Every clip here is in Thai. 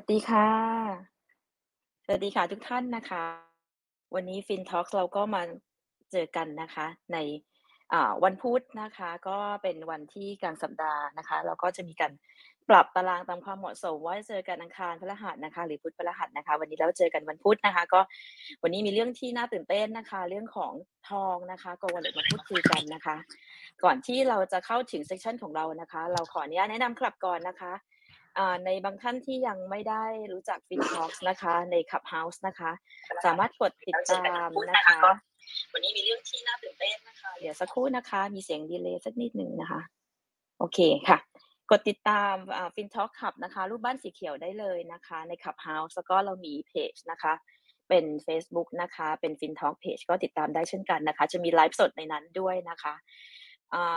วัสดีค่ะ สวัสดีค่ะทุกท่านนะคะ วันนี้ FinTalks เราก็มาเจอกันนะคะ ในวันพุธนะคะ ก็เป็นวันที่กลางสัปดาห์นะคะ เราก็จะมีการปรับตารางตามความเหมาะสมว่าจะเจอกันอังคารพฤหัสนะคะ หรือพุธพฤหัสนะคะ วันนี้เราเจอกันวันพุธนะคะ ก็วันนี้มีเรื่องที่น่าตื่นเต้นนะคะ เรื่องของทองนะคะก็วันเด็กมาพูดคุยกันนะคะ ก่อนที่เราจะเข้าถึงเซสชันของเรานะคะ เราขออนุญาตแนะนำคลับก่อนนะคะ ในบางท่านที่ยังไม่ได้รู้จัก FinTalks นะคะ ใน Clubhouse นะคะ สามารถกดติดตามนะคะ วันนี้มีเรื่องที่น่าตื่นเต้นนะคะ เดี๋ยวสักครู่นะคะ มีเสียงดีเลย์สักนิดหนึ่งนะคะ โอเคค่ะ กดติดตามอ่า FinTalk Club นะคะ รูปบ้านสีเขียวได้เลยนะคะ ใน Clubhouse แล้วก็เรามีเพจนะคะเป็น Facebook นะคะ เป็น FinTalk Page ก็ติดตามได้เช่นกันนะคะ จะมีไลฟ์สดในนั้นด้วยนะคะอ่า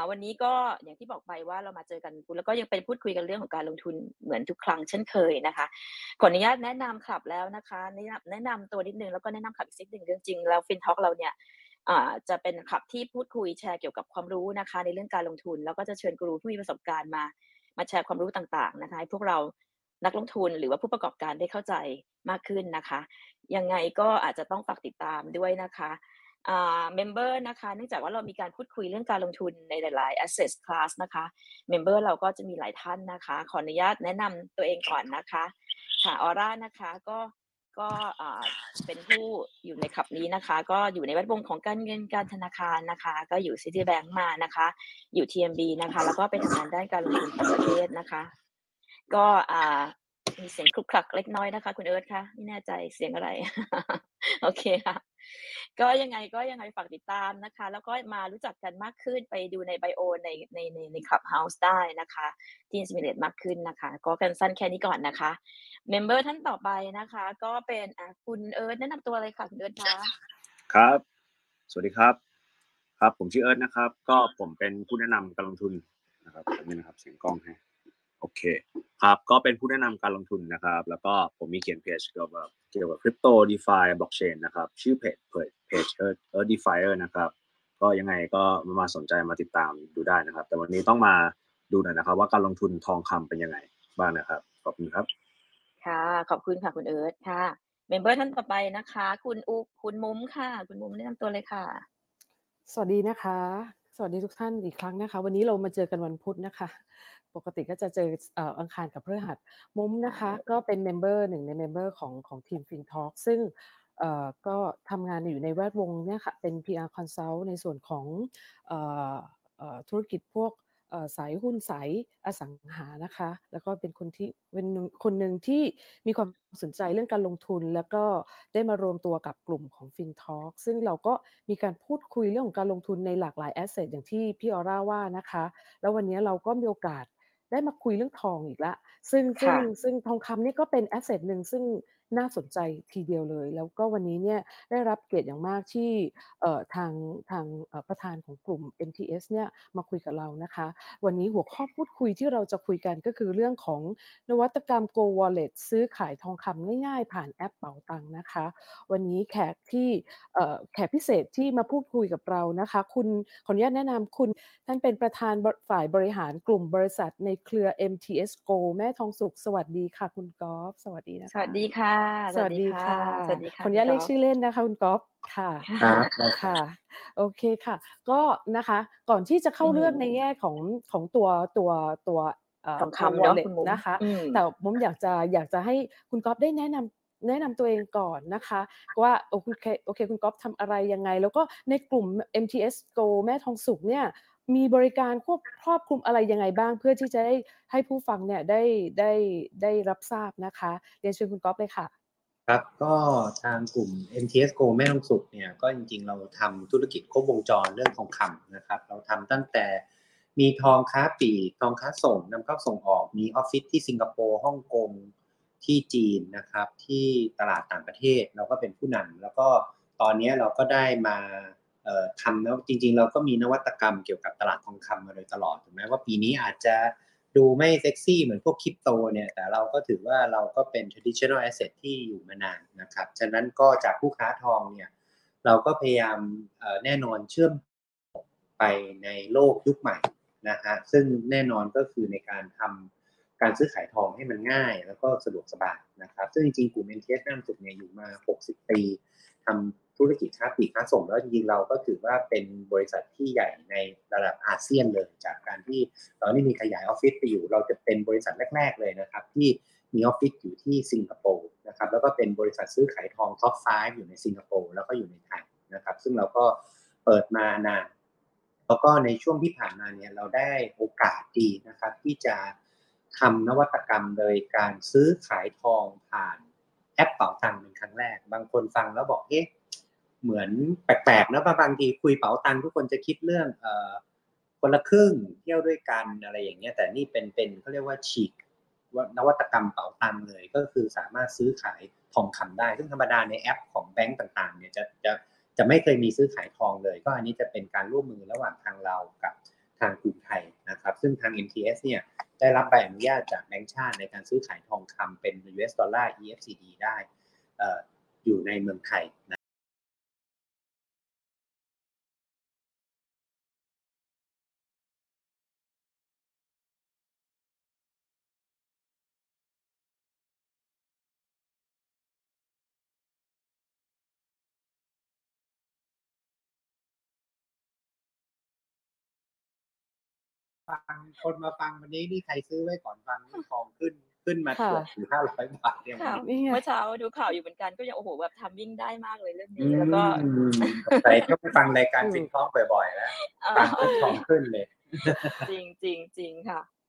วันนี้ก็อย่างที่บอกไปว่าเรามาเจอกันแล้วก็ยังเป็นพูดคุยกันเรื่องของการลงทุนเหมือนทุกครั้งเช่นเคยนะคะ ขออนุญาตแนะนำคลับแล้วนะคะ แนะนำแนะนำตัวนิดนึงแล้วก็แนะนำคลับอีกสักหนึ่งเรื่องจริงแล้วฟินท็อกเราเนี่ยจะเป็นคลับที่พูดคุยแชร์เกี่ยวกับความรู้นะคะ ในเรื่องการลงทุน แล้วก็จะเชิญกูรูผู้มีประสบการณ์มา มาแชร์ความรู้ต่างๆนะคะให้พวกเรานักลงทุนหรือว่าผู้ประกอบการได้เข้าใจมากขึ้นนะคะ ยังไงก็อาจจะต้องฝากติดตามด้วยนะคะ member นะคะเนื่องจากว่าเรามีการพูดคุยเรื่องการลงทุนในหลาย ๆ asset class นะคะ member เราก็จะมีหลายท่านนะคะ ขออนุญาตแนะนำตัวเองก่อนนะคะค่ะออร่านะคะก็ก็เป็นผู้อยู่ในคลับนี้นะคะ ก็อยู่ในแวดวงของการเงินการธนาคารนะคะ ก็อยู่ Citibank มานะคะ อยู่ TMB นะคะ แล้วก็ไปทำงานด้านการลงทุนต่างประเทศนะคะ ก็อ่า มีเสียงคลุกคลักเล็กน้อยนะคะ คุณเอิร์ธคะไม่แน่ใจเสียงอะไร โอเคค่ะ ก็ยังไงก็ยังไงฝากติดตามนะคะ แล้วก็มารู้จักกันมากขึ้นไปดูใน bio ในในในใน Clubhouse ได้นะคะ ที่อินสปิเรตมากขึ้นนะคะ ก็สั้นสั้นแค่นี้ก่อนนะคะ member ท่านต่อไปนะคะ ก็เป็นอคุณเอิร์ธแนะนำตัวเลยค่ะคุณเอิร์ธคะครับ สวัสดีครับ ครับผมชื่อเอิร์ธนะครับ ก็ผมเป็นผู้แนะนำการลงทุนนะครับนี้นะครับ เสียงกล้องให้ โอเคครับก็เป็นผู้แนะนำการลงทุนนะครับ แล้วก็ผมมีเขียนเพจเกี่ยวกับเกี่ยวกับคริปโต DeFi บล็อกเชนนะครับ ชื่อเพจเพจเพจเอิร์ธเอิร์ธ DeFiนะครับ ก็ยังไงก็มาสนใจมาติดตามดูได้นะครับ แต่วันนี้ต้องมาดูหน่อยนะครับ ว่าการลงทุนทองคำเป็นยังไงบ้างนะครับ ขอบคุณครับ ค่ะ ขอบคุณค่ะคุณเอิร์ธค่ะ member ท่านต่อไปนะคะ คุณอุคุณมุ้มค่ะ คุณมุ้มแนะนำตัวเลยค่ะ สวัสดีนะคะ สวัสดีทุกท่านอีกครั้งนะคะ วันนี้เรามาเจอกันวันพุธนะคะ ปกติก็จะเจอเอ่ออังคารกับพฤหัสมุ้มนะคะ ก็เป็น member หนึ่งใน member ของของทีม FinTalk ซึ่งเอ่อก็ทำงานอยู่ในแวดวงเนี่ยค่ะเป็น PR Consult ในส่วนของเอ่อเอ่อธุรกิจพวกเอ่อสายหุ้นสายอสังหานะคะ แล้วก็เป็นคนที่เป็นคนหนึ่งที่มีความสนใจเรื่องการลงทุน แล้วก็ได้มารวมตัวกับกลุ่มของ FinTalk ซึ่งเราก็มีการพูดคุยเรื่องของการลงทุนในหลากหลายแอสเซทอย่างที่พี่ออร่าว่านะคะ แล้ววันนี้เราก็มีโอกาส ได้มาคุยเรื่องทองอีกแล้วซึ่งซึ่งค่ะ ซึ่งทองคำเนี่ยก็เป็นแอสเซทหนึ่งซึ่ง น่าสนใจทีเดียวเลย แล้วก็วันนี้เนี่ยได้รับเกียรติอย่างมากที่เอ่อทางทางเอ่อประธานของกลุ่ม MTS เนี่ยมาคุยกับเรานะคะ วันนี้หัวข้อพูดคุยที่เราจะคุยกันก็คือเรื่องของนวัตกรรม Go Wallet ซื้อขายทองคำง่ายๆ ผ่านแอปเป๋าตังค์นะคะ วันนี้แขกที่เอ่อแขกพิเศษที่มาพูดคุยกับเรานะคะ คุณขออนุญาตแนะนำคุณท่านเป็นประธานฝ่ายบริหารกลุ่มบริษัทในเครือ MTS Go แม่ทองสุข สวัสดีค่ะ คุณกอล์ฟสวัสดีนะคะสวัสดีค่ะสวัสดีค่ะ สวัสดีค่ะขออนุญาตคุเรีณยกก๊อฟชื่อเล่นนะคะคุณกอล์ฟค่ะ ครับค่ะโอเคค่ะ ก็นะคะก่อนที่จะเข้าอืมเรื่องในแง่ของของตัวตัวตัวเอ่อทองตัว คำเนาะ wallet คุณมุ้มนะคะ อืม แต่ผมอยากจะอยากจะให้คุณก๊อฟได้แนะนำแนะนำตัวเองก่อนนะคะ ว่าโอเคโอเคคุณก๊อฟทำอะไรยังไง แล้วก็ในกลุ่ม MTS Go แม่ทองสุกเนี่ย มีบริการควบครอบคลุมอะไรยังไงบ้างเพื่อที่จะได้ให้ผู้ฟังเนี่ยได้ได้ได้รับทราบนะคะเรียนเชิญคุณก๊อฟเลยค่ะ ครับก็ทางกลุ่ม MTS Go แม่ทองสุกเนี่ยก็จริงๆ เราทำธุรกิจครบวงจรเรื่องทองคำนะครับ เราทำตั้งแต่มีทองค้าปีกทองค้าส่งนำเข้าส่งออกมีออฟฟิศที่สิงคโปร์ฮ่องกงที่จีนนะครับ ที่ตลาดต่างประเทศเราก็เป็นผู้นำแล้วก็ตอนนี้เราก็ได้มา ทำแล้วจริง ๆ เราก็มีนวัตกรรมเกี่ยวกับตลาดทองคำมาโดยตลอดถึงแม้ว่าปีนี้อาจจะดูไม่เซ็กซี่เหมือนพวกคริปโตเนี่ยแต่เราก็ถือว่าเราก็เป็น traditional asset ที่อยู่มานานนะครับ ฉะนั้นก็จากผู้ค้าทองเนี่ยเราก็พยายามแน่นอนเชื่อมไปในโลกยุคใหม่นะฮะซึ่งแน่นอนก็คือในการทำการซื้อขายทองให้มันง่าย แล้วก็สะดวกสบายนะครับ ซึ่งจริงๆกลุ่ม NTS น้ำสุดเนี่ยอยู่มา 60 ปีทำ ธุรกิจค้าปลีกค้าส่งแล้วจริงๆเราก็ถือว่าเป็นบริษัทที่ใหญ่ในระดับอาเซียนเลย จากการที่เรานี่มีขยายออฟฟิศไปอยู่ เราจะเป็นบริษัทแรก ๆ เลยนะครับ ที่มีออฟฟิศอยู่ที่สิงคโปร์นะครับแล้วก็เป็นบริษัทซื้อขายทองท็อป5อยู่ในสิงคโปร์แล้วก็อยู่ในไทยนะครับ ซึ่งเราก็เปิดมานานแล้วก็ในช่วงที่ผ่านมาเนี่ยเราได้โอกาสดีนะครับ ที่จะทำนวัตกรรมโดยการซื้อขายทองผ่านแอปเป๋าตังค์เป็นครั้งแรก บางคนฟังแล้วบอกเอ๊ะ เหมือนแปลกๆนะบางทีคุยเป๋าตังค์ทุกคนจะคิดเรื่องเอ่อคนละครึ่งเที่ยวด้วยกันอะไรอย่างเงี้ย แต่นี่เป็นเป็นเขาเรียกว่าฉีกนวัตกรรมเป๋าตังค์เลย ก็คือสามารถซื้อขายทองคำได้ ซึ่งธรรมดาในแอปของแบงก์ต่างๆเนี่ยจะจะจะไม่เคยมีซื้อขายทองเลย ก็อันนี้จะเป็นการร่วมมือระหว่างทางเรากับทางกรุงไทยนะครับ ซึ่งทาง MTS เนี่ยได้รับใบอนุญาตจากแบงก์ชาติในการซื้อขายทองคำเป็น US ดอลลาร์ EFCD ได้ออยู่ในเมืองไทย ฟังคนมาฟังวันนี้นี่ใครซื้อไว้ก่อนฟังนี่ทองขึ้นขึ้นมาค่ะเกือบถึงห้าร้อยบาทเนี่ยค่ะนี่ไงเมื่อเช้าดูข่าวอยู่เหมือนกันก็ยังโอ้โหแบบทำวิ่งได้มากเลยเรื่องอืนี้มแล้วก็ใส่ก็ไปฟังรายการอืมฟินท้องบ่อยๆแล้วเอ่อฟังขึ้นทองขึ้นเลย จริงจริงจริงค่ะอืม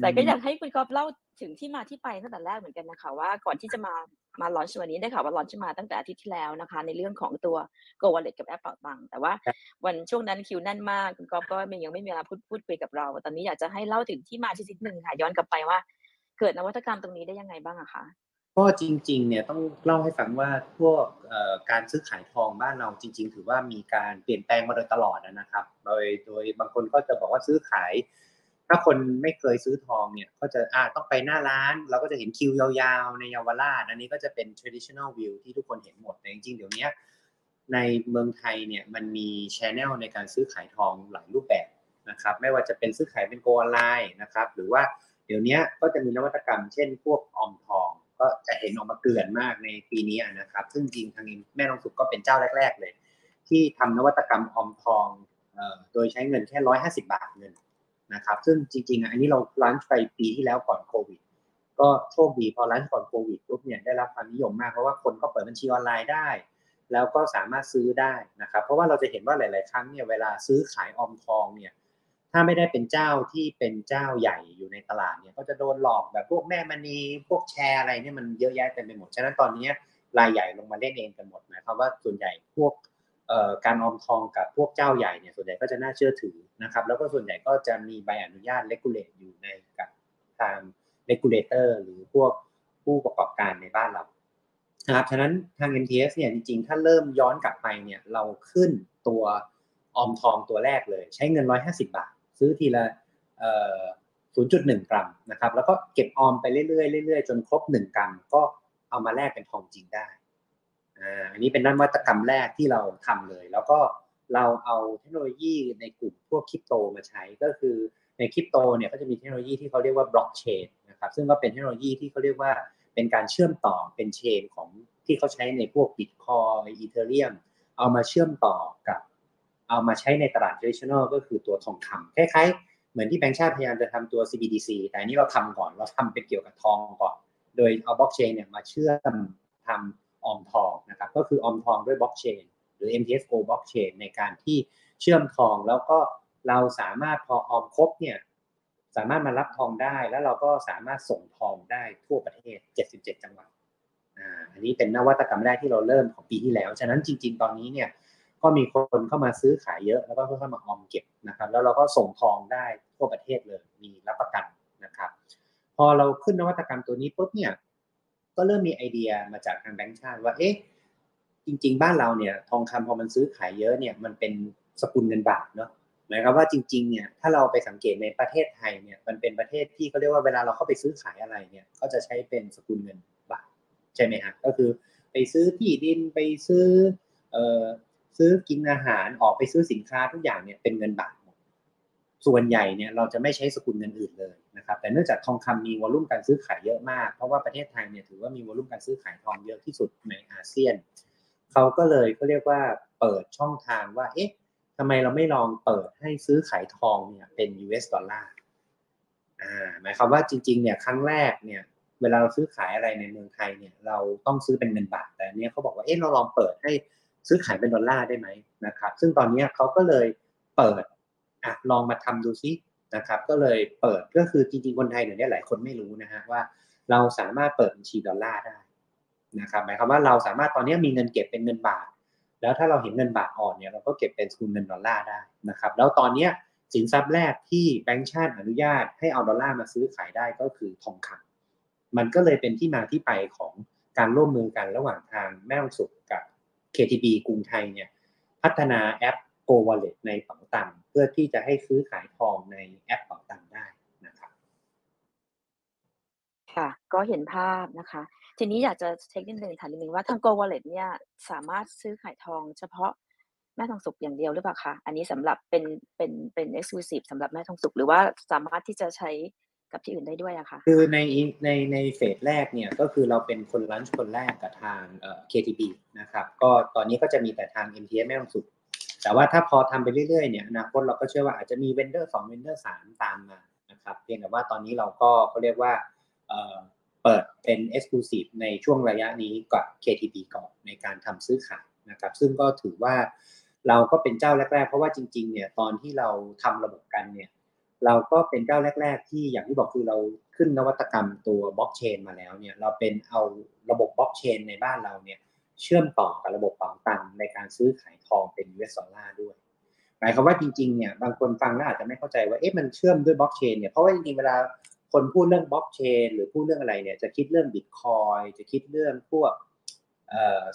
แต่ก็อยากให้คุณก๊อฟเล่าถึงที่มาที่ไปตั้งแต่แรกเหมือนกันนะคะว่าก่อนที่จะมามาลอนช์วันนี้ได้ข่าวว่าลอนช์มาตั้งแต่อาทิตย์ที่แล้วนะคะ ในเรื่องของตัว Go Wallet กับแอปเป่าตังค์แต่ว่าครับวันช่วงนั้นคิวแน่นมากคุณก๊อฟก็ยังไม่มีเวลาพูดพูดคุยกับเรา ตอนนี้อยากจะให้เล่าถึงที่มาที่นิดนึงค่ะ ย้อนกลับไปว่า เกิดนวัตกรรมตรงนี้ได้ยังไงบ้างอะคะก็จริงๆเนี่ยต้องเล่าให้ฟังว่าพวกเอ่อการซื้อขายทองบ้านเราจริง ๆ ถือว่ามีการเปลี่ยนแปลงมาโดยตลอดนะครับ โดยโดยบางคนก็จะบอกว่าซื้อขาย ถ้าคนไม่เคยซื้อทองเนี่ยก็จะอ่าต้องไปหน้าร้าน เราก็จะเห็นคิวยาวๆ ในเยาวราช อันนี้ก็จะเป็น traditional view ที่ทุกคนเห็นหมดแต่จริงๆ เดี๋ยวนี้ในเมืองไทยเนี่ยมันมี channel ในการซื้อขายทองหลายรูปแบบนะครับไม่ว่าจะเป็นซื้อขายเป็นโกออนไลน์นะครับหรือว่าเดี๋ยวนี้ก็จะมีนวัตกรรม เช่น พวกออมทอง ก็จะเห็นออกมาเกลื่อนมากในปีนี้นะครับ ซึ่งจริงทางแม่ทองสุกก็เป็นเจ้าแรก ๆ เลย ที่ทำนวัตกรรมออมทองโดยใช้เงินแค่ร้อยห้าสิบบาทเงิน นะครับ ซึ่งจริงๆ อันนี้เรา launch ไปปีที่แล้วก่อนโควิด ก็โชคดีพอ launch ก่อนโควิดปุ๊บเนี่ยได้รับความนิยมมากเพราะว่าคนก็เปิดบัญชีออนไลน์ได้ แล้วก็สามารถซื้อได้นะครับ เพราะว่าเราจะเห็นว่าหลาย ๆ ครั้งเนี่ยเวลาซื้อขายออมทองเนี่ยถ้าไม่ได้เป็นเจ้าที่เป็นเจ้าใหญ่อยู่ในตลาดเนี่ยก็จะโดนหลอกแบบพวกแม่มณีพวกแชร์อะไรเนี่ยมันเยอะแยะเต็มไปหมด ฉะนั้นตอนนี้รายใหญ่ลงมาเล่นเองกันหมดหมายความว่าส่วนใหญ่พวก การออมทองกับพวกเจ้าใหญ่เนี่ยส่วนใหญ่ก็จะน่าเชื่อถือนะครับ แล้วก็ส่วนใหญ่ก็จะมีใบอนุญาต regulate อยู่ในกับทาง regulator หรือพวกผู้ประกอบการในบ้านเรานะครับฉะนั้นทาง NTS เนี่ยจริงๆ ถ้าเริ่มย้อนกลับไปเนี่ยเราขึ้นตัวออมทองตัวแรกเลย ใช้เงิน 150 บาท ซื้อทีละเอ่อ0.1 กรัมนะครับแล้วก็เก็บออมไปเรื่อยๆเรื่อยๆ จนครบ 1 กรัมก็เอามาแลกเป็นทองจริงได้ อันนี้เป็นนวัตกรรมแรกที่เราทำเลย แล้วก็เราเอาเทคโนโลยีในกลุ่มพวกคริปโตมาใช้ก็คือในคริปโตเนี่ยก็จะมีเทคโนโลยีที่เขาเรียกว่าบล็อกเชนนะครับซึ่งก็เป็นเทคโนโลยีที่เขาเรียกว่าเป็นการเชื่อมต่อเป็นเชนของที่เขาใช้ในพวกบิตคอยอีเทเรียมเอามาเชื่อมต่อกับ เอามาใช้ในตลาด traditional ก็คือตัวทองคำคล้ายๆ เหมือนที่แบงก์ชาติพยายามจะทำตัว CBDC แต่อันนี้เราทำก่อนเราทำเป็นเกี่ยวกับทองก่อน โดยเอาบล็อกเชนเนี่ยมาเชื่อมทำ ออมทองนะครับก็คือออมทองด้วยบล็อกเชนหรือ MTS Go บล็อกเชนในการที่เชื่อมทองแล้วก็เราสามารถพอออมครบเนี่ยสามารถมารับทองได้แล้วเราก็สามารถส่งทองได้ทั่วประเทศ 77 จังหวัดอ่าอันนี้เป็นนวัตกรรมแรกที่เราเริ่มของปีที่แล้ว ฉะนั้นจริง ๆ ตอนนี้เนี่ยก็มีคนเข้ามาซื้อขายเยอะแล้วก็เข้ามาออมเก็บนะครับ แล้วเราก็ส่งทองได้ทั่วประเทศเลยมีรับประกันนะครับ พอเราขึ้นนวัตกรรมตัวนี้ปุ๊บเนี่ย ก็เริ่มมีไอเดียมาจากทางแบงก์ชาติว่าเอ๊ะจริง ๆ บ้านเราเนี่ยทองคำพอมันซื้อขายเยอะเนี่ยมันเป็นสกุลเงินบาทเนาะหมายความว่าจริงๆเนี่ยถ้าเราไปสังเกตในประเทศไทยเนี่ยมันเป็นประเทศที่เขาเรียกว่าเวลาเราเข้าไปซื้อขายอะไรเนี่ยก็จะใช้เป็นสกุลเงินบาทใช่ไหมฮะก็คือไปซื้อที่ดินไปซื้อเอ่อซื้อกินอาหารออกไปซื้อสินค้าทุกอย่างเนี่ยเป็นเงินบาท ส่วนใหญ่เนี่ยเราจะไม่ใช้สกุลเงินอื่นเลยนะครับ แต่เนื่องจากทองคำมีวอลุ่มการซื้อขายเยอะมาก เพราะว่าประเทศไทยเนี่ยถือว่ามีวอลุ่มการซื้อขายทองเยอะที่สุดในอาเซียน เขาก็เลยก็เรียกว่าเปิดช่องทางว่า เอ๊ะทำไมเราไม่ลองเปิดให้ซื้อขายทองเนี่ยเป็น US ดอลลาร์ อ่า หมายความว่าจริงๆ เนี่ยครั้งแรกเนี่ยเวลาเราซื้อขายอะไรในเมืองไทยเนี่ยเราต้องซื้อเป็นเงินบาท แต่เนี้ยเขาบอกว่า เอ๊ะเราลองเปิดให้ซื้อขายเป็นดอลลาร์ได้ไหมนะครับ ซึ่งตอนนี้เขาก็เลยเปิด อะลองมาทำดูซินะครับ ก็เลยเปิดก็คือจริงๆคนไทยเดี๋ยวนี้หลายคนไม่รู้นะฮะว่า เราสามารถเปิดบัญชีดอลลาร์ได้นะครับหมายความว่าเราสามารถตอนนี้มีเงินเก็บเป็นเงินบาท แล้วถ้าเราเห็นเงินบาทอ่อนเนี่ยเราก็เก็บเป็นสกุลเงินดอลลาร์ได้นะครับแล้วตอนนี้สินทรัพย์แรกที่แบงก์ชาติอนุญาตให้เอาดอลลาร์มาซื้อขายได้ก็คือทองคำมันก็เลยเป็นที่มาที่ไปของการร่วมมือกันระหว่างทางแม่ทองสุกกับ KTB กรุงไทยเนี่ยพัฒนาแอป Gold Wallet ในเป๋าตัง เพื่อที่จะให้ซื้อขายทองในแอปเป๋าตังค์ได้นะครับค่ะ ก็เห็นภาพนะคะ ทีนี้อยากจะเช็คนิดนึงถามนิดนึงว่าทาง Go Wallet เนี่ยสามารถซื้อขายทองเฉพาะแม่ทองสุกอย่างเดียวหรือเปล่าคะอันนี้สำหรับเป็นเป็นเป็น exclusive สำหรับแม่ทองสุกหรือว่าสามารถที่จะใช้กับที่อื่นได้ด้วยอะคะคือในในในเฟสแรกเนี่ยก็คือเราเป็นคนลันช์คนแรกกับทางเอ่อ KTB นะครับ ก็ตอนนี้ก็จะมีแต่ทาง MTS แม่ต้องสุด แต่ว่าถ้าพอทำไปเรื่อยๆเนี่ยอนาคตเราก็เชื่อว่าอาจจะมี vendor สอง vendor สามตามมานะครับเพียงแต่ว่าตอนนี้เราก็เขาเรียกว่าเอ่อเปิดเป็น Exclusive ในช่วงระยะนี้กับ KTB ก่อนในการทำซื้อขายนะครับซึ่งก็ถือว่าเราก็เป็นเจ้าแรก ๆ เพราะว่าจริงๆเนี่ยตอนที่เราทำระบบกันเนี่ยเราก็เป็นเจ้าแรก ๆ ที่อย่างที่บอกคือเราขึ้นนวัตกรรมตัวบล็อกเชนมาแล้วเนี่ยเราเป็นเอาระบบบล็อกเชนในบ้านเราเนี่ย เชื่อมต่อกับระบบเป๋าตังในการซื้อขายทองเป็น US ดอลลาร์ด้วย หมายความว่าจริงๆเนี่ยบางคนฟังแล้วอาจจะไม่เข้าใจว่าเอ๊ะมันเชื่อมด้วยบล็อกเชนเนี่ยเพราะว่าจริงๆเวลาคนพูดเรื่องบล็อกเชนหรือพูดเรื่องอะไรเนี่ยจะคิดเรื่องบิตคอยจะคิดเรื่องพวก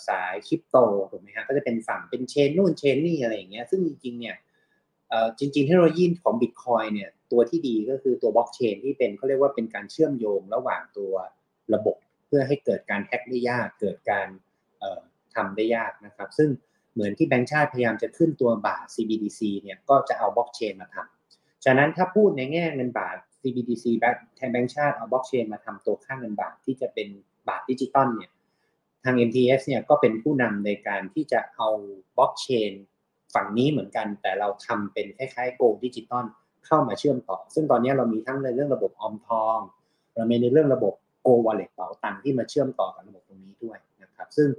สายคริปโตถูกไหมฮะก็จะเป็นฝั่งเป็นเชนนู่นเชนนี่อะไรอย่างเงี้ยซึ่งจริงๆเนี่ยจริงๆเทคโนโลยีของบิตคอยเนี่ยตัวที่ดีก็คือตัวบล็อกเชนที่เป็นเขาเรียกว่าเป็นการเชื่อมโยงระหว่างตัวระบบ เพื่อให้เกิดการแฮ็กได้ยากเกิดการ ทำได้ยากนะครับ ซึ่งเหมือนที่แบงก์ชาติพยายามจะขึ้นตัวบาท CBDC เนี่ยก็จะเอาบล็อกเชนมาทำฉะนั้นถ้าพูดในแง่เงินบาท CBDC แทนแบงก์ชาติเอาบล็อกเชนมาทำตัวค่าเงินบาทที่จะเป็นบาทดิจิตอลเนี่ยทาง MTS เนี่ยก็เป็นผู้นำในการที่จะเอาบล็อกเชนฝั่งนี้เหมือนกัน แต่เราทำเป็นคล้ายๆ gold ดิจิตอลเข้ามาเชื่อมต่อ ซึ่งตอนนี้เรามีทั้งในเรื่องระบบออมทอง เรามีในเรื่องระบบ Go Wallet เป๋าตังที่มาเชื่อมต่อกับระบบตรงนี้ด้วยนะครับ ซึ่ง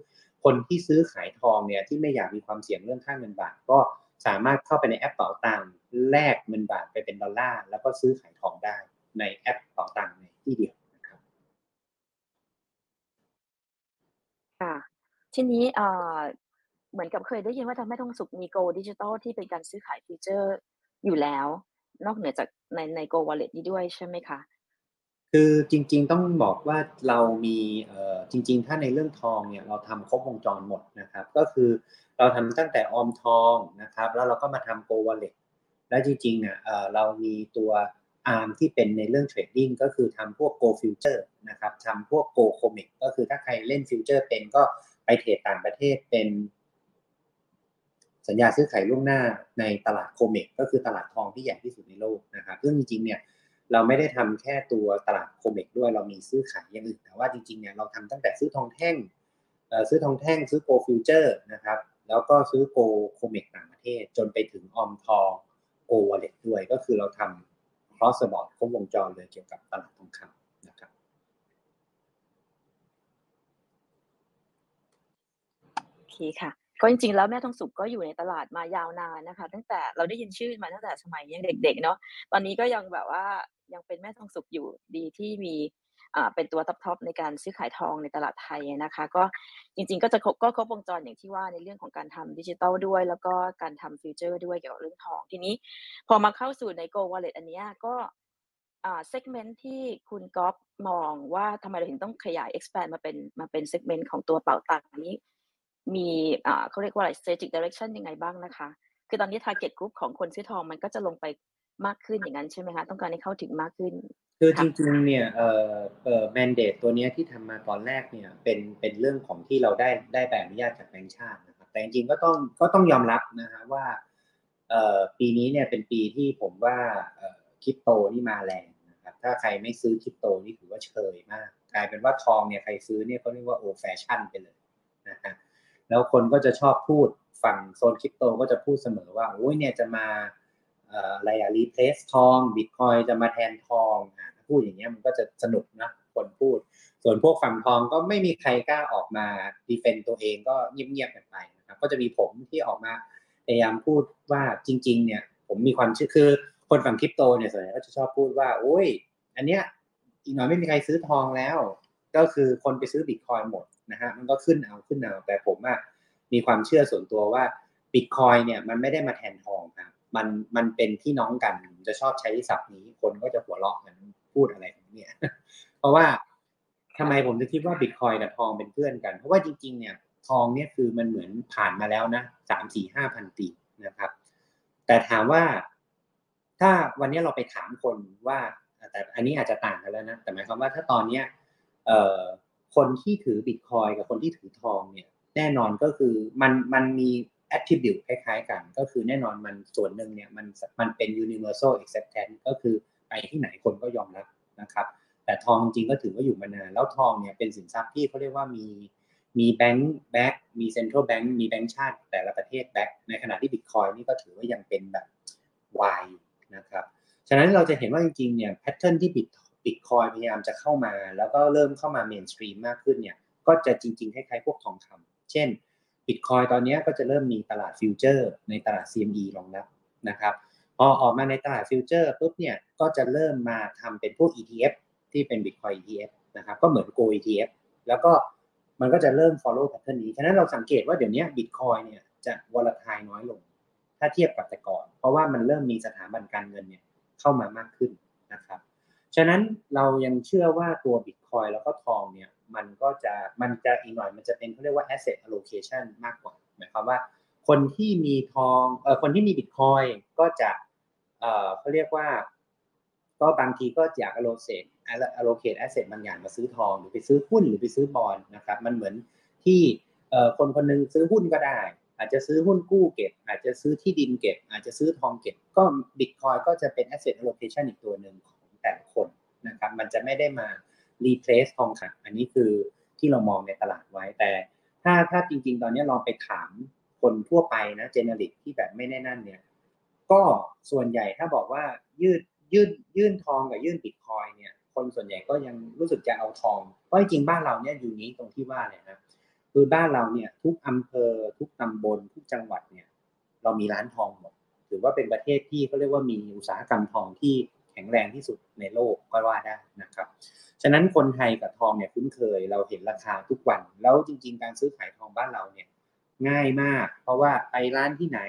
คนที่ซื้อขายทองเนี่ยที่ไม่อยากมีความเสี่ยงเรื่องค่าเงินบาท ก็สามารถเข้าไปในแอปเป๋าตังค์แลกเงินบาทไปเป็นดอลลาร์แล้วก็ซื้อขายทองได้ในแอปเป๋าตังค์ในที่เดียวนะครับค่ะทีนี้เอ่อเหมือนกับเคยได้ยินว่าทางแม่ทองสุกมี Go Digital ที่เป็นการซื้อขายฟีเจอร์อยู่แล้ว นอกเหนือจากในใน Gold Wallet นี้ด้วยใช่ไหมคะ คือจริง ๆ ต้องบอกว่าเรามีจริง ๆ ถ้าในเรื่องทองเนี่ยเราทำครบวงจรหมดนะครับ ก็คือเราทำตั้งแต่ออมทองนะครับ แล้วเราก็มาทำ Gold Wallet แล้วจริงๆอะเรามีตัว ARM ที่เป็นในเรื่อง trading ก็คือทำพวก Gold Future นะครับทำพวก Gold Comex ก็คือถ้าใครเล่น future เป็นก็ไปเทรดต่างประเทศเป็น สัญญาซื้อขายล่วงหน้าในตลาด Comex ก็คือตลาดทองที่ใหญ่ที่สุดในโลกนะครับซึ่งจริงๆเนี่ย เราไม่ได้ทำแค่ตัวตลาด Comex ด้วยเรามีซื้อขายอย่างอื่นแต่ว่าจริงๆเนี่ยเราทำตั้งแต่ซื้อทองแท่งซื้อทองแท่งซื้อ gold future นะครับแล้วก็ซื้อโกโคเมกต่างประเทศ จนไปถึงออมทอง Gold Wallet ด้วยก็คือเราทำ cross board ครบวงจรเลยเกี่ยวกับตลาดทองคำนะครับโอเคค่ะ ก็จริงๆแล้วแม่ทองสุกก็อยู่ในตลาดมายาวนานนะคะ ตั้งแต่เราได้ยินชื่อมาตั้งแต่สมัยยังเด็ก ๆ เนาะตอนนี้ก็ยังแบบว่ายังเป็นแม่ทองสุกอยู่ดีที่มีอ่าเป็นตัวท็อปๆในการซื้อขายทองในตลาดไทยนะคะ ก็จริง ๆ ก็จะครบก็ครบวงจรอย่างที่ว่าในเรื่องของการทำดิจิทัลด้วย แล้วก็การทำฟิวเจอร์ด้วยเกี่ยวกับเรื่องทองทีนี้ พอมาเข้าสู่ใน Gold Wallet อันนี้ก็อ่า segment ที่คุณก๊อฟมองว่าทำไมเราถึงต้องขยาย expand มาเป็นมาเป็น segment ของตัวเป๋าตังค์นี้ มีอ่าเขาเรียกว่าอะไร strategic direction ยังไงบ้างนะคะ คือตอนนี้ target group ของคนซื้อทองมันก็จะลงไปมากขึ้นอย่างนั้นใช่ไหมคะ ต้องการให้เข้าถึงมากขึ้น คือจค่ะริงๆ เนี่ยเอ่อเอ่อ mandate ตัวเนี้ยที่ทำมาตอนแรกเนี่ยเป็นเป็นเรื่องของที่เราได้ได้ใบอนุญาตจากแบงก์ชาตินะครับ แต่จริงๆ ก็ต้องก็ต้องยอมรับนะฮะว่าเอ่อปีนี้เนี่ยเป็นปีที่ผมว่าเอ่อคริปโตนี่มาแรงนะครับนะครับ ถ้าใครไม่ซื้อคริปโตนี่ถือว่าเชยมาก กลายเป็นว่าทองเนี่ยใครซื้อเนี่ยเขาเรียกว่า old fashion ไปเลยนะฮะ แล้วคนก็จะชอบพูดฝั่งโซนคริปโตก็จะพูดเสมอว่าโอ้ยเนี่ยจะมาอะไรอะ replace ทองบิตคอยจะมาแทนทองอะพูดอย่างเงี้ยมันก็จะสนุกนะคนพูด ส่วนพวกฝั่งทองก็ไม่มีใครกล้าออกมา defend ตัวเองก็เงียบๆกันไปนะครับก็จะมีผมที่ออกมาพยายามพูดว่าจริง ๆ เนี่ย ผมมีความเชื่อคือคนฝั่งคริปโตเนี่ยส่วนใหญ่ก็จะชอบพูดว่า โอ้ย อันเนี้ยอีกหน่อยไม่มีใครซื้อทองแล้ว ก็คือคนไปซื้อบิตคอยหมดนะฮะมันก็ขึ้นเอาขึ้นเอาแต่ผมอะมีความเชื่อส่วนตัวว่าบิตคอยเนี่ยมันไม่ได้มาแทนทองครับมันมันเป็นพี่น้องกันจะชอบใช้ศัพท์นี้ คนก็จะหัวเราะกันพูดอะไรเนี่ยเพราะว่าทำไมผมจะคิดว่าบิตคอยกับทองเป็นเพื่อนกัน เพราะว่าจริงๆเนี่ยทองเนี่ยคือมันเหมือนผ่านมาแล้วนะสามสี่ห้าพันปีนะครับ แต่ถามว่าถ้าวันนี้เราไปถามคนว่า แต่อันนี้อาจจะต่างกันแล้วนะ แต่หมายความว่าถ้าตอนเนี้ย คนที่ถือบิตคอยกับคนที่ถือทองเนี่ยแน่นอนก็คือมันมันมี attribute คล้ายๆกัน ก็คือแน่นอนมันส่วนหนึ่งเนี่ยมันมันเป็น universal acceptance ก็คือไปที่ไหนคนก็ยอมรับนะครับแต่ทองจริงก็ถือว่าอยู่มานานแล้วทองเนี่ยเป็นสินทรัพย์ที่เขาเรียกว่ามีมีแบงก์แบ็กมี central bank มีแบงก์ชาติแต่ละประเทศ back ในขณะที่บิตคอยนี่ก็ถือว่ายังเป็นแบบวายนะครับฉะนั้นเราจะเห็นว่าจริงๆเนี่ย pattern ที่บิต บิตคอยพยายามจะเข้ามา แล้วก็เริ่มเข้ามา mainstream มากขึ้นเนี่ยก็จะจริงๆคล้ายๆพวกทองคำเช่นบิตคอยตอนนี้ก็จะเริ่มมีตลาดฟิวเจอร์ ในตลาด CME รองรับนะครับพอออกมาในตลาดฟิวเจอร์ปุ๊บเนี่ยก็จะเริ่มมาทำเป็นพวก ETF ที่เป็น Bitcoin ETF นะครับก็เหมือน Go ETF แล้วก็มันก็จะเริ่ม follow pattern นี้ ฉะนั้นเราสังเกตว่าเดี๋ยวนี้ Bitcoin เนี่ยจะ volatile น้อยลง ถ้าเทียบกับแต่ก่อน เพราะว่ามันเริ่มมีสถาบันการเงินเนี่ยเข้ามามากขึ้นนะครับ ฉะนั้นเรายังเชื่อว่าตัว Bitcoin แล้วก็ทองเนี่ยมันก็จะมันจะอีกหน่อยมันจะเป็นเขาเรียกว่า asset allocation มากกว่าหมายความว่า คนที่มีทองเอ่อคนที่มี Bitcoin ก็จะเอ่อเขาเรียกว่า ก็บางทีก็อยาก allocate allocate asset บางอย่างมาซื้อทองหรือไปซื้อหุ้นหรือไปซื้อบอลนะครับมันเหมือนที่เอ่อคนคนหนึงซื้อหุ้นก็ได้ อาจจะซื้อหุ้นกู้เก็บ อาจจะซื้อที่ดินเก็บ อาจจะซื้อทองเก็บ ก็ Bitcoin ก็จะเป็น asset allocation อีกตัวหนึ่ง แต่ละคนนะครับมันจะไม่ได้มา replace ทองคำอันนี้คือที่เรามองในตลาดไว้ แต่ถ้าถ้าจริง ๆ ตอนนี้ลองไปถามคนทั่วไปนะ generalist ที่แบบไม่แน่นั่นเนี่ยก็ส่วนใหญ่ถ้าบอกว่ายืดยื่นยื่นทองกับยื่นบิตคอยเนี่ยคนส่วนใหญ่ก็ยังรู้สึกจะเอาทองเพราะจริงบ้านเราเนี่ยอยู่นี้ตรงที่ว่าเนี่ยนะคือบ้านเราเนี่ยทุกอำเภอทุกตำบลทุกจังหวัดเนี่ยเรามีร้านทองหมดถือว่าเป็นประเทศที่เขาเรียกว่ามีอุตสาหกรรมทองที่ ข็งแรงที่สุดในโลกก็ว่าได้นะครับ ฉะนั้นคนไทยกับทองเนี่ยคุ้นเคยเราเห็นราคาทุกวัน แล้วจริง ๆ การซื้อขายทองบ้านเราเนี่ยง่ายมาก เพราะว่าไปร้านที่ไหน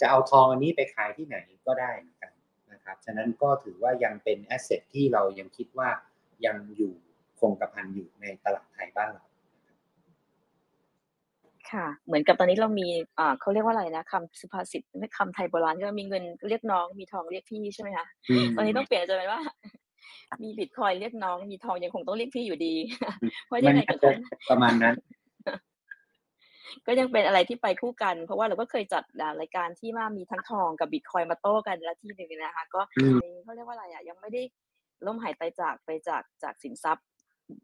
จะเอาทองอันนี้ไปขายที่ไหนก็ได้เหมือนกันนะครับ ฉะนั้นก็ถือว่ายังเป็นแอสเซทที่เรายังคิดว่ายังอยู่คงกระพันอยู่ในตลาดไทยบ้านเรา ค่ะ เหมือนกับตอนนี้เรามีอ่าเขาเรียกว่าอะไรนะคำสุภาษิตไม่คำไทยโบราณก็มีเงินเรียกน้องมีทองเรียกพี่ใช่ไหมคะตอนนี้ต้องเปลี่ยนจะเป็นว่า มีบิตคอยเรียกน้อง มีทองยังคงต้องเรียกพี่อยู่ดี เพราะยังไงก็คงประมาณนั้น ก็ยังเป็นอะไรที่ไปคู่กัน เพราะว่าเราก็เคยจัดอ่ารายการที่ว่ามีทั้งทองกับบิตคอยมาโต้กันแล้วที่หนึ่งนะคะ ก็อืมเขาเรียกว่าอะไรอะยังไม่ได้ล้มหายตายจากไปจากจากสินทรัพย์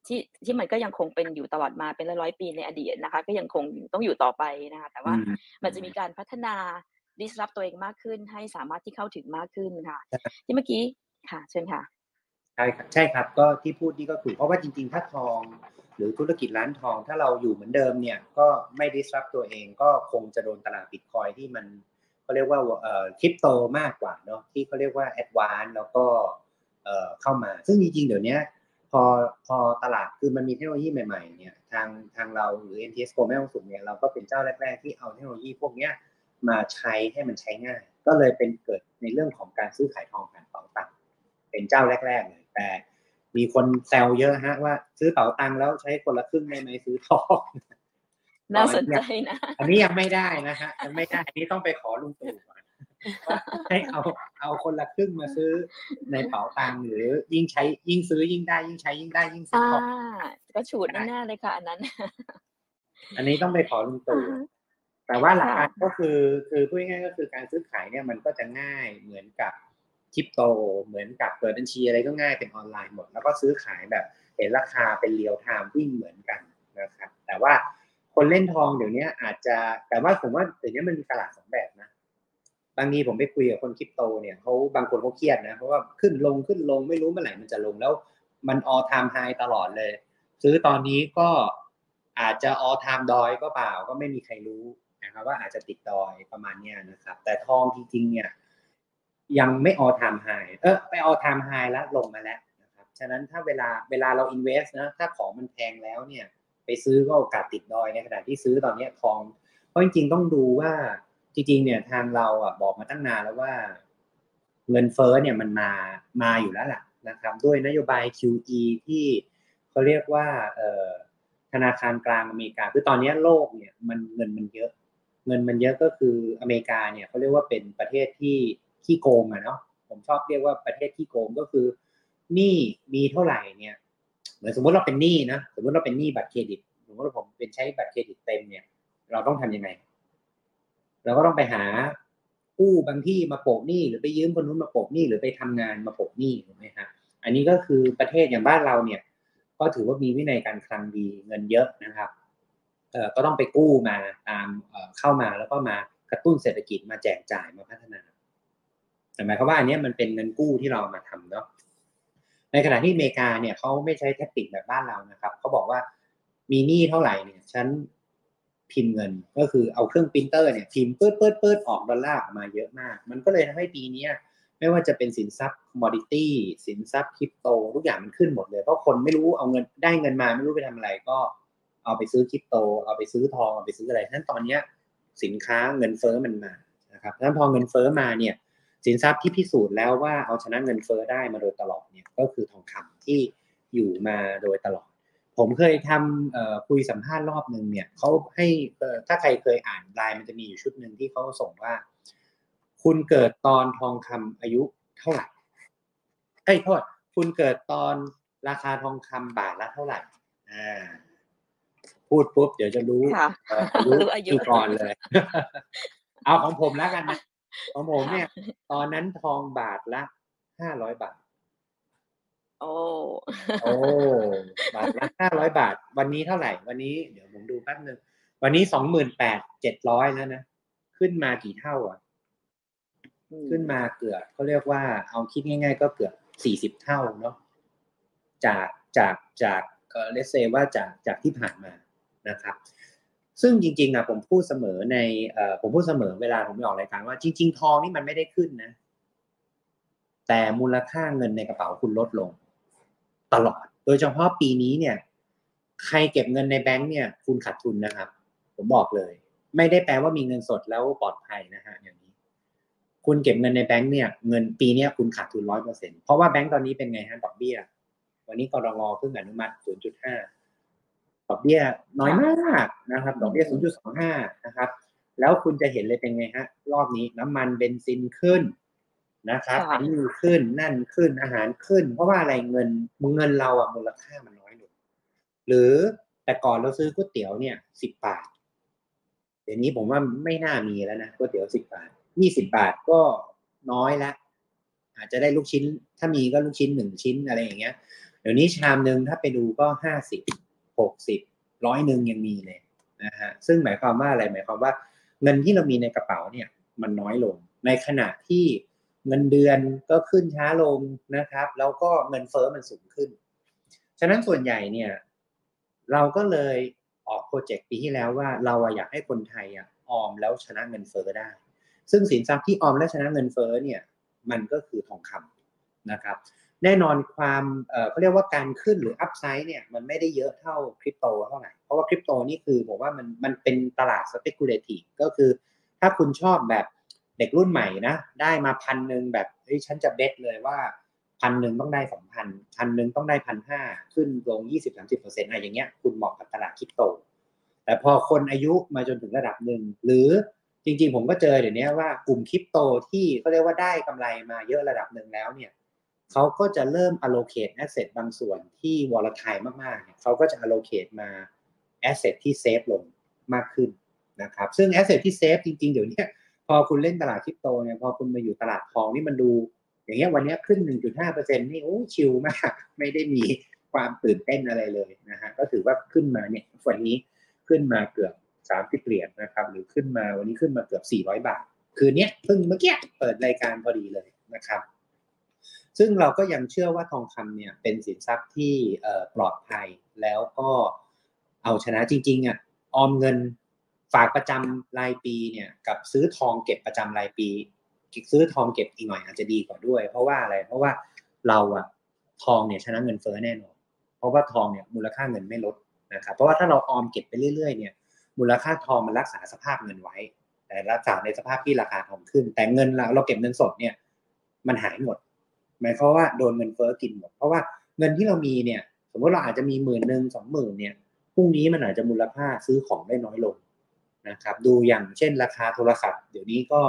ที่ที่มันก็ยังคงเป็นอยู่ตลอดมาเป็นร้อยๆปีในอดีตนะคะ ก็ยังคงต้องอยู่ต่อไปนะคะ แต่ว่าอืมมันจะมีการพัฒนา disrupt ตัวเองมากขึ้น ให้สามารถที่เข้าถึงมากขึ้นค่ะใช่ที่เมื่อกี้ค่ะ เชิญค่ะใช่ครับใช่ครับก็ที่พูดนี่ก็คือเพราะว่าจริง ๆ ถ้าทองหรือธุรกิจร้านทอง ถ้าเราอยู่เหมือนเดิมเนี่ยก็ไม่ disrupt ตัวเองก็คงจะโดนตลาดบิตคอยที่มันเขาเรียกว่าเอ่อคริปโตมากกว่าเนาะที่เขาเรียกว่า advance แล้วก็เอ่อเข้ามา ซึ่งจริงๆเดี๋ยวเนี้ย พอพอตลาดคือมันมีเทคโนโลยีใหม่ๆเนี่ยทางทางเราหรือ NTS Go แม่ฮ่องสอนเนี่ยเราก็เป็นเจ้าแรก ๆ ที่เอาเทคโนโลยีพวกเนี้ยมาใช้ให้มันใช้ง่าย ก็เลยเป็นเกิดในเรื่องของการซื้อขายทองผ่านเป๋าตังค์เป็นเจ้าแรกๆเลยแต่มีคนแซวเยอะฮะว่า ซื้อเป๋าตังค์แล้วใช้คนละครึ่งได้ไหมซื้อทองน่าสนใจนะ อันนี้ยังไม่ได้นะฮะยังไม่ได้อันนี้ต้องไปขอลุงตู่ก่อนว่า ให้เอาเอาคนละครึ่งมาซื้อในเป๋าตังค์หรือยิ่งใช้ยิ่งซื้อยิ่งได้ ยิ่งใช้ยิ่งได้ยิ่งซื้ออ่าทองก็ฉูดแน่ๆเลยค่ะอันนั้น อันนี้ต้องไปขอลุงตู่แต่ว่าหลักการก็คือคือพูดง่ายๆก็คือการซื้อขายเนี่ยมันก็จะง่ายเหมือนกับคริปโตเหมือนกับเปิดบัญชีอะไรก็ง่ายเป็นออนไลน์หมด แล้วก็ซื้อขายแบบเห็นราคาเป็นเรียลไทม์วิ่งเหมือนกันนะครับแต่ว่าคนเล่นทองเดี๋ยวนี้อาจจะแต่ว่าผมว่าเดี๋ยวนี้มันมีตลาดสองแบบนะ บางทีผมไปคุยกับคนคริปโตเนี่ยเขาบางคนเขาเครียดนะเพราะว่าขึ้นลงขึ้นลงไม่รู้เมื่อไหร่มันจะลงแล้วมันออทามไฮตลอดเลย ซื้อตอนนี้ก็อาจจะออทามดอยก็เปล่าก็ไม่มีใครรู้นะครับว่าอาจจะติดดอยประมาณเนี้ยนะครับ แต่ทองจริงๆเนี่ยยังไม่ออทามไฮเออไปออทามไฮแล้วลงมาแล้วนะครับฉะนั้นถ้าเวลาเวลาเราอินเวสต์นะถ้าของมันแพงแล้วเนี่ย ไปซื้อก็โอกาสติดดอยในขณะที่ซื้อตอนนี้ทองเพราะจริงๆต้องดูว่า จริงๆเนี่ยทางเราอะบอกมาตั้งนานแล้วว่า เงินเฟ้อเนี่ยมันมามาอยู่แล้วล่ะนะครับ ด้วยนโยบาย QE ที่เขาเรียกว่าธนาคารกลางอเมริกา คือตอนนี้โลกเนี่ยมันเงินมันเยอะ เงินมันเยอะก็คืออเมริกาเนี่ยเขาเรียกว่าเป็นประเทศที่ขี้โกงอะเนาะผมชอบเรียกว่าประเทศขี้โกงก็คือหนี้มีเท่าไหร่เนี่ยเหมือนสมมติเราเป็นหนี้นะสมมติเราเป็นหนี้บัตรเครดิตสมมติว่าผมเป็นใช้บัตรเครดิตเต็มเนี่ย เราต้องทำยังไง เราก็ต้องไปหากู้บางที่มาโปะหนี้หรือไปยืมคนนู้นมาโปะหนี้หรือไปทำงานมาโปะหนี้ถูกไหมฮะอันนี้ก็คือประเทศอย่างบ้านเราเนี่ย ก็ถือว่ามีวินัยการคลังดีเงินเยอะนะครับเอ่อก็ต้องไปกู้มาตามเอ่อเข้ามาแล้วก็มากระตุ้นเศรษฐกิจมาแจกจ่ายมาพัฒนาแต่หมายความว่าอันนี้มันเป็นเงินกู้ที่เรามาทำเนาะในขณะที่อเมริกาเนี่ยเขาไม่ใช้แทคติกแบบบ้านเรานะครับเขาบอกว่ามีหนี้เท่าไหร่เนี่ยฉัน พิมพ์เงิน ก็คือเอาเครื่องปรินเตอร์เนี่ยพิมพ์เปิดเปิดเปิดออกดอลลาร์ออกมาเยอะมาก มันก็เลยทำให้ปีนี้ไม่ว่าจะเป็นสินทรัพย์ commodity สินทรัพย์คริปโต ทุกอย่างมันขึ้นหมดเลย เพราะคนไม่รู้เอาเงินได้เงินมาไม่รู้ไปทำอะไรก็เอาไปซื้อคริปโต เอาไปซื้อทองเอาไปซื้ออะไรฉะนั้นตอนเนี้ยสินค้าเงินเฟ้อมันมานะครับฉะนั้นพอเงินเฟ้อมาเนี่ยสินทรัพย์ที่พิสูจน์แล้วว่าเอาชนะเงินเฟ้อได้มาโดยตลอดเนี่ยก็คือทองคำที่อยู่มาโดยตลอด ผมเคยทำเอ่อคุยสัมภาษณ์รอบหนึ่งเนี่ยเขาให้เอ่อถ้าใครเคยอ่านไลน์มันจะมีอยู่ชุดหนึ่งที่เขาส่งว่า คุณเกิดตอนทองคำอายุเท่าไหร่เอ้ยโทษคุณเกิดตอนราคาทองคำบาทละเท่าไหร่อ่าพูดปุ๊บเดี๋ยวจะรู้ค่ะเอ่ออายุรู้อายุที่ก่อนเลย เอาของผมแล้วกันนะของผมเนี่ย ตอนนั้นทองบาทละห้าร้อยบาทโอ้โอ้บาทละห้าร้อยบาท วันนี้เท่าไหร่ วันนี้เดี๋ยวผมดูแป๊บนึง วันนี้สองหมื่นแปดเจ็ดร้อยแล้วนะ ขึ้นมากี่เท่าอะ ขึ้นมาเกือบเขาเรียกว่าเอาคิดง่ายๆ ก็เกือบสี่สิบเท่าเนาะจากจากจากเออเลสเซว่าจากจากที่ผ่านมานะครับ ซึ่งจริงๆนะผมพูดเสมอในเอ่อผมพูดเสมอเวลาผมไปออกรายการว่าจริง ๆ ทองนี่มันไม่ได้ขึ้นนะ แต่มูลค่าเงินในกระเป๋าคุณลดลง ตลอด โดยเฉพาะปีนี้เนี่ย ใครเก็บเงินในแบงก์เนี่ย คุณขาดทุนนะครับ ผมบอกเลย ไม่ได้แปลว่ามีเงินสดแล้วปลอดภัยนะฮะอย่างนี้ คุณเก็บเงินในแบงก์เนี่ยเงินปีนี้คุณขาดทุนร้อยเปอร์เซ็นเพราะว่าแบงก์ตอนนี้เป็นไงฮะดอกเบี้ย วันนี้กรงเพิ่งอนุมัติ0.5ดห้าดอกเบี้ยน้อยมากนะครับดอกเบี้ย0.25นะครับ แล้วคุณจะเห็นเลยเป็นไงฮะ รอบนี้น้ำมันเบนซินขึ้น นะครับค่ะอันนี้ขึ้นนั่นขึ้นอาหารขึ้น เพราะว่าอะไรเงินเงินเราอะมูลค่ามันน้อยลงหรือแต่ก่อนเราซื้อก๋วยเตี๋ยวเนี่ยสิบบาท เดี๋ยวนี้ผมว่าไม่น่ามีแล้วนะก๋วยเตี๋ยวสิบบาทยี่สิบาทก็น้อยละ อาจจะได้ลูกชิ้น ถ้ามีก็ลูกชิ้นหนึ่งชิ้นอะไรอย่างเงี้ย เดี๋ยวนี้ชามหนึ่งถ้าไปดูก็ห้าสิบหกสิบร้อยหนึ่งยังมีเลยนะฮะซึ่งหมายความว่าอะไรหมายความว่า เงินที่เรามีในกระเป๋าเนี่ย มันน้อยลงในขณะที่ เงินเดือนก็ขึ้นช้าลงนะครับ แล้วก็เงินเฟ้อมันสูงขึ้น ฉะนั้นส่วนใหญ่เนี่ย เราก็เลยออกโปรเจกต์ปีที่แล้วว่าเราอยากให้คนไทยออมแล้วชนะเงินเฟ้อได้ ซึ่งสินทรัพย์ที่ออมและชนะเงินเฟ้อเนี่ย มันก็คือทองคำนะครับ แน่นอนความเขาเรียกว่าการขึ้นหรืออัพไซด์เนี่ยมันไม่ได้เยอะเท่าคริปโตเท่าไหร่ เพราะว่าคริปโตนี่คือผมว่ามันมันเป็นตลาด speculative ก็คือ ถ้าคุณชอบแบบ เด็กรุ่นใหม่นะได้มาพันหนึ่งแบบเฮ้ยฉันจะเบสเลยว่าพันหนึ่งต้องได้สองพันพันหนึ่งต้องได้พันห้าขึ้นลงยี่สิบสามสิบเปอร์เซ็นต์อะไรอย่างเงี้ยคุณเหมาะกับตลาดคริปโต แต่พอคนอายุมาจนถึงระดับหนึ่งหรือจริงๆ ผมก็เจอเดี๋ยวนี้ว่ากลุ่มคริปโตที่เขาเรียกว่าได้กำไรมาเยอะระดับหนึ่งแล้วเนี่ยเขาก็จะเริ่ม allocate asset บางส่วนที่ volatile มากๆเนี่ยเขาก็จะ allocate มา asset ที่ safe ลงมากขึ้นนะครับซึ่ง asset ที่ safe จริงๆเดี๋ยวนี้ พอคุณเล่นตลาดคริปโตเนี่ยพอคุณมาอยู่ตลาดทองนี่มันดู อย่างเงี้ยวันนี้ขึ้น 1.5%นี่โอ้ชิลมาก ไม่ได้มีความตื่นเต้นอะไรเลยนะฮะก็ถือว่าขึ้นมาเนี่ยวันนี้ขึ้นมาเกือบ30เหรียญนะครับหรือขึ้นมาวันนี้ขึ้นมาเกือบ 400 บาท คืนนี้เพิ่งเมื่อกี้เปิดรายการพอดีเลยนะครับ ซึ่งเราก็ยังเชื่อว่าทองคำเนี่ยเป็นสินทรัพย์ที่ปลอดภัยแล้วก็เอาชนะจริงๆอะออมเงิน ฝากประจำรายปีเนี่ยกับซื้อทองเก็บประจำรายปีซื้อทองเก็บอีกหน่อยอาจจะดีกว่าด้วย เพราะว่าอะไร เพราะว่าเราอะทองเนี่ยชนะเงินเฟ้อแน่นอนเพราะว่าทองเนี่ยมูลค่าเงินไม่ลดนะครับเพราะว่าถ้าเราออมเก็บไปเรื่อยๆเนี่ยมูลค่าทองมันรักษาสภาพเงินไว้ แต่รักษาในสภาพที่ราคาทองขึ้น แต่เงินเราเราเก็บเงินสดเนี่ยมันหายหมดหมายความว่าโดนเงินเฟ้อกินหมดเพราะว่าเงินที่เรามีเนี่ย สมมติเราอาจจะมีหมื่นหนึ่งสองหมื่นเนี่ยพรุ่งนี้มันอาจจะมูลค่าซื้อของได้น้อยลง นะครับดูอย่างเช่นราคาโทรศัพท์ เดี๋ยวนี้ก็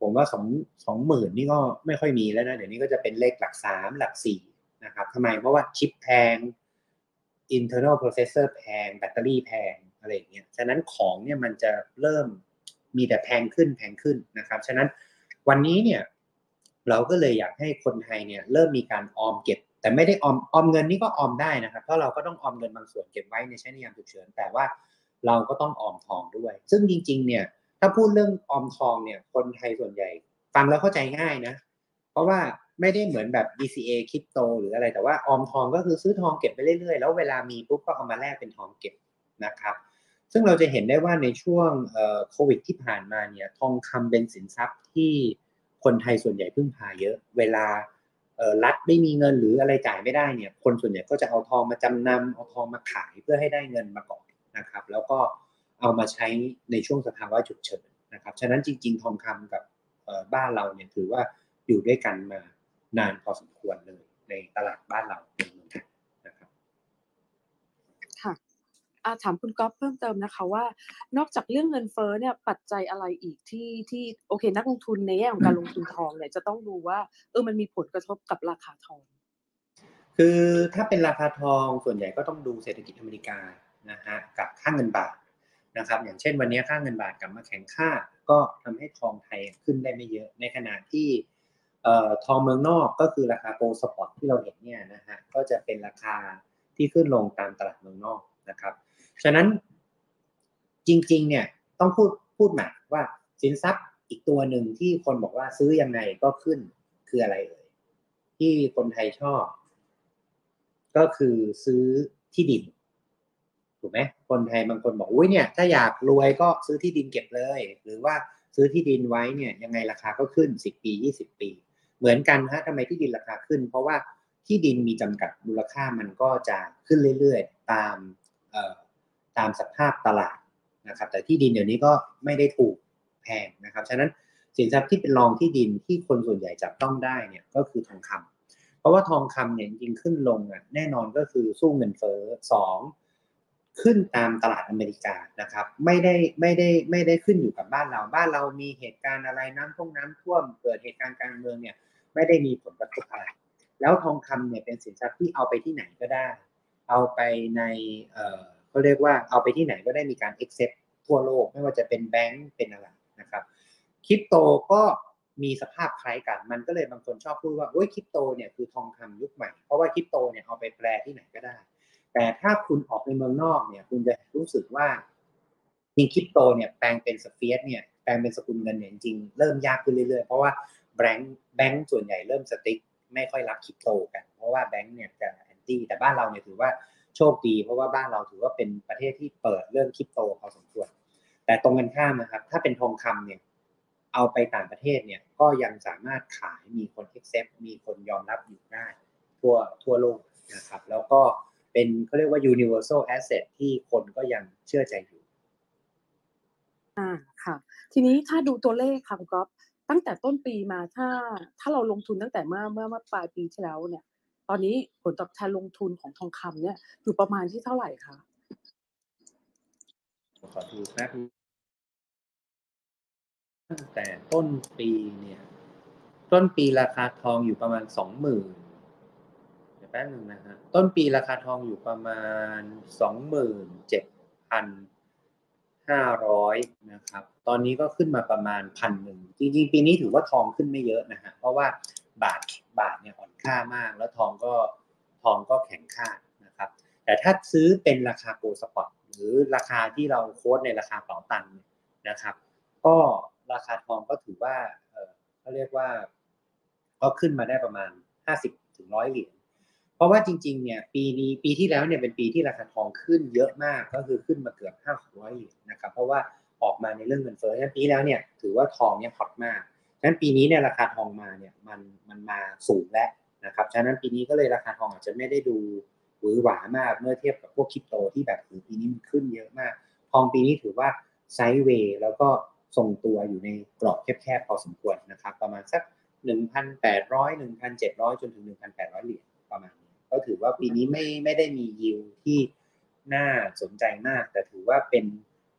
ผมว่าสองสองหมื่นนี่ก็ไม่ค่อยมีแล้วนะ เดี๋ยวนี้ก็จะเป็นเลขหลักสามหลักสี่นะครับทำไมเพราะว่าชิปแพง internal processor แพง แบตเตอรี่แพงอะไรอย่างเงี้ยฉะนั้นของเนี่ยมันจะเริ่มมีแต่แพงขึ้นแพงขึ้นนะครับฉะนั้นวันนี้เนี่ยเราก็เลยอยากให้คนไทยเนี่ยเริ่มมีการออมเก็บ แต่ไม่ได้ออมออมเงินนี่ก็ออมได้นะครับเพราะเราก็ต้องออมเงินบางส่วนเก็บไว้ในใช้ในยามฉุกเฉินแต่ว่า เราก็ต้องออมทองด้วย ซึ่งจริง ๆ เนี่ย ถ้าพูดเรื่องออมทองเนี่ย คนไทยส่วนใหญ่ฟังแล้วเข้าใจง่ายนะ เพราะว่าไม่ได้เหมือนแบบ DCA คริปโต หรืออะไร แต่ว่าออมทองก็คือซื้อทองเก็บไปเรื่อยๆ แล้วเวลามีปุ๊บก็เอามาแลกเป็นทองเก็บนะครับ ซึ่งเราจะเห็นได้ว่าในช่วงโควิดที่ผ่านมาเนี่ย ทองคำเป็นสินทรัพย์ที่คนไทยส่วนใหญ่พึ่งพาเยอะ เวลารัฐไม่มีเงินหรืออะไรจ่ายไม่ได้เนี่ย คนส่วนใหญ่ก็จะเอาทองมาจำนำเอาทองมาขายเพื่อให้ได้เงินมาก่อน นะครับ แล้วก็เอามาใช้ในช่วงสภาวะฉุกเฉินนะครับ ฉะนั้นจริง ๆ ทองคำกับบ้านเราเนี่ยถือว่าอยู่ด้วยกันมานานพอสมควรเลยในตลาดบ้านเราในเมืองไทยนะครับค่ะถามคุณก๊อฟเพิ่มเติมนะคะว่า นอกจากเรื่องเงินเฟ้อเนี่ยปัจจัยอะไรอีกที่ที่โอเค นักลงทุนในแง่ของการลงทุนทองเนี่ยจะต้องดูว่าเออมันมีผลกระทบกับราคาทอง คือถ้าเป็นราคาทองส่วนใหญ่ก็ต้องดูเศรษฐกิจอเมริกา นะฮะกับค่าเงินบาทนะครับอย่างเช่นวันนี้ค่าเงินบาทกลับมาแข็งค่า ก็ทำให้ทองไทยขึ้นได้ไม่เยอะ ในขณะที่ทองเมืองนอกก็คือราคา gold spot ที่เราเห็นเนี่ยนะฮะก็จะเป็นราคาที่ขึ้นลงตามตลาดเมืองนอกนะครับ ฉะนั้นจริงๆเนี่ยต้องพูดพูดหมาว่าสินทรัพย์อีกตัวหนึ่งที่คนบอกว่าซื้อยังไงก็ขึ้นคืออะไรเอ่ยที่คนไทยชอบ ก็คือซื้อที่ดิน ถูกไหมคนไทยบางคนบอกอุ้ยเนี่ยถ้าอยากรวยก็ซื้อที่ดินเก็บเลย หรือว่าซื้อที่ดินไว้เนี่ยยังไงราคาก็ขึ้นสิบปียี่สิบปี เหมือนกันฮะทำไมที่ดินราคาขึ้น เพราะว่าที่ดินมีจำกัดมูลค่ามันก็จะขึ้นเรื่อยๆ ตามตามสภาพตลาดนะครับแต่ที่ดินเดี๋ยวนี้ก็ไม่ได้ถูกแพงนะครับฉะนั้นสินทรัพย์ที่เป็นรองที่ดินที่คนส่วนใหญ่จับต้องได้เนี่ยก็คือทองคำเพราะว่าทองคำเนี่ยจริงขึ้นลงอะแน่นอนก็คือสู้เงินเฟ้อสอง ขึ้นตามตลาดอเมริกานะครับ ไม่ได้ไม่ได้ไม่ได้ขึ้นอยู่กับบ้านเรา บ้านเรามีเหตุการณ์อะไรน้ำท่วมน้ำท่วม เกิดเหตุการณ์การเมืองเนี่ยไม่ได้มีผลกระทบอะไร แล้วทองคำเนี่ยเป็นสินทรัพย์ที่เอาไปที่ไหนก็ได้ เอาไปในเอ่อเขาเรียกว่าเอาไปที่ไหนก็ได้มีการ accept ทั่วโลกไม่ว่าจะเป็นแบงก์เป็นอะไรนะครับคริปโตก็มีสภาพคล้ายกันมันก็เลยบางคนชอบพูดว่าโอ้ยคริปโตเนี่ยคือทองคำยุคใหม่ เพราะว่าคริปโตเนี่ยเอาไปแปลที่ไหนก็ได้ แต่ถ้าคุณออกในเมืองนอกเนี่ย คุณจะรู้สึกว่าจริงคริปโตเนี่ยแปลงเป็นสเฟียสเนี่ยแปลงเป็นสกุลเงินเนี่ยจริงเริ่มยากขึ้นเรื่อยๆ เพราะว่าแบงก์แบงก์ส่วนใหญ่เริ่ม strict ไม่ค่อยรับคริปโตกัน เพราะว่าแบงก์เนี่ยจะ anti แต่บ้านเราเนี่ยถือว่าโชคดี เพราะว่าบ้านเราถือว่าเป็นประเทศที่เปิดเรื่องคริปโตพอสมควร แต่ตรงกันข้ามนะครับ ถ้าเป็นทองคำเนี่ยเอาไปต่างประเทศเนี่ยก็ยังสามารถขายมีคน accept มีคนยอมรับอยู่ได้ทั่วทั่วโลกนะครับ แล้วก็ เป็นเขาเรียกว่า universal asset ที่คนก็ยังเชื่อใจอยู่ อ่าค่ะ ทีนี้ถ้าดูตัวเลขค่ะคุณก๊อฟตั้งแต่ต้นปีมาถ้าถ้าเราลงทุนตั้งแต่เมื่อเมื่อเมื่อปลายปีที่แล้วเนี่ย ตอนนี้ผลตอบแทนลงทุนของทองคำเนี่ย อยู่ประมาณที่เท่าไหร่คะขอดูแป๊บตั้งแต่ต้นปีเนี่ย ต้นปีราคาทองอยู่ประมาณสองหมื่นเดี๋ยว แป๊บนึงนะฮะต้นปีราคาทองอยู่ประมาณสองหมื่นเจ็ดพันห้าร้อยนะครับ ตอนนี้ก็ขึ้นมาประมาณพันหนึ่งจริงๆ ปีนี้ถือว่าทองขึ้นไม่เยอะนะฮะเพราะว่าบาทบาทเนี่ยอ่อนค่ามาก แล้วทองก็ทองก็แข็งค่านะครับ แต่ถ้าซื้อเป็นราคาโกลสปอตหรือราคาที่เราโค้ดในราคาเป๋าตังค์นะครับ ก็ราคาทองก็ถือว่าเออเขาเรียกว่า ก็ขึ้นมาได้ประมาณ50ถึงร้อยเหรียญ เพราะว่าจริงๆเนี่ยปีนี้ปีที่แล้วเนี่ยเป็นปีที่ราคาทองขึ้นเยอะมากก็คือขึ้นมาเกือบห้าร้อยเหรียญนะครับเพราะว่าออกมาในเรื่องเงินเฟ้อฉะนั้นปีแล้วเนี่ยถือว่าทองเนี่ยฮอตมากฉะนั้นปีนี้เนี่ยราคาทองมาเนี่ยมันมันมาสูงแล้วนะครับฉะนั้นปีนี้ก็เลยราคาทองอาจจะไม่ได้ดูหวือหวามากเมื่อเทียบกับพวกคริปโตที่แบบปีนี้มันขึ้นเยอะมาก ทองปีนี้ถือว่าไซด์เวย์แล้วก็ทรงตัวอยู่ในกรอบแคบๆพอสมควรนะครับ ประมาณสัก 1,800 1,700 จนถึง 1,800 เหรียญประมาณนี้ ก็ถือว่าปีนี้ไม่ไม่ได้มียิวที่น่าสนใจมาก แต่ถือว่าเป็น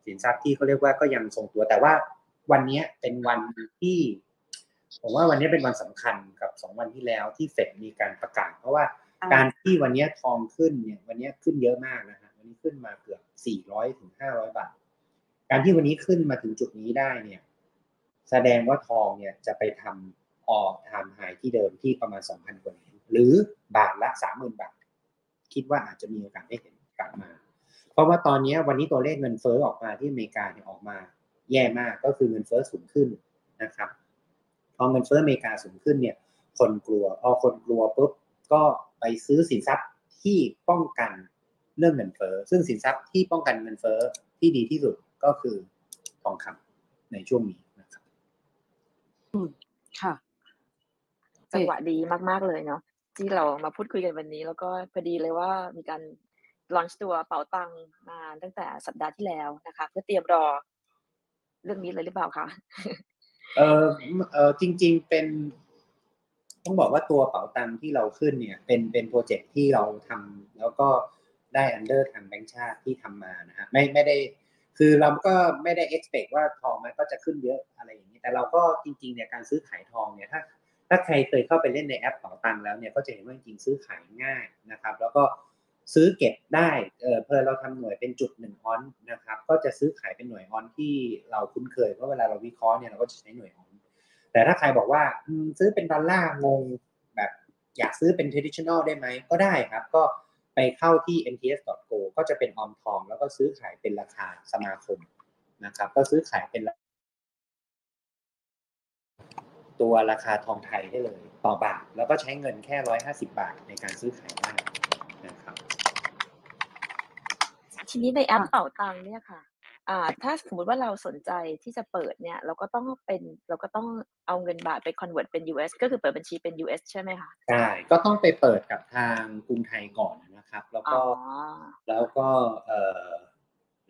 สินทรัพย์ที่เขาเรียกว่าก็ยังทรงตัว แต่ว่าวันนี้เป็นวันที่ ผมว่าวันนี้เป็นวันสำคัญกับสองวันที่แล้วที่เฟดมีการประกาศ เพราะว่าการที่วันนี้ทองขึ้นเนี่ยวันนี้ขึ้นเยอะมากนะฮะวันนี้ขึ้นมาเกือบ400ถึง500บาท การที่วันนี้ขึ้นมาถึงจุดนี้ได้เนี่ย แสดงว่าทองเนี่ยจะไปทำออทำไฮที่เดิมที่ประมาณ2,000กว่าเหรียญ หรือบาทละ30,000บาท คิดว่าอาจจะมีโอกาสได้เห็นกลับมา เพราะว่าตอนนี้วันนี้ตัวเลขเงินเฟ้อออกมาที่อเมริกาเนี่ยออกมา แย่มากก็คือเงินเฟ้อสูงขึ้นนะครับพอเงินเฟ้ออเมริกาสูงขึ้นเนี่ย คนกลัวพอคนกลัวปุ๊บก็ไปซื้อสินทรัพย์ที่ป้องกันเรื่องเงินเฟ้อซึ่งสินทรัพย์ที่ป้องกันเงินเฟ้อที่ดีที่สุดก็คือทองคำในช่วงนี้นะครับค่ะจังหวะดีมาก ๆ เลยเนาะ ที่เรามาพูดคุยกันวันนี้ แล้วก็พอดีเลยว่ามีการลอนตัวเป๋าตังมาตั้งแต่สัปดาห์ที่แล้วนะคะ เพื่อเตรียมรอเรื่องนี้เลยหรือเปล่าคะเออเออจริง ๆเป็น ต้องบอกว่าตัวเป๋าตังที่เราขึ้นเนี่ย เป็นเป็นโปรเจกต์ที่เราทำแล้วก็ได้ under ทางแบงก์ชาติที่ทำมานะฮะไม่ไม่ได้ คือเราก็ไม่ได้ expect ว่าทองมันก็จะขึ้นเยอะอะไรอย่างนี้ แต่เราก็จริง ๆ เนี่ยการซื้อขายทองเนี่ยถ้า ถ้าใครเคยเข้าไปเล่นในแอปเป๋าตังแล้วเนี่ยก็จะเห็นว่าจริงซื้อขายง่ายนะครับ แล้วก็ซื้อเก็บได้เออเพื่อเราทำหน่วยเป็นจุดหนึ่งออนซ์นะครับ ก็จะซื้อขายเป็นหน่วยออนซ์ที่เราคุ้นเคยเพราะเวลาเราวิเคราะห์เนี่ยเราก็จะใช้หน่วยออน แต่ถ้าใครบอกว่าซื้อเป็นดอลลาร์งงแบบอยากซื้อเป็น traditional ได้ไหมก็ได้ครับ ก็ไปเข้าที่ mts.go ก็จะเป็นออมทอง แล้วก็ซื้อขายเป็นราคาสมาคมนะครับ ก็ซื้อขายเป็น ตัวราคาทองไทยได้เลยต่อบาท แล้วก็ใช้เงินแค่ร้อยห้าสิบาทในการซื้อขายได้นะครับ ทีนี้ในแอปค่ะเป๋าตังเนี่ยค่ะอ่าถ้าสมมุติว่าเราสนใจที่จะเปิดเนี่ย เราก็ต้องเป็นเราก็ต้องเอาเงินบาทไป convert เป็น US ก็คือเปิดบัญชีเป็น US ใช่ไหมคะใช่ก็ต้องไปเปิดกับทางกรุงไทยก่อนนะครับ แล้วอ๋ก็อแล้วก็เอ่อ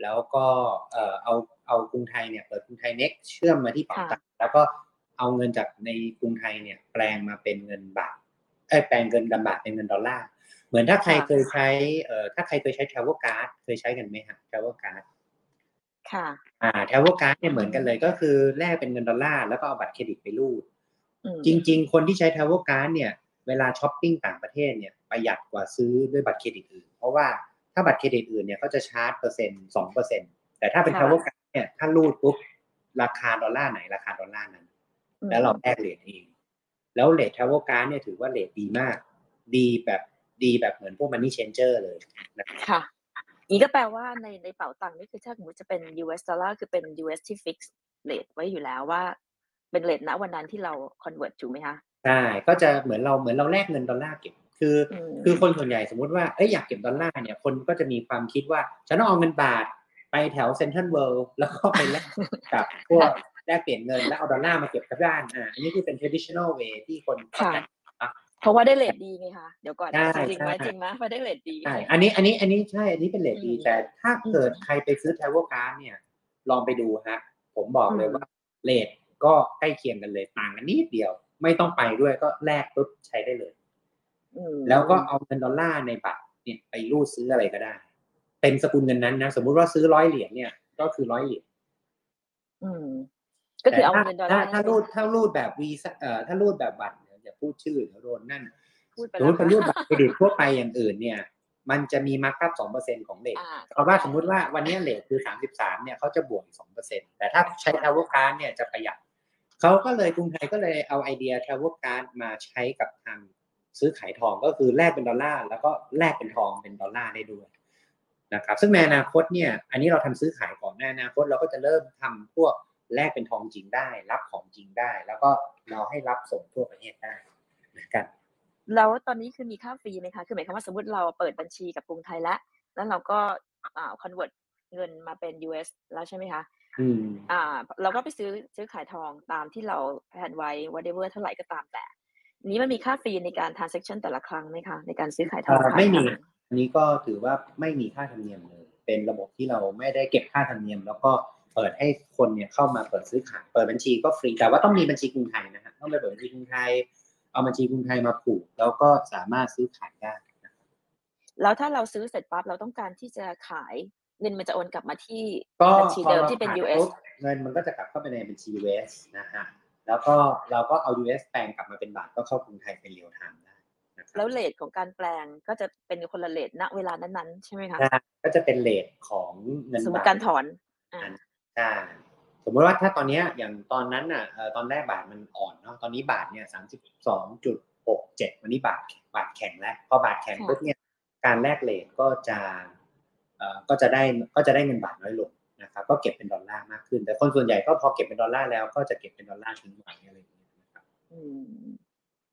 แล้วก็เอ่อเอาเอากรุงไทยเนี่ยเปิดกรุงไทยเน็กเชื่อมมาที่เป๋าตังค์แล้วก็ เอาเงินจากในกรุงไทยเนี่ย แปลงมาเป็นเงินบาทเอ้ยแปลงเงินดำบาทเป็นเงินดอลลาร์เหมือนถ้าใครเคยใช้เอ่อถ้าใครเคยใช้ travel card เคยใช้กันไหมฮะ travel card ค่ะ อ่า travel card เนี่ยเหมือนกันเลยก็คือแลกเป็นเงินดอลลาร์แล้วก็เอาบัตรเครดิตไปรูดอืมจริง ๆ คนที่ใช้ travel card เนี่ย เวลาช้อปปิ้งต่างประเทศเนี่ยประหยัดกว่าซื้อด้วยบัตรเครดิตอื่น เพราะว่าถ้าบัตรเครดิตอื่นเนี่ยเขาจะชาร์จเปอร์เซ็นต์สองเปอร์เซ็นต์แต่ถ้าเป็น travel card เนี่ยถ้ารูดปุ๊บราคาดอลลาร์ไหนราคาดอลลาร์นั้น แล้วเราแลกเหรียญเอง แล้ว rate travel card เนี่ยถือว่า rate ดีมาก ดีแบบดีแบบเหมือนพวก money changer เลยนะครับค่ะนี่ก็แปลว่าในในเป๋าตังค์นี่คือถ้าสมมติจะเป็น US ดอลลาร์คือเป็น US ที่ fix rate ไว้อยู่แล้วว่า เป็น rate ณวันนั้นที่เรา convert ถูกไหมคะใช่ก็จะเหมือนเราเหมือนเราแลกเงินดอลลาร์เก็บคืออมคือคนส่วนใหญ่สมมติว่าเอ้ยอยากเก็บดอลลาร์เนี่ยคนก็จะมีความคิดว่าฉันต้องเอาเงินบาทไปแถวเซ็นทรัลเวิลด์แล้วก็ไปแลกกับพวก แลกเปลี่ยนเงินแล้วเอาดอลลาร์มาเก็บกับบ้านอ่าอันนี้คือเป็น traditional way ที่คนเข้าค่ะใจเพราะว่าได้ rateดีไงคะเดี๋ยวก่อนใช่จริงไหมใช่จริงไหมเพราะได้ rate ดีใช่อันนี้อันนี้อันนี้ใช่อันนี้เป็น rate ดีอืมแต่ถ้าอืมเกิดใครไปซื้อ travel card เนี่ย ลองไปดูฮะ ผมบอกเลยอืมว่า rate ก็ใกล้เคียงกันเลยต่างกันนิดเดียว ไม่ต้องไปด้วยก็แลกปุ๊บใช้ได้เลยอืมแล้วก็เอาเงินดอลลาร์ในบัตรเนี่ยไปรูดซื้ออะไรก็ได้ เป็นสกุลเงินนั้นนะ สมมุติว่าซื้อร้อยเหรียญเนี่ย ก็คือร้อยเหรียญอืม ก็คือเอาแต่เงินดอลถ้าลาร์ถ้ารูดถ้ารูดแบบวีซ่าเอ่อถ้ารูดแบบบัตรเนี่ยอย่าพูดชื่อเดี๋ยวโดนนั่นพูดไปสมแล้มวติเป็นรูดบัตรเครดิตทั่วไปอย่างอื่นเนี่ย มันจะมี markup สองเปอร์เซ็นของ rate อ่าเพราะว่าสมมุติว่าวันนี้ rate คือสามสิบสามเนี่ยเขาจะบวกอีกสองเปอร์เซ็นแต่ถ้าใช้ travel card เนี่ยจะประหยัดเขาก็เลยกรุงไทยก็เลยเอาไอเดีย travel card มาใช้กับทางซื้อขายทองก็คือแลกเป็นดอลลาร์แล้วก็แลกเป็นทองเป็นดอลลาร์ได้ด้วยนะครับ ซึ่งในอนาคตเนี่ย อันนี้เราทำซื้อขายก่อนในอนาคตเราก็จะเริ่มทำพวก แลกเป็นทองจริงได้ รับของจริงได้ แล้วก็เราให้รับส่งทั่วประเทศได้นะครับแล้วตอนนี้คือมีค่าฟรีไหมคะคือหมายความว่าสมมติเราเปิดบัญชีกับกรุงไทยแล้วแล้วเราก็อ่า convert เงินมาเป็น US แล้วใช่ไหมคะอืมอ่า เราก็ไปซื้อซื้อขายทองตามที่เราแผนไว้ whatever เท่าไหร่ก็ตามแต่ นี้มันมีค่าฟรีในการ transaction แต่ละครั้งไหมคะ ในการซื้อขายทองเอ่อผ่านไม่มีทางอันนี้ก็ถือว่าไม่มีค่าธรรมเนียมเลย เป็นระบบที่เราไม่ได้เก็บค่าธรรมเนียม แล้วก็ เปิดให้คนเนี่ยเข้ามาเปิดซื้อขายเปิดบัญชีก็ฟรีแต่ว่าต้องมีบัญชีกรุงไทยนะฮะต้องไปเปิดบัญชีกรุงไทยเอาบัญชีกรุงไทยมาผูกแล้วก็สามารถซื้อขายได้นะครับแล้วถ้าเราซื้อเสร็จปั๊บเราต้องการที่จะขายเงินมันจะโอนกลับมาที่ก็บัญชีพอเดิมเราที่เป็นขาย US ปุ๊บเงินมันก็จะกลับเข้าไปในบัญชี US นะฮะแล้วก็เราก็เอา US แปลงกลับมาเป็นบาทก็เข้ากรุงไทยเป็น real time ได้นะครับแล้ว rate ของการแปลงก็จะเป็นคนละ rate ณเวลานั้นๆ ใช่ไหมคะใช่ก็จะเป็น rate ของเงินสมมบาติทการถอนอ่า ใช่สมมติว่าถ้าตอนเนี้ยอย่างตอนนั้นน่ะเอ่อตอนแรกบาทมันอ่อนเนาะตอนนี้บาทเนี่ยสามสิบสองจุดหกเจ็ดวันนี้บาทบาทแข็งแล้วพอบาทแข็งค่ะปุ๊บเนี่ยการแลก rate ก็จะเอ่อก็จะได้ก็จะได้เงินบาทน้อยลงนะครับก็เก็บเป็นดอลลาร์มากขึ้น แต่คนส่วนใหญ่ก็พอเก็บเป็นดอลลาร์แล้วก็จะเก็บเป็นดอลลาร์ทิ้งไว้อะไรอย่างเงี้ยนะครับอืม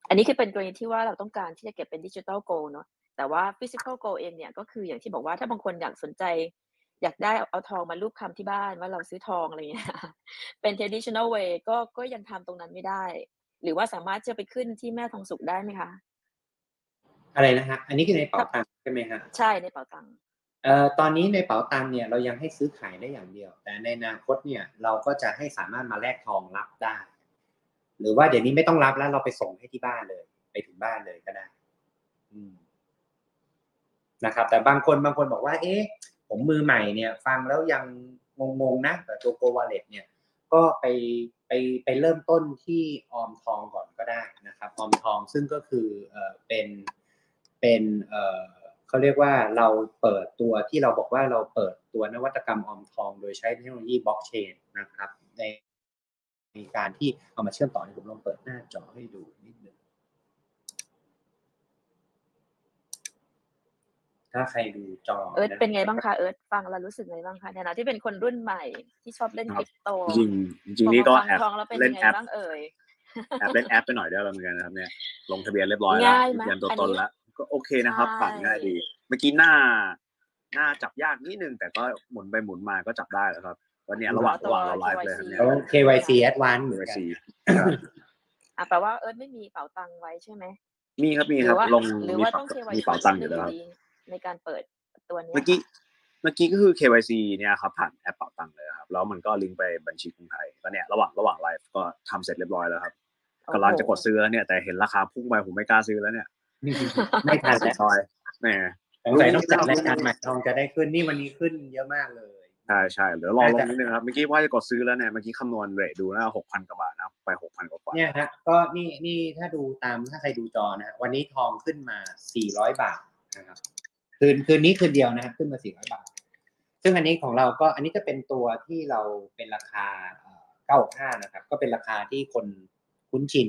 อันนี้คือเป็นกรณีที่ว่าเราต้องการที่จะเก็บเป็นดิจิ t a ลโกลเนาะแต่ว่าฟิสิก a ลโกลเองเนี่ยก็คืออย่างที่บอกว่าถ้าบางคนอยากสนใจ อยากได้เอาทองมาลูบคลำที่บ้านว่าเราซื้อทองอะไรอย่างเงี้ยเป็น traditional way ก็ก็ยังทำตรงนั้นไม่ได้ หรือว่าสามารถจะไปขึ้นที่แม่ทองสุกได้ไหมคะ อะไรนะฮะ อันนี้คือในเป๋าตังค์ใช่ไหมฮะใช่ในเป๋าตังค์เอ่อตอนนี้ในเป๋าตังค์เนี่ยเรายังให้ซื้อขายได้อย่างเดียว แต่ในอนาคตเนี่ยเราก็จะให้สามารถมาแลกทองรับได้ หรือว่าเดี๋ยวนี้ไม่ต้องรับแล้วเราไปส่งให้ที่บ้านเลย ไปถึงบ้านเลยก็ได้อืมนะครับ แต่บางคนบางคนบอกว่า เอ๊ะ ผมมือใหม่เนี่ย ฟังแล้วยังงงๆนะแต่ตัวโกวาเลตเนี่ยก็ไปไปไปเริ่มต้นที่ออมทองก่อนก็ได้นะครับออมทองซึ่งก็คือเอ่อเป็นเป็นเอ่อเขาเรียกว่าเราเปิดตัวที่เราบอกว่าเราเปิดตัวนวัตกรรมออมทอง โดยใช้เทคโนโลยีบล็อกเชนนะครับในการที่เอามาเชื่อมต่อในผมลองเปิดหน้าจอให้ดูนิดนึง ถ้าใครดูจอเอิร์ธะเป็นไงบ้างคะเอิร์ธฟังแล้วรู้สึกไงบ้างคะในฐานะที่เป็นคนรุ่นใหม่ที่ชอบเล่นคครับริปโตจริงจริงๆนี่ก็พอมาแอบฟังทองแล้วเป็นเล่ยันงไงแอปบ้างเอ่ยแอบเล่นแอปไปหน่อยได้แล้วเหมือนกันนะครับเนี่ยลงทะเบียนเรียบร้อยแล้วง่ายไหมยืนยันตัวอันตนนี้แล้วก็โอเคนะครับใช่ปั่นง่ายดี เมื่อกี้หน้าหน้าจับยากนิดนึงแต่ก็หมุนไปหมุนมาก็จับได้แล้วครับวันนี้ระหว่างระหว่างเราไลฟ์เลยครับเนี่ยแล้ว KYC Advance เหมือนกัน KYC อะแปลว่าเอิร์ธไม่มีเป๋าตังค์ไว้ใช่ไหมมีครับมีหครืรับว่าลงหรือมีว่าเป๋าต้อง KYC มีเป๋าตังค์อยู่แล้วครับดี ในการเปิดตัวเนี้ยเมื่อกี้เมื่อกี้ก็คือ KYC เนี่ยครับผ่านแอปเป๋าตังค์เลยครับแล้วมันก็ลิงก์ไปบัญชีกรุงไทยก็เนี่ยระหว่างระหว่างไลฟ์ก็ทำเสร็จเรียบร้อยแล้วครับกำลังจะกดซื้อแล้วเนี่ยแต่เห็นราคาพุ่งไปผมไม่กล้าซื้อแล้วเนี่ยไม่ทันแล้วซอยแหมสงสัยต้องจัดรายการใหม่ทองจะได้ขึ้นนี่วันนี้ขึ้นเยอะมากเลยใช่ใช่เดี๋ยวรอลงนิดนึงครับเมื่อกี้ว่าจะกดซื้อแล้วเนี่ยเมื่อกี้คำนวณเรทดูนะหกพันกว่าบาทนะไปหกพันกว่าเนี่ยฮะก็นี่นี่ถ้าดูตามถ้าใครดูจอนะฮะวันนี้ทองขึ้นมา400บาทนะครับ คืนคืนนี้คืนเดียวนะฮะขึ้นมา400บาท ซึ่งอันนี้ของเราก็อันนี้จะเป็นตัวที่เราเป็นราคาเก้าห้านะครับ ก็เป็นราคาที่คนคุ้นชิน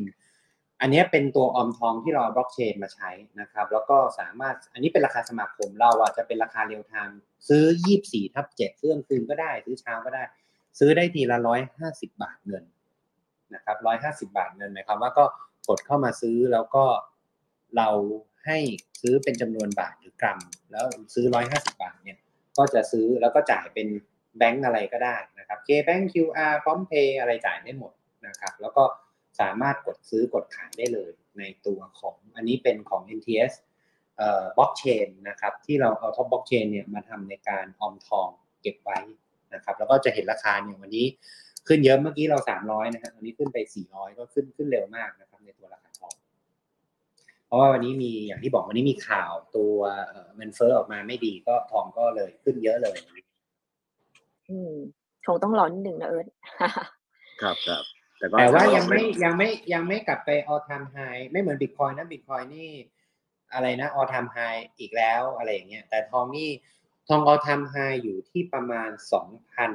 อันนี้เป็นตัวออมทองที่เราบล็อกเชนมาใช้นะครับ แล้วก็สามารถอันนี้เป็นราคาสมาคมเราอะจะเป็นราคาเรียลไทม์ซื้อ24ทับ7ซื้อกลางคืนก็ได้ ซื้อเช้าก็ได้ ซื้อได้ทีละ150บาทเงินนะครับ150บาทเงินหมายความว่าก็กดเข้ามาซื้อแล้วก็เรา ให้ซื้อเป็นจำนวนบาทหรือกรัม แล้วซื้อ 150 บาทเนี่ยก็จะซื้อแล้วก็จ่ายเป็นแบงก์อะไรก็ได้นะครับ K-Bank QR พร้อมเพย์อะไรจ่ายได้หมดนะครับแล้วก็สามารถกดซื้อกดขายได้เลยในตัวของอันนี้เป็นของ MTS เอ่อบล็อกเชนนะครับที่เราเอาท็อปบล็อกเชนเนี่ยมาทำในการออมทองเก็บไว้นะครับแล้วก็จะเห็นราคาเนี่ยวันนี้ขึ้นเยอะเมื่อกี้เรา 300นะครับวันนี้ขึ้นไป 400 ก็ขึ้นขึ้นเร็วมากนะครับในตัวราคาทอง เพราะว่าวันนี้มีอย่างที่บอกวันนี้มีข่าวตัวเอ่อเงินเฟ้อออกมาไม่ดีก็ทองก็เลยขึ้นเยอะเลย อืมคงต้องรอนิดนึงนะเอิร์ธครับครับแต่ก็แต่ว่าถือยังไม่ยังไม่ยังไม่กลับไป all time high ไม่เหมือนบิตคอยนะบิตคอยนี่อะไรนะ all time high อีกแล้วอะไรอย่างเงี้ยแต่ทองนี่ทอง all time high อยู่ที่ประมาณสองพัน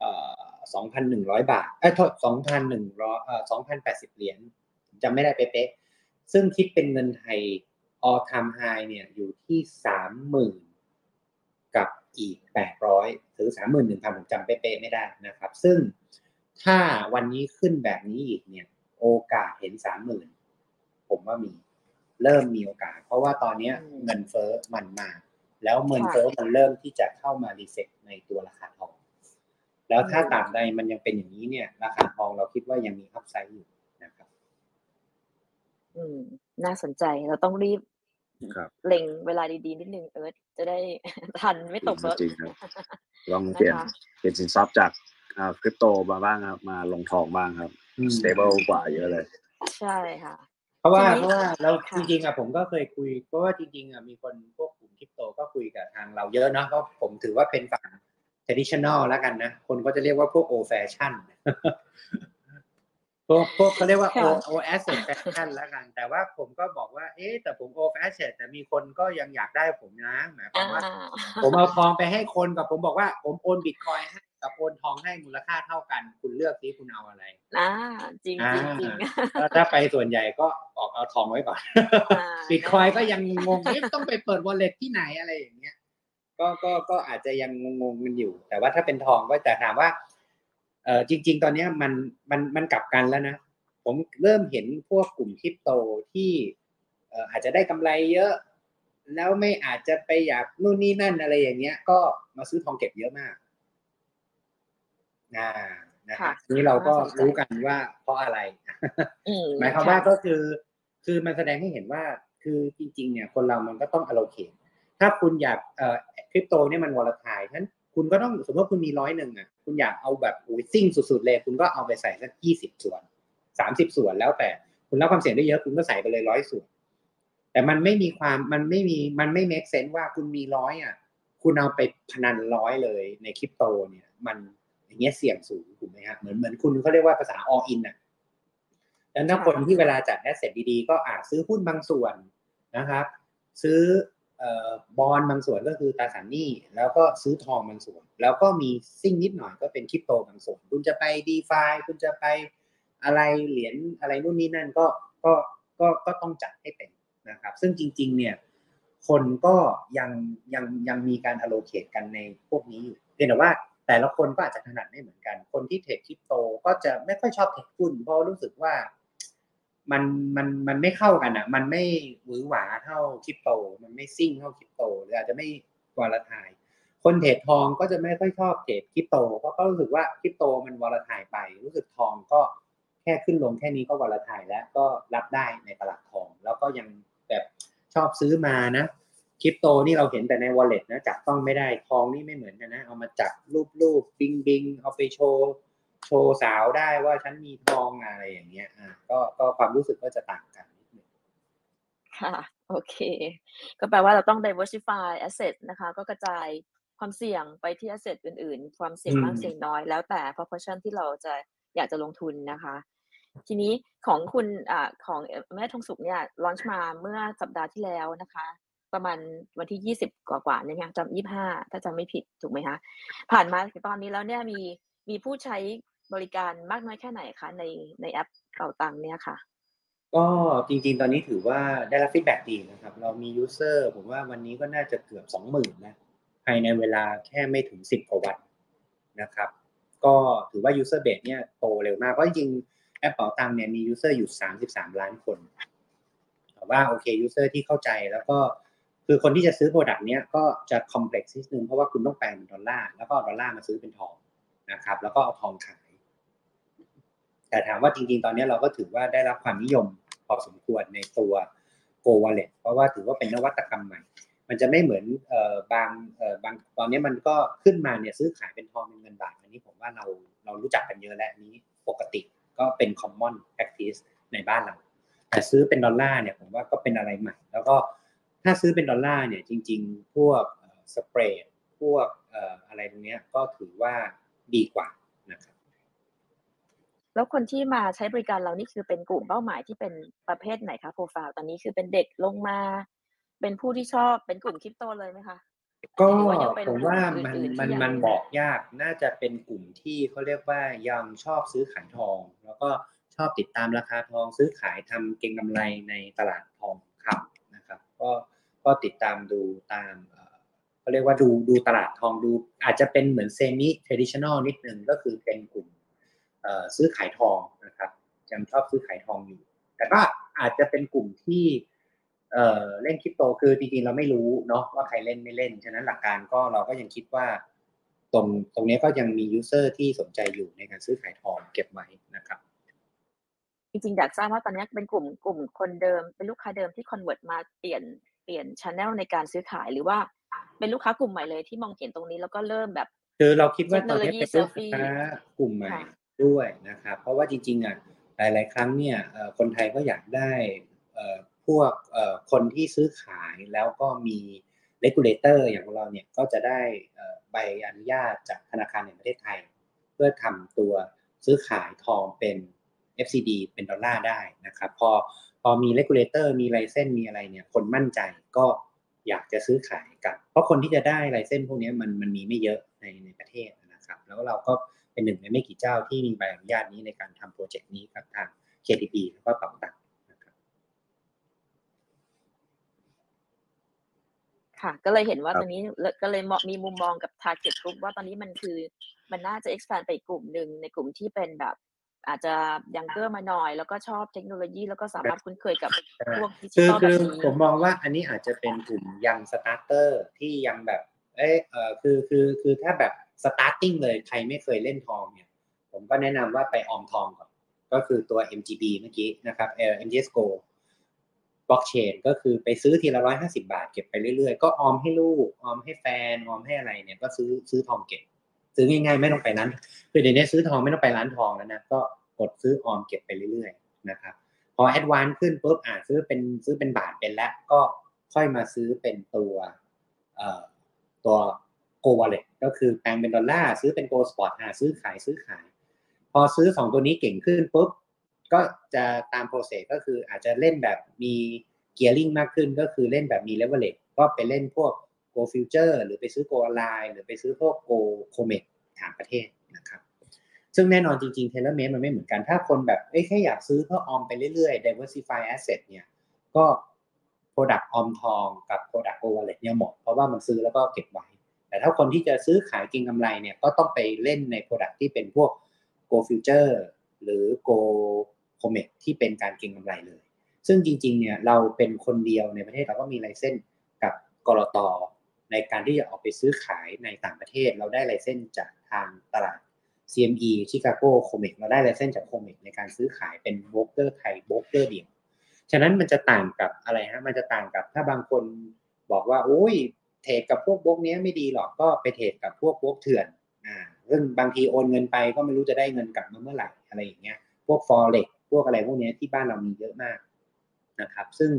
เอ่อสองพันหนึ่งร้อยบาทเอ้ยโทษสองพันหนึ่งร้อยเอ่อสองพันแปดสิบเหรียญจำไม่ได้เป๊ะๆ ซึ่งคิดเป็นเงินไทย all time high เนี่ยอยู่ที่สามหมื่นกับอีกแปดร้อยหรือสามหมื่นหนึ่งพันผมจำเป๊ะๆไม่ได้นะครับ ซึ่งถ้าวันนี้ขึ้นแบบนี้อีกเนี่ยโอกาสเห็นสามหมื่นผมว่ามีเริ่มมีโอกาส เพราะว่าตอนเนี้ยอืมเงินเฟ้อมันมา แล้วเงินเฟ้อค่ะมันเริ่มที่จะเข้ามา reflect ในตัวราคาทอง แล้วถ้าอืมตราบใดมันยังเป็นอย่างนี้เนี่ย ราคาทองเราคิดว่ายังมี upside อยู่นะครับ อืม น่าสนใจเราต้องรีบครับเล็งเวลาดีๆนิดนึงเอิร์ธจะได้ ทันไม่ตกรถจริงครับลองเปลี่ยนนะคะเปลี่ยนสินทรัพย์จากอ่าคริปโตมาบ้างครับ มาลงทองบ้างครับอืม stable กว่าเยอะเลย ใช่ค่ะ เพราะว่าทีนี้เพราะว่าเราค่ะจริงๆอะผมก็เคยคุย เพราะว่าจริงๆอะมีคนพวกกลุ่มคริปโตก็คุยกับทางเราเยอะเนาะเพราะผมถือว่าเป็นฝั่ง traditional แล้วกันนะ คนก็จะเรียกว่าพวก old fashion พวกพวกเขาเรียกว่าค่ะ old old asset fashion แล้วกัน แต่ว่าผมก็บอกว่า เอ๊ะแต่ผม old asset แต่มีคนก็ยังอยากได้ผมนะหมายความว่าอ่า ผมเอาทองไปให้คนกับผมบอกว่าผมโอนบิตคอยให้กับโอนทองให้มูลค่าเท่ากัน คุณเลือกซิคุณเอาอะไรอ่าจริงอ่าจริงจริงก็ถ้าไปส่วนใหญ่ก็ออกเอาทองไว้ก่อนอ่าบิตคอยก็ยังงงๆเอ๊ะต้องไปเปิดวอลเล็ตที่ไหนอะไรอย่างเงี้ยก็ก็ก็อาจจะยังงงๆกันอยู่ แต่ว่าถ้าเป็นทองก็แต่ถามว่า เออจริง ๆ ตอนเนี้ยมันมันมันกลับกันแล้วนะ ผมเริ่มเห็นพวกกลุ่มคริปโตที่เอ่ออาจจะได้กำไรเยอะ แล้วไม่อาจจะไปอยากนู่นนี่นั่นอะไรอย่างเงี้ย ก็มาซื้อทองเก็บเยอะมากอ่านะครัค่ะบทีนี้เราก็น่าสนใจรู้กันว่าเพราะอะไรอืมหมายความว่าก็คือ คือมันแสดงให้เห็นว่าคือจริง ๆ เนี่ยคนเรามันก็ต้อง allocate ถ้าคุณอยากเอ่อคริปโตเนี่ยมันวอลทายฉะนั้น คุณก็ต้องสมมติว่าคุณมีร้อยหนึ่งอะคุณอยากเอาแบบโอ้ยซิ่งสุดๆเลย คุณก็เอาไปใส่สักยี่สิบส่วนสามสิบส่วนแล้วแต่คุณรับความเสี่ยงได้เยอะคุณก็ใส่ไปเลยร้อยส่วน แต่มันไม่มีความมันไม่มีมันไม่ make sense ว่าคุณมีร้อยอะคุณเอาไปพนันร้อยเลยในคริปโตเนี่ย มันอย่างเงี้ยเสี่ยงสูงถูกไหมฮะเหมือนเหมือนคุณเขาเรียกว่าภาษา all in อะดังนั้นถ้าคนที่เวลาจัดแอสเซทดีๆ ก็อาจซื้อหุ้นบางส่วนนะครับ ซื้อ บอลบางส่วนก็คือตราสารหนี้แล้วก็ซื้อทองบางส่วน แล้วก็มีซิ่งนิดหน่อยก็เป็นคริปโตบางส่วน คุณจะไปดีฟาคุณจะไปอะไรเหรียญอะไรนู่นนี่นั่นก็ก็ก็ก็ต้องจัดให้เป็นนะครับ ซึ่งจริง ๆ เนี่ยคนก็ยังยังยังมีการ allocate กันในพวกนี้อยู่เพียงแต่ว่าแต่ละคนก็อาจจะถนัดไม่เหมือนกัน คนที่เทรดคริปโตก็จะไม่ค่อยชอบเทรดหุ้นเพราะรู้สึกว่า มันมันมันไม่เข้ากันอะ มันไม่หวือหวาเท่าคริปโต มันไม่ซิ่งเท่าคริปโตหรืออาจจะไม่วอลทายคนเทรดทองก็จะไม่ค่อยชอบเทรดคริปโตเพราะก็รู้สึกว่าคริปโตมันวอลทายไป รู้สึกทองก็แค่ขึ้นลงแค่นี้ก็วอลทายแล้วก็รับได้ในตลาดทอง แล้วก็ยังแบบชอบซื้อมานะคริปโตนี่เราเห็นแต่ใน wallet นะจับต้องไม่ได้ทองนี่ไม่เหมือนกันนะ เอามาจับรูปรูปบิงบิงเอาไปโชว์ โชว์สาวได้ว่าฉันมีทองอะไรอย่างเงี้ยอ่าก็ก็ความรู้สึกก็จะต่างกันนิดนึงค่ะ โอเค ก็แปลว่าเราต้อง diversify asset นะคะ ก็กระจายความเสี่ยงไปที่ asset อื่น ๆ ความเสี่ยงมากอืมเสี่ยงน้อยแล้วแต่ proportion ที่เราจะอยากจะลงทุนนะคะ ทีนี้ของคุณอ่าของเอ่อแม่ทองสุกเนี่ย launch มาเมื่อสัปดาห์ที่แล้วนะคะประมาณวันที่20กว่าๆเนี่ยค่ะจำ25ถ้าจำไม่ผิดถูกไหมคะผ่านมาถึงตอนนี้แล้วเนี่ยมีมีผู้ใช้ บริการมากน้อยแค่ไหนคะในในแอปเป๋าตังเนี่ยค่ะ ก็จริงๆ ตอนนี้ถือว่าได้รับ feedback ดีนะครับ เรามี user ผมว่าวันนี้ก็น่าจะเกือบสองหมื่นนะภายในเวลาแค่ไม่ถึงสิบกว่าวันนะครับ ก็ถือว่า user base เนี่ยโตเร็วมาก เพราะจริงแอปเป๋าตังเนี่ยมี user อยู่ 33 ล้านคนแต่ว่าโอเค user ที่เข้าใจแล้วก็คือคนที่จะซื้อ product เนี้ยก็จะ complex นิดนึงเพราะว่าคุณต้องแปลงเป็นดอลลาร์แล้วก็ดอลลาร์มาซื้อเป็นทองนะครับ แล้วก็เอาทองขาย แต่ถามว่าจริงๆ ตอนนี้เราก็ถือว่าได้รับความนิยมพอสมควรในตัว Go Wallet เพราะว่าถือว่าเป็นนวัตกรรมใหม่ มันจะไม่เหมือนเอ่อบางเอ่อบางตอนนี้มันก็ขึ้นมาเนี่ยซื้อขายเป็นทองเป็นเงินบาทอันนี้ผมว่าเราเรารู้จักกันเยอะแล้วนี้ปกติก็เป็น common practice ในบ้านเรา แต่ซื้อเป็นดอลลาร์เนี่ยผมว่าก็เป็นอะไรใหม่ แล้วก็ถ้าซื้อเป็นดอลลาร์เนี่ยจริง ๆ พวกสเปรดพวกอะไรตรงเนี้ยก็ถือว่าดีกว่า แล้วคนที่มาใช้บริการเรานี่คือเป็นกลุ่มเป้าหมายที่เป็นประเภทไหนคะโปรไฟล์ตอนนี้คือเป็นเด็กลงมา เป็นผู้ที่ชอบเป็นกลุ่มคริปโตเลยไหมคะก็ผมว่ามันหรือว่ายังเป็นผมกลุ่มอื่นๆที่ยังมันมันบอกยากน่าจะเป็นกลุ่มที่เขาเรียกว่ายังชอบซื้อขายทอง แล้วก็ชอบติดตามราคาทองซื้อขายทำเก็งกำไรในตลาดทองคำนะครับ ก็ก็ติดตามดูตามเอ่อเขาเรียกว่าดูดูตลาดทองดู อาจจะเป็นเหมือนเซมิเทดิชัน a ลนิดนึงก็คือเป็นกลุ่มเอ่อ ซื้อขายทองนะครับยังชอบซื้อขายทองอยู่ แต่ก็อาจจะเป็นกลุ่มที่เอ่อเล่นคริปโตคือจริงๆเราไม่รู้เนาะว่าใครเล่นไม่เล่น ฉะนั้นหลักการก็เราก็ยังคิดว่า ตรงตรงนี้ก็ยังมี user ที่สนใจอยู่ในการซื้อขายทองเก็บไว้นะครับ จริงๆอยากทราบว่าตอนนี้เป็นกลุ่มกลุ่มคนเดิม เป็นลูกค้าเดิมที่ convert มาเปลี่ยนเปลี่ยนช n แนลในการซื้อขายหรือว่าเป็นลูกค้ากลุ่มใหม่เลยที่มองเห็นตรงนี้แล้วก็เริ่มแบบ คือเราคิดว่าตอนนี้เป็นลูกค้ากลุ่มใหม่เทคโนโลยีเซลฟี่ค่ะ ด้วยนะครับเพราะว่าจริงๆอะหลายๆ ครั้งเนี่ยคนไทยก็อยากได้พวกคนที่ซื้อขายแล้วก็มี regulator อย่างของเราเนี่ยก็จะได้ใบอนุญาตจากธนาคารแห่งประเทศไทย เพื่อทำตัวซื้อขายทองเป็น FCD เป็นดอลลาร์ได้นะครับพอพอมี regulator มี license มีอะไรเนี่ยคนมั่นใจก็อยากจะซื้อขายกันเพราะคนที่จะได้ไลเซนพวกนี้มันมันมีไม่เยอะในในประเทศนะครับ แล้วเราก็ เป็นหนึ่งในไม่กี่เจ้าที่มีใบอนุญาตนี้ในการทำโปรเจกต์นี้กับทาง KTP แล้วก็เป๋าตังค์นะครับค่ะก็เลยเห็นว่าครับตรงนี้เลยก็เลยมองมีมุมมองกับ target group ว่าตอนนี้มันคือมันน่าจะ expand ไปอีกกลุ่มหนึ่งในกลุ่มที่เป็นแบบ อาจจะยังเกอร์มาหน่อย แล้วก็ชอบเทคโนโลยี แล้วก็สามารถคุ้นเคยกับพวกดิจิคือทัลแบคือผมมองว่าอันนี้อาจจะเป็นกลุ่ม young starter ที่ยังแบบ เอยเออคือคือคือถ้าแบบ starting เลยใครไม่เคยเล่นทองเนี่ย ผมก็แนะนำว่าไปออมทองก่อน ก็คือตัว MGB เมื่อกี้นะครับเอ่อ MGS Go บล็อกเชนก็คือไปซื้อทีละร้อยห้าสิบบาทเก็บไปเรื่อยๆ ก็ออมให้ลูก ออมให้แฟน ออมให้อะไรเนี่ยก็ซื้อซื้อทองเก็บ ซื้อง่ายๆ ไม่ต้องไปร้านคือเดี๋ยวนี้ซื้อทองไม่ต้องไปร้านทองแล้วนะ ก็กดซื้อออมเก็บไปเรื่อยๆนะครับพอ advance ขึ้นปุ๊บอ่าซื้อเป็นซื้อเป็นบาทเป็นแล้วก็ค่อยมาซื้อเป็นตัวเอ่อตัว Gold Wallet ก็คือแปลงเป็นดอลลาร์ซื้อเป็น Gold Spot อ่าซื้อขายซื้อขาย พอซื้อสองตัวนี้เก่งขึ้นปุ๊บก็จะตาม process ก็คืออาจจะเล่นแบบมี gearing มากขึ้นก็คือเล่นแบบมีเลเวลเล e ก็ไปเล่นพวก Gold Future หรือไปซื้อ Gold Online หรือไปซื้อพวก Go Comet ต่างประเทศนะครับ ซึ่งแน่นอนจริงๆ Tailor Made มันไม่เหมือนกัน ถ้าคนแบบเอ้แค่อยากซื้อเพื่อออมไปเรื่อยๆ diversify asset เนี่ยก็ Product ออมทองกับ Product Go Wallet เนี่ยเหมาะเพราะว่ามันซื้อแล้วก็เก็บไว้ แต่ถ้าคนที่จะซื้อขายกินกำไรเนี่ยก็ต้องไปเล่นใน Product ที่เป็นพวก Go Future หรือ Go Comet ที่เป็นการเก็งกำไรเลย ซึ่งจริงๆเนี่ยเราเป็นคนเดียวในประเทศเราก็มีไลเซนส์กับกรตในการที่จะออกไปซื้อขายในต่างประเทศ เราได้ไลเซนส์จากทางตลาด CME Chicago Comex เราได้ไลเซนส์จาก Comex ในการซื้อขายเป็นโบรกเกอร์ไทยโบรกเกอร์เดียว ฉะนั้นมันจะต่างกับอะไรฮะ มันจะต่างกับถ้าบางคนบอกว่าโอ้ย เทรดกับพวกโบรกนี้ไม่ดีหรอกก็ไปเทรดกับพวกโบรกเถื่อนอ่าซึ่งบางทีโอนเงินไปก็ไม่รู้จะได้เงินกลับมาเมื่อไหร่อะไรอย่างเงี้ยพวก forex พวกอะไรพวกนี้ที่บ้านเรามีเยอะมากนะครับซึ่ง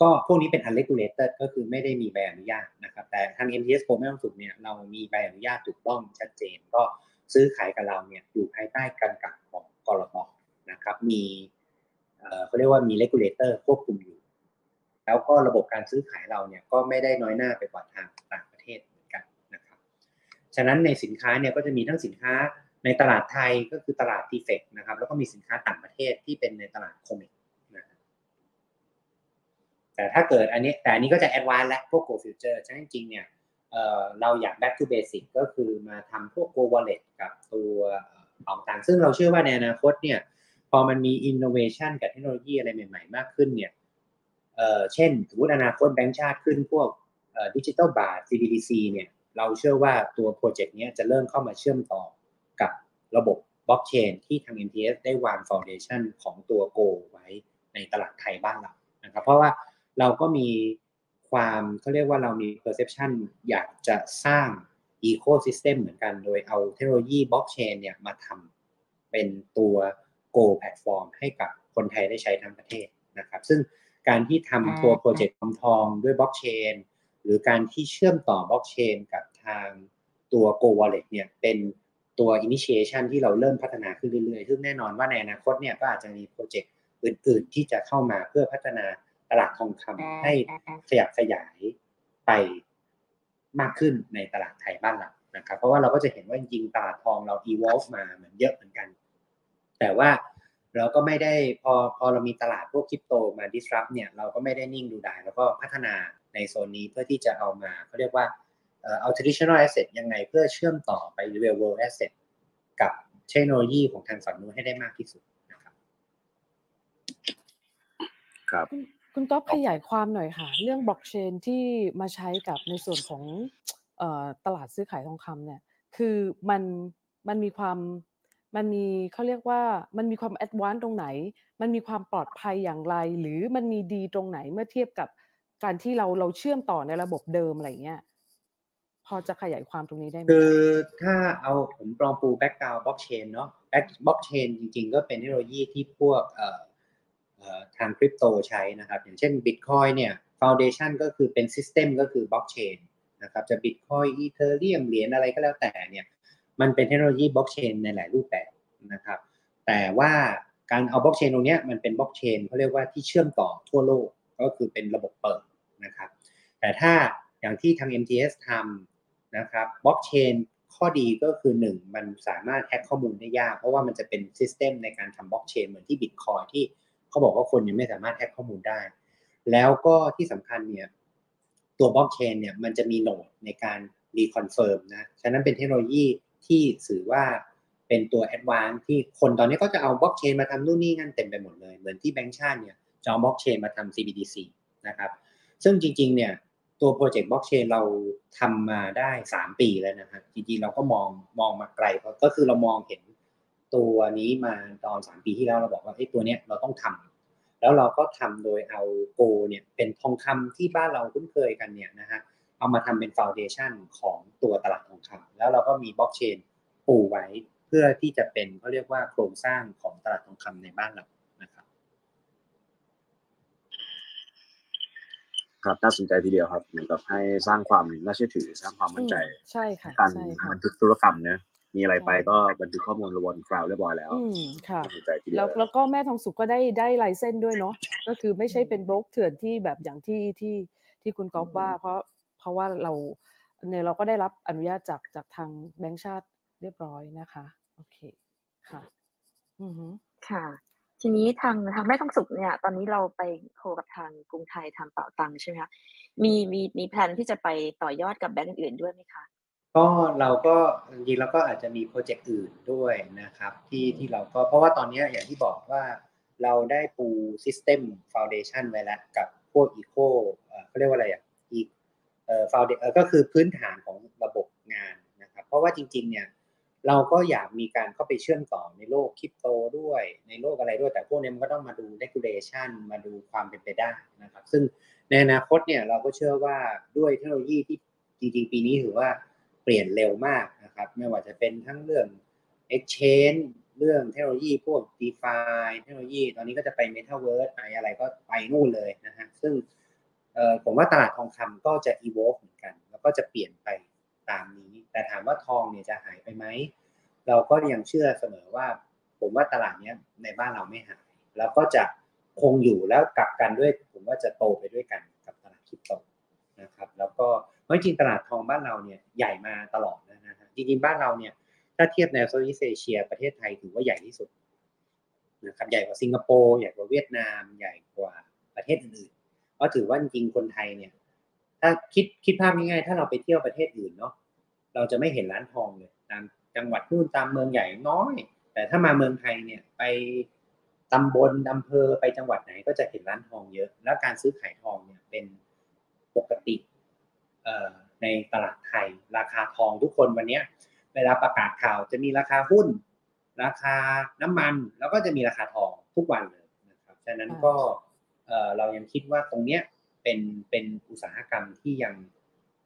ก็พวกนี้เป็น unregulated ก็คือไม่ได้มีใบอนุญาตนะครับแต่ทาง MTS Pro ไม่ต้องสุดเนี่ยเรามีใบอนุญาตถูกต้องชัดเจน ก็ซื้อขายกับเราเนี่ยอยู่ภายใต้การกักของกรตนะครับมีเอ่อเขาเรียกว่ามี regulator ควบคุมอยู่ แล้วก็ระบบการซื้อขายเราเนี่ยก็ไม่ได้น้อยหน้าไปกว่าทางต่างประเทศเหมือนกันนะครับ ฉะนั้นในสินค้าเนี่ยก็จะมีทั้งสินค้าในตลาดไทยก็คือตลาดทีเฟกนะครับ แล้วก็มีสินค้าต่างประเทศที่เป็นในตลาดโคมิกนะครับแต่ถ้าเกิดอันนี้แต่อันนี้ก็จะ advance และพวก Gold Future ฉะนั้นจริงเนี่ยเอ่อเราอยาก back to basic ก็คือมาทำพวก Gold Wallet กับตัวเป๋าตังซึ่งเราเชื่อว่าในอนาคตเนี่ยพอมันมี innovation กับเทคโนโลยีอะไรใหม่ ๆ มากขึ้นเนี่ย เช่นสมมติอนาคตแบงก์ชาติขึ้นพวกดิจิ t a ลบาท CBDC เนี่ยเราเชื่อว่าตัวโปรเจกต์นี้จะเริ่มเข้ามาเชื่อมต่อกับระบบบล็อกเชนที่ทาง MTS ได้วาง foundation ของตัว Go ไว้ในตลาดไทยบ้านเรานะครับเพราะว่าเราก็มีความเขาเรียกว่าเรามี perception อยากจะสร้าง ecosystem เหมือนกัน โดยเอาเทคโนโลยีบล็อกเชนเนี่ยมาทำเป็นตัว Go platform ให้กับคนไทยได้ใช้ทั้งประเทศนะครับ ซึ่ง การที่ทำตัวโปรเจกต์ทองทองด้วยบล็อกเชนหรือการที่เชื่อมต่อบล็อกเชนกับทางตัว Go Wallet เนี่ยเป็นตัว initiation ที่เราเริ่มพัฒนาขึ้นเรื่อยๆ ซึ่งแน่นอนว่าในอนาคตเนี่ยก็อาจจะมีโปรเจกต์อื่นๆ ที่จะเข้ามาเพื่อพัฒนาตลาดทองคำให้ขยับขยายไปมากขึ้นในตลาดไทยบ้านเรานะครับ เพราะว่าเราก็จะเห็นว่าจริงๆตลาดทองเรา evolve มาเหมือนเยอะเหมือนกัน แต่ว่า เราก็ไม่ได้พอพอเรามีตลาดพวกคริปโตมา disrupt เนี่ยเราก็ไม่ได้นิ่งดูดายแล้วก็พัฒนาในโซนนี้เพื่อที่จะเอามาเขาเรียกว่าเอ่อเอา traditional asset ยังไงเพื่อเชื่อมต่อไป real world asset กับเทคโนโลยีของทางฝั่งนู้นให้ได้มากที่สุดนะครับครับคุณคุณก๊อฟขยายความหน่อยค่ะ เรื่องบล็อกเชนที่มาใช้กับในส่วนของเอ่อตลาดซื้อขายทองคำเนี่ย คือมันมันมีความ มันมี เขาเรียกว่า มันมีความ advance ตรงไหน มันมีความปลอดภัยอย่างไร หรือมันมีดีตรงไหนเมื่อเทียบกับการที่เราเราเชื่อมต่อในระบบเดิมอะไรเงี้ย พอจะขยายความตรงนี้ได้ไหมคือถ้าเอาผมลองปู background บล็อกเชนเนาะ back บล็อกเชนจริง ๆ ก็เป็นเทคโนโลยีที่พวกเอ่อทางคริปโตใช้นะครับ อย่างเช่น Bitcoin เนี่ยฟ u วเดชันก็คือเป็นซิสเต็มก็คือบล็อกเชนนะครับจะ Bitcoin Ethereum เหรียญอะไรก็แล้วแต่เนี่ย มันเป็นเทคโนโลยีบล็อกเชนในหลายรูปแบบนะครับ แต่ว่าการเอาบล็อกเชนตรงนี้มันเป็นบล็อกเชนเขาเรียกว่าที่เชื่อมต่อทั่วโลกก็คือเป็นระบบเปิดนะครับ แต่ถ้าอย่างที่ทาง MTS ทำนะครับบล็อกเชนข้อดีก็คือ 1 มันสามารถแฮกข้อมูลได้ยาก เพราะว่ามันจะเป็น system ในการทำบล็อกเชนเหมือนที่ Bitcoin ที่เขาบอกว่าคนยังไม่สามารถแฮกข้อมูลได้ แล้วก็ที่สำคัญเนี่ยตัวบล็อกเชนเนี่ยมันจะมีโหนดในการreconfirm นะ ฉะนั้นเป็นเทคโนโลยี ที่สื่อว่าเป็นตัว advance ที่คนตอนนี้ก็จะเอาบล็อกเชนมาทำนู่นนี่นั่นเต็มไปหมดเลย เหมือนที่แบงก์ชาติเนี่ยจะเอาบล็อกเชนมาทำ CBDC นะครับ ซึ่งจริงๆ เนี่ยตัวโปรเจกต์บล็อกเชนเราทำมาได้ 3 ปีแล้วนะฮะจริงๆ เราก็มองมองมาไกลก็คือเรามองเห็นตัวนี้มาตอน 3 ปีที่แล้วเราบอกว่าไอ้ตัวเนี้ยเราต้องทำแล้วเราก็ทำโดยเอาโกเนี่ยเป็นทองคำที่บ้านเราคุ้นเคยกันเนี่ยนะฮะ เอามาทำเป็นฟ u วเดชันของตัวตลาดทองคำแล้วเราก็มีบล็อกเชนปูไว้เพื่อที่จะเป็นเขาเรียกว่าโครงสร้างของตลาดทองคำในบ้านเรานะครับ ครับน่าสนใจทีเดียวครับเหมือนกับให้สร้างความน่าเชื่อถือสร้างความมั่นใจอืมใช่ค่ะการใช่ค่ะบันทึกธุรกรรมเนอะมีอะไรไปใช่ก็บันทึกข้อมูลลงบนคลาวด์เรียบร้อยแล้วอืมค่ะน่าสนใจทีเดีแล้วยวแล้วก็แม่ทองสุกก็ได้ได้ไลเส้นด้วยเนาะก็คือไม่ใช่เป็นบล็อกเถื่อนที่แบบอย่างที่ที่ที่คุณก๊อฟว่าเพราะ เพราะว่าเราเนี่ยเราก็ได้รับอนุญาตจากจากทางแบงก์ชาติเรียบร้อยนะคะโอเคค่ะอือฮึค่ะ ทีนี้ทางทางแม่ทองสุกเนี่ย ตอนนี้เราไปโคกับทางกรุงไทยทางเป่าตังใช่ไหมคะมีมีมีแผนที่จะไปต่อยอดกับแบงก์อื่นๆด้วยไหมคะก็เราก็จริงๆเราก็อาจจะมีโปรเจกต์อื่นด้วยนะครับที่ที่เราก็เพราะว่าตอนนี้อย่างที่บอกว่าเราได้ปู System Foundation ไว้แล้วกับพวก Eco เอ่อเขาเรียกว่าอะไรอะ อีกเอ่อ Foundation เอ่อก็คือพื้นฐานของระบบงานนะครับเพราะว่าจริงๆเนี่ยเราก็อยากมีการเข้าไปเชื่อมต่อในโลกคริปโตด้วย ในโลกอะไรด้วย แต่พวกนี้มันก็ต้องมาดู regulation มาดูความเป็นไปได้นะครับ ซึ่งในอนาคตเนี่ยเราก็เชื่อว่าด้วยเทคโนโลยีที่จริงๆ ปีนี้ถือว่าเปลี่ยนเร็วมากนะครับ ไม่ว่าจะเป็นทั้งเรื่อง exchange เรื่องเทคโนโลยีพวก DeFi เทคโนโลยี ตอนนี้ก็จะไป Metaverse ไปอะไรก็ไปนู่นเลยนะฮะซึ่ง ผมว่าตลาดทองคำก็จะ evolve เหมือนกัน แล้วก็จะเปลี่ยนไปตามนี้ แต่ถามว่าทองเนี่ยจะหายไปไหม เราก็ยังเชื่อเสมอว่า ผมว่าตลาดเนี้ยในบ้านเราไม่หาย แล้วก็จะคงอยู่แล้วกลับกันด้วย ผมว่าจะโตไปด้วยกันกับตลาดคริปโตนะครับ แล้วก็เพราะจริงตลาดทองบ้านเราเนี่ยใหญ่มาตลอดนะฮะจริงๆบ้านเราเนี่ยถ้าเทียบในโซนอีสเอเชีย ประเทศไทยถือว่าใหญ่ที่สุดนะครับใหญ่กว่าสิงคโปร์ใหญ่กว่าเวียดนาม ใหญ่กว่าประเทศอื่น ราะถือว่าจริงคนไทยเนี่ย ถ้าคิดคิดภาพง่ายๆ ถ้าเราไปเที่ยวประเทศอื่นเนาะเราจะไม่เห็นร้านทองเลยตามจังหวัดนู่นตามเมืองใหญ่น้อย แต่ถ้ามาเมืองไทยเนี่ยไปตำบลอำเภอไปจังหวัดไหนก็จะเห็นร้านทองเยอะ แล้วการซื้อขายทองเนี่ยเป็นปกติในตลาดไทย ราคาทองทุกคนวันนี้เวลาประกาศข่าวจะมีราคาหุ้น ราคาน้ำมัน แล้วก็จะมีราคาทองทุกวันเลยนะครับฉะนั้นก็ เรายังคิดว่าตรงเนี้ยเป็นเป็นอุตสาหกรรมที่ยัง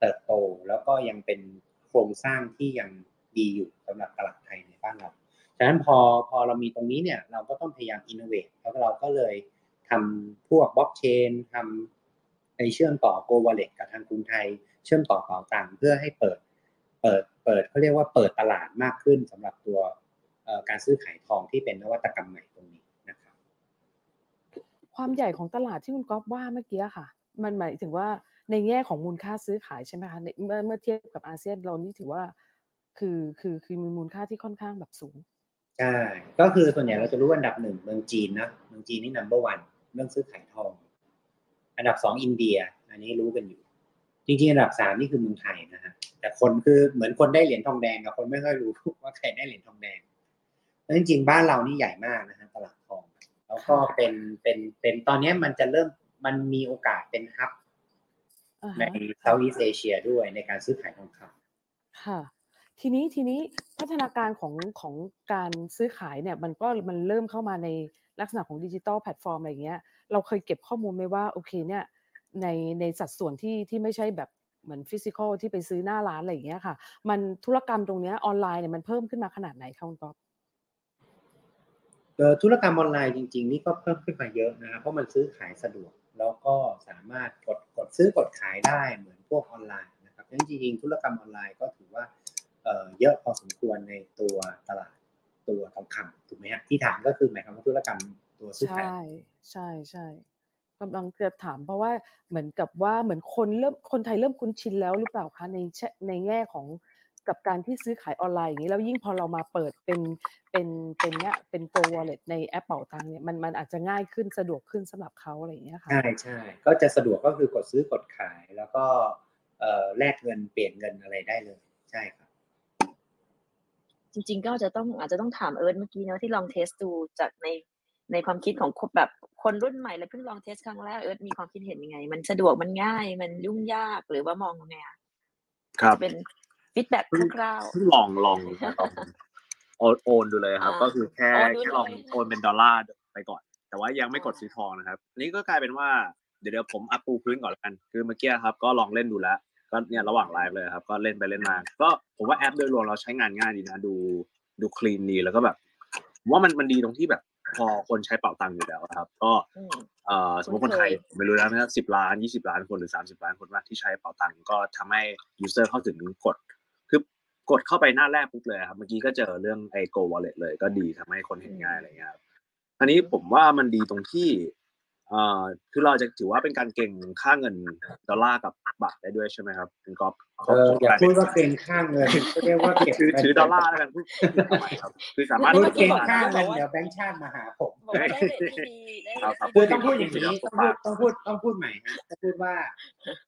เติบโต แล้วก็ยังเป็นโครงสร้างที่ยังดีอยู่สำหรับตลาดไทยในบ้านเรา ฉะนั้นพอพอเรามีตรงนี้เนี่ยเราก็ต้องพยายาม innovate แล้วเราก็เลยทำพวกบล็อกเชนทำในเชื่อมต่อโกว a เลตกับทางกรุงไทย เชื่อมต่อเป๋าตังเพื่อให้เปิด เปิดเปิดเขาเรียกว่าเปิดตลาดมากขึ้นสำหรับตัวการซื้อขายทองที่เป็นนวัตกรรมใหม่ ความใหญ่ของตลาดที่คุณก๊อฟว่าเมื่อกี้ค่ะ มันหมายถึงว่าในแง่ของมูลค่าซื้อขายใช่ไหมคะเมื่อเมื่อเทียบกับอาเซียนเรานี่ถือว่า คือคือคือมีมูลค่าที่ค่อนข้างแบบสูงใช่ก็คือส่วนใหญ่เราจะรู้อันดับหนึ่งเมืองจีนนะเมืองจีนนี่ number one เรื่องซื้อขายทอง อันดับสองอินเดีย อันนี้รู้กันอยู่ จริงๆอันดับสามนี่คือเมืองไทยนะฮะแต่คนคือเหมือนคนได้เหรียญทองแดงกับคนไม่ค่อยรู้ว่าใครได้เหรียญทองแดงแล้วจริงๆบ้านเรานี่ใหญ่มากนะฮะตลาด แล้วก็เป็นเป็นเป็นตอนนี้มันจะเริ่มมันมีโอกาสเป็นฮับอ่าในฮะ Southeast Asia ด้วยในการซื้อขายทองคำค่ะ ทีนี้ทีนี้พัฒนาการของของการซื้อขายเนี่ยมันก็มันเริ่มเข้ามาในลักษณะของดิจิตอลแพลตฟอร์มอะไรอย่างเงี้ย เราเคยเก็บข้อมูลไหมว่าโอเคเนี่ยในในสัดส่วนที่ที่ไม่ใช่แบบเหมือน physical ที่ไปซื้อหน้าร้านอะไรอย่างเงี้ยค่ะ มันธุรกรรมตรงเนี้ยออนไลน์เนี่ยมันเพิ่มขึ้นมาขนาดไหนคะคุณก๊อฟเอ่อ ธุรกรรมออนไลน์จริง ๆ นี่ก็เพิ่มขึ้นมาเยอะนะครับเพราะมันซื้อขายสะดวก แล้วก็สามารถกดกดซื้อกดขายได้เหมือนพวกออนไลน์นะครับฉะนั้นจริงๆธุรกรรมออนไลน์ก็ถือว่าเยอะพอสมควรในตัวตลาดตัวทองคำถูกไหมฮะที่ถามก็คือหมายความว่าธุรกรรมตัวซื้อขายใช่ใช่ใช่กำลังจะถามเพราะว่าเหมือนกับว่าเหมือนคนเริ่มคนไทยเริ่มคุ้นชินแล้วหรือเปล่าคะในในแง่ของ กับการที่ซื้อขายออนไลน์อย่างนี้แล้วยิ่งพอเรามาเปิดเป็นเป็นเป็นเนี้ยเป็น Gold Wallet ในแอปเป๋าตังค์เนี่ยมันมันอาจจะง่ายขึ้นสะดวกขึ้นสำหรับเขาอะไรอย่างเงี้ยค่ะใช่ใช่ก็จะสะดวกก็คือกดซื้อกดขายแล้วก็เอ่อแลกเงินเปลี่ยนเงินอะไรได้เลย ใช่ครับจริง ๆ ก็อาจจะต้องอาจจะต้องถามเอิร์ธเมื่อกี้เนอะที่ลอง test ดูจากในในความคิดของคนแบบคนรุ่นใหม่แล้วเพิ่งลอง test ครั้งแรกเอิร์ธมีความคิดเห็นยังไง มันสะดวกมันง่ายมันยุ่งยากหรือว่ามองยังไงอะครับจะเป็น feedback คร่าวเพิ่งลองลองลองโอนโอนดูเลยครับอ่าก็คือแค่โอนดูแค่ลองเลยโอนเป็นดอลลาร์ไปก่อน แต่ว่ายังไม่กดอ่าซื้อทองนะครับอันนี้ก็กลายเป็นว่าเดี๋ยวเดี๋ยวผมอัพปูพื้นก่อนละกัน คือเมื่อกี้ครับ ก็ลองเล่นดูแล้วก็เนี่ยระหว่างไลฟ์เลยครับ ก็เล่นไปเล่นมา ก็ผมว่าแอปโดยรวมเราใช้งานง่ายดีนะดูดู clean ดีแล้วก็แบบผมว่ามันมันดีตรงที่แบบพอคนใช้เป๋าตังค์อยู่แล้วครับ ก็ๆอืมเอ่อสมมติคนไทยไม่รู้นะสิบล้านยี่สิบล้านคนหรือสามสิบล้านคนว่าที่ใช้เป๋าตังค์ก็ทำให้ยูเซอร์เข้าถึงกดคือ กดเข้าไปหน้าแรกปุ๊บเลยครับเมื่อกี้ก็เจอเรื่องไอ้ Go Wallet เลยก็ดีทำให้คนเห็นง่ายอะไรเงี้ยครับอันนี้ผมว่ามันดีตรงที่ เอ่อคือเราจะถือว่าเป็นการเก่งค่าเงินดอลลาร์กับบาทได้ด้วยใช่ไหมครับคุณก๊อฟเอออย่าพูดว่าเกรงข้างเงินก็เรียกว่าเก็บถือเงินถือดอลลาร์แล้วกันพูดพูดทำไมครับคือสามารถพูดมื่อเกรงบอกข้างบเงิอนกว่าเดี๋ยวแบงค์ชาติมาหาผมบอกว่าได้เรทที่ดีได้เรทครับที่คือดีต้องพูดอย่างนี้ต้องพูดต้องพูดต้องพูดใหม่ฮะต้องพูดว่า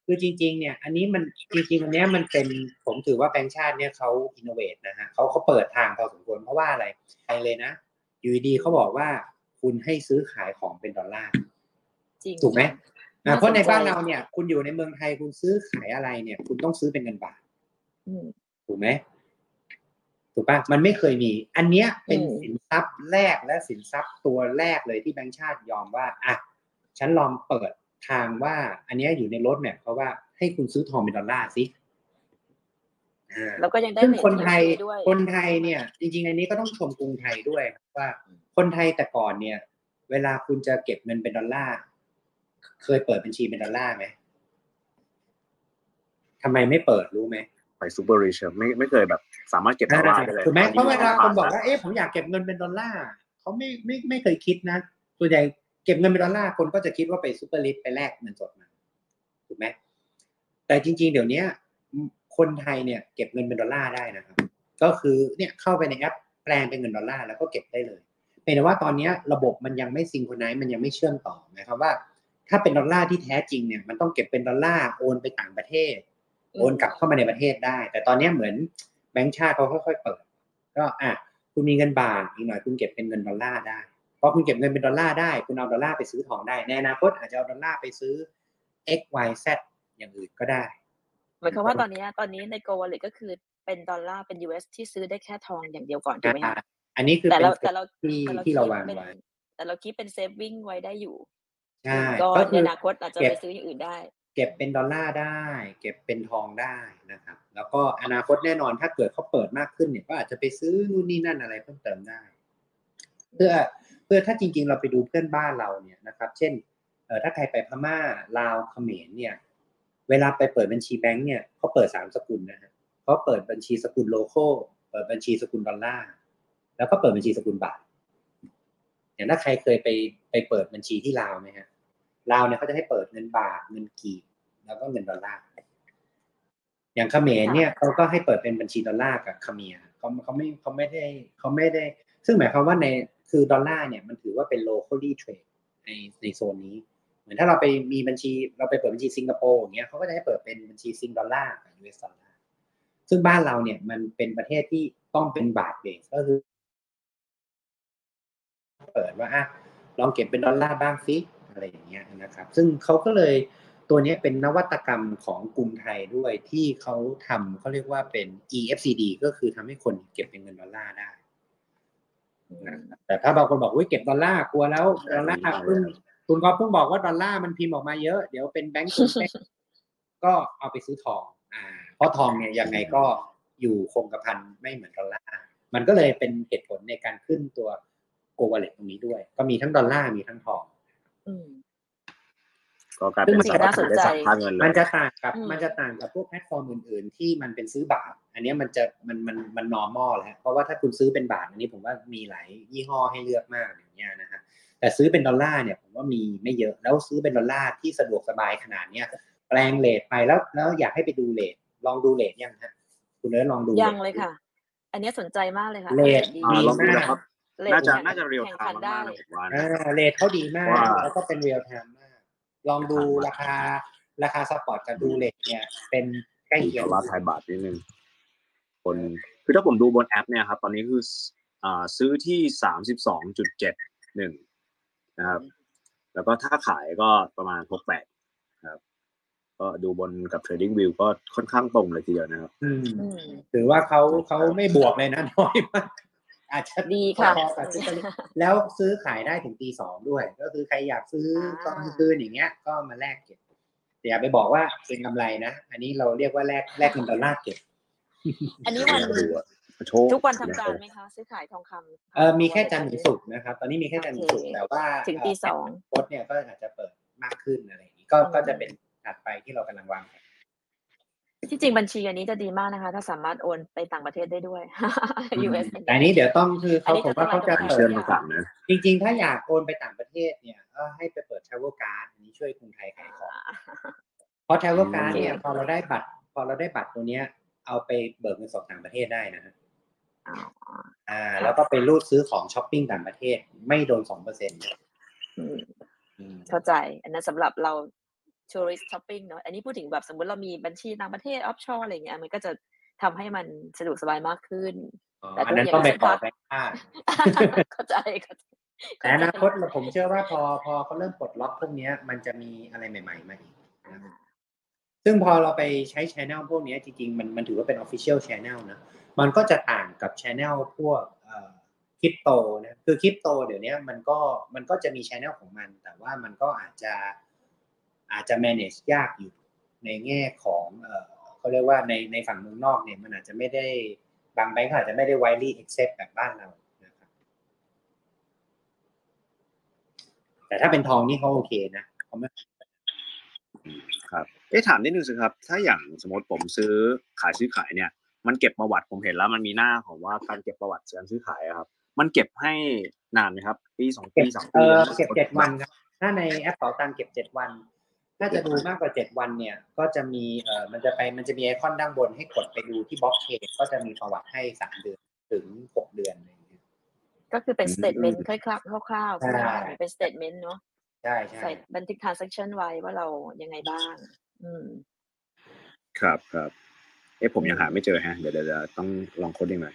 คือจริง ๆ เนี่ย อันนี้มันจริงๆอันเนี้ยมันเป็นผมถือว่าแบงค์ชาติเนี่ยเขาอินโนเวทนะฮะเขาเขาเปิดทางพอสมควรเพราะว่าอะไรไปเลยนะอยู่ดีๆเขาบอกว่าคุณให้ซื้อขายของเป็นดอลลาร์ จริงถูกไหมน่าอะเพราะในสนใจบ้านเราเนี่ย คุณอยู่ในเมืองไทยคุณซื้อขายอะไรเนี่ย คุณต้องซื้อเป็นเงินบาทอืมถูกไหมถูกปะมันไม่เคยมี อันเนี้ยเป็นอืมสินทรัพย์แรกและสินทรัพย์ตัวแรกเลยที่แบงก์ชาติยอมว่าอะฉันลองเปิดทางว่า อันเนี้ยอยู่ในรถแมพเพราะว่าให้คุณซื้อทองเป็นดอลลาร์สิอ่าแล้วก็ยังได้ซึ่งเรทคนไทยที่โอเคด้วยคนไทยเนี่ย จริงๆอันนี้ก็ต้องชมกรุงไทยด้วยว่าคนไทยแต่ก่อนเนี่ย เวลาคุณจะเก็บเงินเป็นดอลลาร์ เคยเปิดบัญชีเป็นดอลลาร์ไหมทำไมไม่เปิดรู้ไหมไป Superrich ไม่ไม่เคยแบบ สามารถเก็บดอลลาร์ได้เลยถูกไหมตอนเพนี้ราะเวลาคนบอกผ่ว่าเอ๊ะผมอยากเก็บเงินเป็นดอลลาร์เขาไม่ไม่ไม่เคยคิดนะส่วนใหญ่เก็บเงินเป็นดอลลาร์คนก็จะคิดว่าไป Superrich ไปแลกเงินสดมาถูกไหมแต่จริง ๆ เดี๋ยวนี้คนไทยเนี่ยเก็บเงินเป็นดอลลาร์ได้นะครับ ก็คือเนี่ยเข้าไปในแอปแปลงเป็นเงินดอลลาร์แล้วก็เก็บได้เลยเป็นแต่ว่าตอนนี้ระบบมันยังไม่ synchronize มันยังไม่เชื่อมต่อหมายความว่า ถ้าเป็นดอลลาร์ที่แท้จริงเนี่ยมันต้องเก็บเป็นดอลลาร์โอนไปต่างประเทศ โอนกลับเข้ามาในประเทศได้ แต่ตอนนี้เหมือนแบงก์ชาติเขาค่อยๆเปิด ก็อะคุณมีเงินบาทอีกหน่อยคุณเก็บเป็นเงินดอลลาร์ได้พอคุณเก็บเงินเป็นดอลลาร์ได้คุณเอาดอลลาร์ไปซื้อทองได้ในอนาคตอาจจะเอาดอลลาร์ไปซื้อ x y z อย่างอื่นก็ได้หมายความว่าตอนนี้ตอนนี้ใน Gold Wallet ก็คือเป็นดอลลาร์เป็น US ที่ซื้อได้แค่ทองอย่างเดียวก่อนถูกไหมคะอันนี้คือแต่เป็นเราแต่เราที่แต่เราที่เราคิดวางเป็นไว้แต่เราคิดเป็น saving ไว้ได้อยู่ ใช่ก็ก็ในคืออนาคตอาจจะเก็บไปซื้ออย่างอื่นได้ เก็บเป็นดอลลาร์ได้ เก็บเป็นทองได้นะครับ แล้วก็อนาคตแน่นอนถ้าเกิดเขาเปิดมากขึ้นเนี่ยก็อาจจะไปซื้อนู่นนี่นั่นอะไรเพิ่มเติมได้ เพื่อเพื่อถ้าจริง ๆ เราไปดูเพื่อนบ้านเราเนี่ยนะครับ เช่นเอ่อถ้าใครไปพม่าลาวเขมรเนี่ย เวลาไปเปิดบัญชีแบงก์เนี่ยเขาเปิดสามสกุลนะฮะเขาเปิดบัญชีสกุล localเปิดบัญชีสกุลดอลลาร์แล้วก็เปิดบัญชีสกุลบาท อย่างถ้าใครเคยไปไปเปิดบัญชีที่ลาวไหมฮะลาวเนี่ยเขาจะให้เปิดเงินบาทเงินกีบแล้วก็เงินดอลลาร์อย่างเขมรเนี่ยเขาก็ให้เปิดเป็นบัญชีดอลลาร์กับเขมรเขาเขาไม่เขาไม่ได้เขาไม่ได้ ซึ่งหมายความว่าในคือดอลลาร์เนี่ยมันถือว่าเป็น locally trade ในในโซนนี้ เหมือนถ้าเราไปมีบัญชีเราไปเปิดบัญชีสิงคโปร์อย่างเงี้ยเขาก็จะให้เปิดเป็นบัญชี Sing ดอลลาร์กับ US ดอลลาร์ซึ่งบ้านเราเนี่ยมันเป็นประเทศที่ต้องเป็นบาท base ก็คือ เปิดว่าอะลองเก็บเป็นดอลลาร์บ้างสิอะไรอย่างเงี้ยนะครับ ซึ่งเขาก็เลยตัวเนี้ยเป็นนวัตกรรมของกรุงไทยด้วยที่เขาทำเขาเรียกว่าเป็น EFCD ก็คือทำให้คนเก็บเป็นเงินดอลลาร์ได้นะครับแต่ถ้าบางคนบอกว่าเก็บดอลลาร์กลัวแล้วดอลลาร์เพิ่งคุณก็เพิ่งบอกว่าดอลลาร์มันพิมพ์ออกมาเยอะเดี๋ยวเป็นแบงก์คุณแบงก์ก็เอาไปซื้อทองอ่าเพราะทองเนี่ยยังไงก็อยู่คงกระพันไม่เหมือนดอลลาร์มันก็เลยเป็นเหตุผลในการขึ้นตัว Gold Wallet ตรงนี้ด้วย ก็มีทั้งดอลลาร์มีทั้งทองอืมก็กลายเป็นซึ่งมันก็น่าสนใจได้สามค่าเงินเลยมันจะต่างกับอืมมันจะต่างกับพวกแพลตฟอร์มอื่นๆ ที่มันเป็นซื้อบาท อันเนี้ยมันจะมันมันมัน normal แล้วเพราะว่าถ้าคุณซื้อเป็นบาทอันนี้ผมว่ามีหลายยี่ห้อให้เลือกมากอย่างเงี้ยนะฮะแต่ซื้อเป็นดอลลาร์เนี่ยผมว่ามีไม่เยอะแล้วซื้อเป็นดอลลาร์ที่สะดวกสบายขนาดเนี้ยแปลงเลทไปแล้วแล้วอยากให้ไปดูเลทลองดูเลทยังฮะคุณเอิร์ธลองดูยังเลยค่ะ อันนี้สนใจมากเลยค่ะเลทดีอ่าลองดูดีมาก นะครับเลทน่าจะแข่งน่าจะเรียลแข่งไทขันม์ได้มากๆนะผมว่านะอ่าเลทเขาดีมาก ว่า แล้วก็เป็นเรียลไทม์มาก ลองดูราคาราคาสปอร์ตกับดูเลทเนี่ย เป็นใกล้เคียดง อลลาร์ไทยบาทนิดนึงคนคือถ้าผมดูบนแอปเนี่ยครับ ตอนนี้คืออ่าซื้อที่สามสิบสองจุดเจ็ดหนึ่งนะครับ แล้วก็ถ้าขายก็ประมาณหกแปดครับ ก็ดูบนกับ Trading View ก็ค่อนข้างตรงเลยทีเดียวนะครับ อืม อืม ถือว่าเขาเขาไม่บวกเลยนะน้อยมาก อาจจะดีค่ะพอๆกับซื้อกันแล้วซื้อขายได้ถึงตีสองด้วย ก็คือใครอยากซื้อตอนกลางคืนอย่างเงี้ย ก็มาแลกเก็บแต่อย่าไปบอกว่าเป็นกำไรนะอันนี้เราเรียกว่าแลกแลกเงินดอลลาร์เก็บ อันนี้วันดูอะโชว์ทุกวันทำการไหมคะ ซื้อขายทองคำเออมีแค่จันทร์ถึงศุกร์นะครับ ตอนนี้มีแค่จันทร์ถึงศุกร์โอเคแต่ว่าถึงตีสองโพสต์เนี่ยก็อาจจะเปิดมากขึ้นอะไรอย่างนี้ก็อืมก็จะเป็นถัดไปที่เรากำลังวางแผน ที่จริงบัญชีอันนี้จะดีมากนะคะ ถ้าสามารถโอนไปต่างประเทศได้ด้วย US แต่อันนี้เดี๋ยวต้องคือเขาอันนี้ผมว่าเขาจะจะเปิเชื่อดมต่างๆนะจริง ๆ ถ้าอยากโอนไปต่างประเทศเนี่ยก็ให้ไปเปิด travel card อันนี้ช่วยกรุงไทยขายของเพราะ travel card เนี่ยโอเคพอเราได้บัตร พอเราได้บัตรตัวเนี้ย เอาไปเบิกเงินสดต่างประเทศได้นะฮะอ๋ออ่า แล้วก็ไปรูดซื้อของช้อปปิ้งต่างประเทศ ไม่โดนสองเปอร์เซ็นต์อืมเข้าใจ อันนั้นสำหรับเรา tourist shopping เนอะอันนี้พูดถึงแบบสมมติเรามีบัญชีต่างประเทศ offshore อะไรอย่างเงี้ยมันก็จะทำให้มันสะดวกสบายมากขึ้นแต่อันนั้นตัวอย่างต้องไปเช่นขอว่าแบงค์ชาติเข้าใจเข้าใจแต่อนาคตผมเชื่อว่าพอพอเขาเริ่มปลดล็อกพวกเนี้ยมันจะมีอะไรใหม่ ๆ มาอีกอ่าซึ่งพอเราไปใช้ channel พวกเนี้ยจริงๆ มันมันถือว่าเป็น official channel นะมันก็จะต่างกับ channel พวกคริปโตนะคือคริปโตเดี๋ยวนี้มันก็มันก็จะมี channel ของมัน แต่ว่ามันก็อาจจะ อาจจะ manage ยากอยู่ในแง่ของเอ่อเขาเรียกว่าในในฝั่งเมืองนอกเนี่ยมันอาจจะไม่ได้บางแบงก์อาจจะไม่ได้ widely accept แบบบ้านเรานะครับ แต่ถ้าเป็นทองนี่เขาโอเคนะเขาไม่ครับเอ๊ะถามนิดนึงสิครับ ถ้าอย่างสมมติผมซื้อขายซื้อขายเนี่ย มันเก็บประวัติผมเห็นแล้ว มันมีหน้าของว่าการเก็บประวัติการซื้อขายอะครับ มันเก็บให้นานไหมครับ ปีสองปีเก็บสามเอปีอเก็บเจ็ดวันครับ ถ้าในแอปเป๋าตังค์เก็บเจ็ดวัน ถ้าจะดูมากกว่าเจ็ดวันเนี่ย ก็จะมีเออมันจะไปมันจะมีไอคอนด้านบนให้กดไปดูที่บล็อกเชนก็จะมีประวัติให้สามเดือนถึงหกเดือนอะไรอย่างเงี้ยก็คือเป็น statement คร่าวๆคร่าวๆใช่ไหมใช่คะเป็น statement เนอะใช่ใช่ใส่บันทึก transaction ไว้ว่าเรายังไงบ้าง อืม ครับครับเอ๊ะผมยังหาไม่เจอฮะ เดี๋ยวเดี๋ยวเดี๋ยวต้องลอง coding หน่อย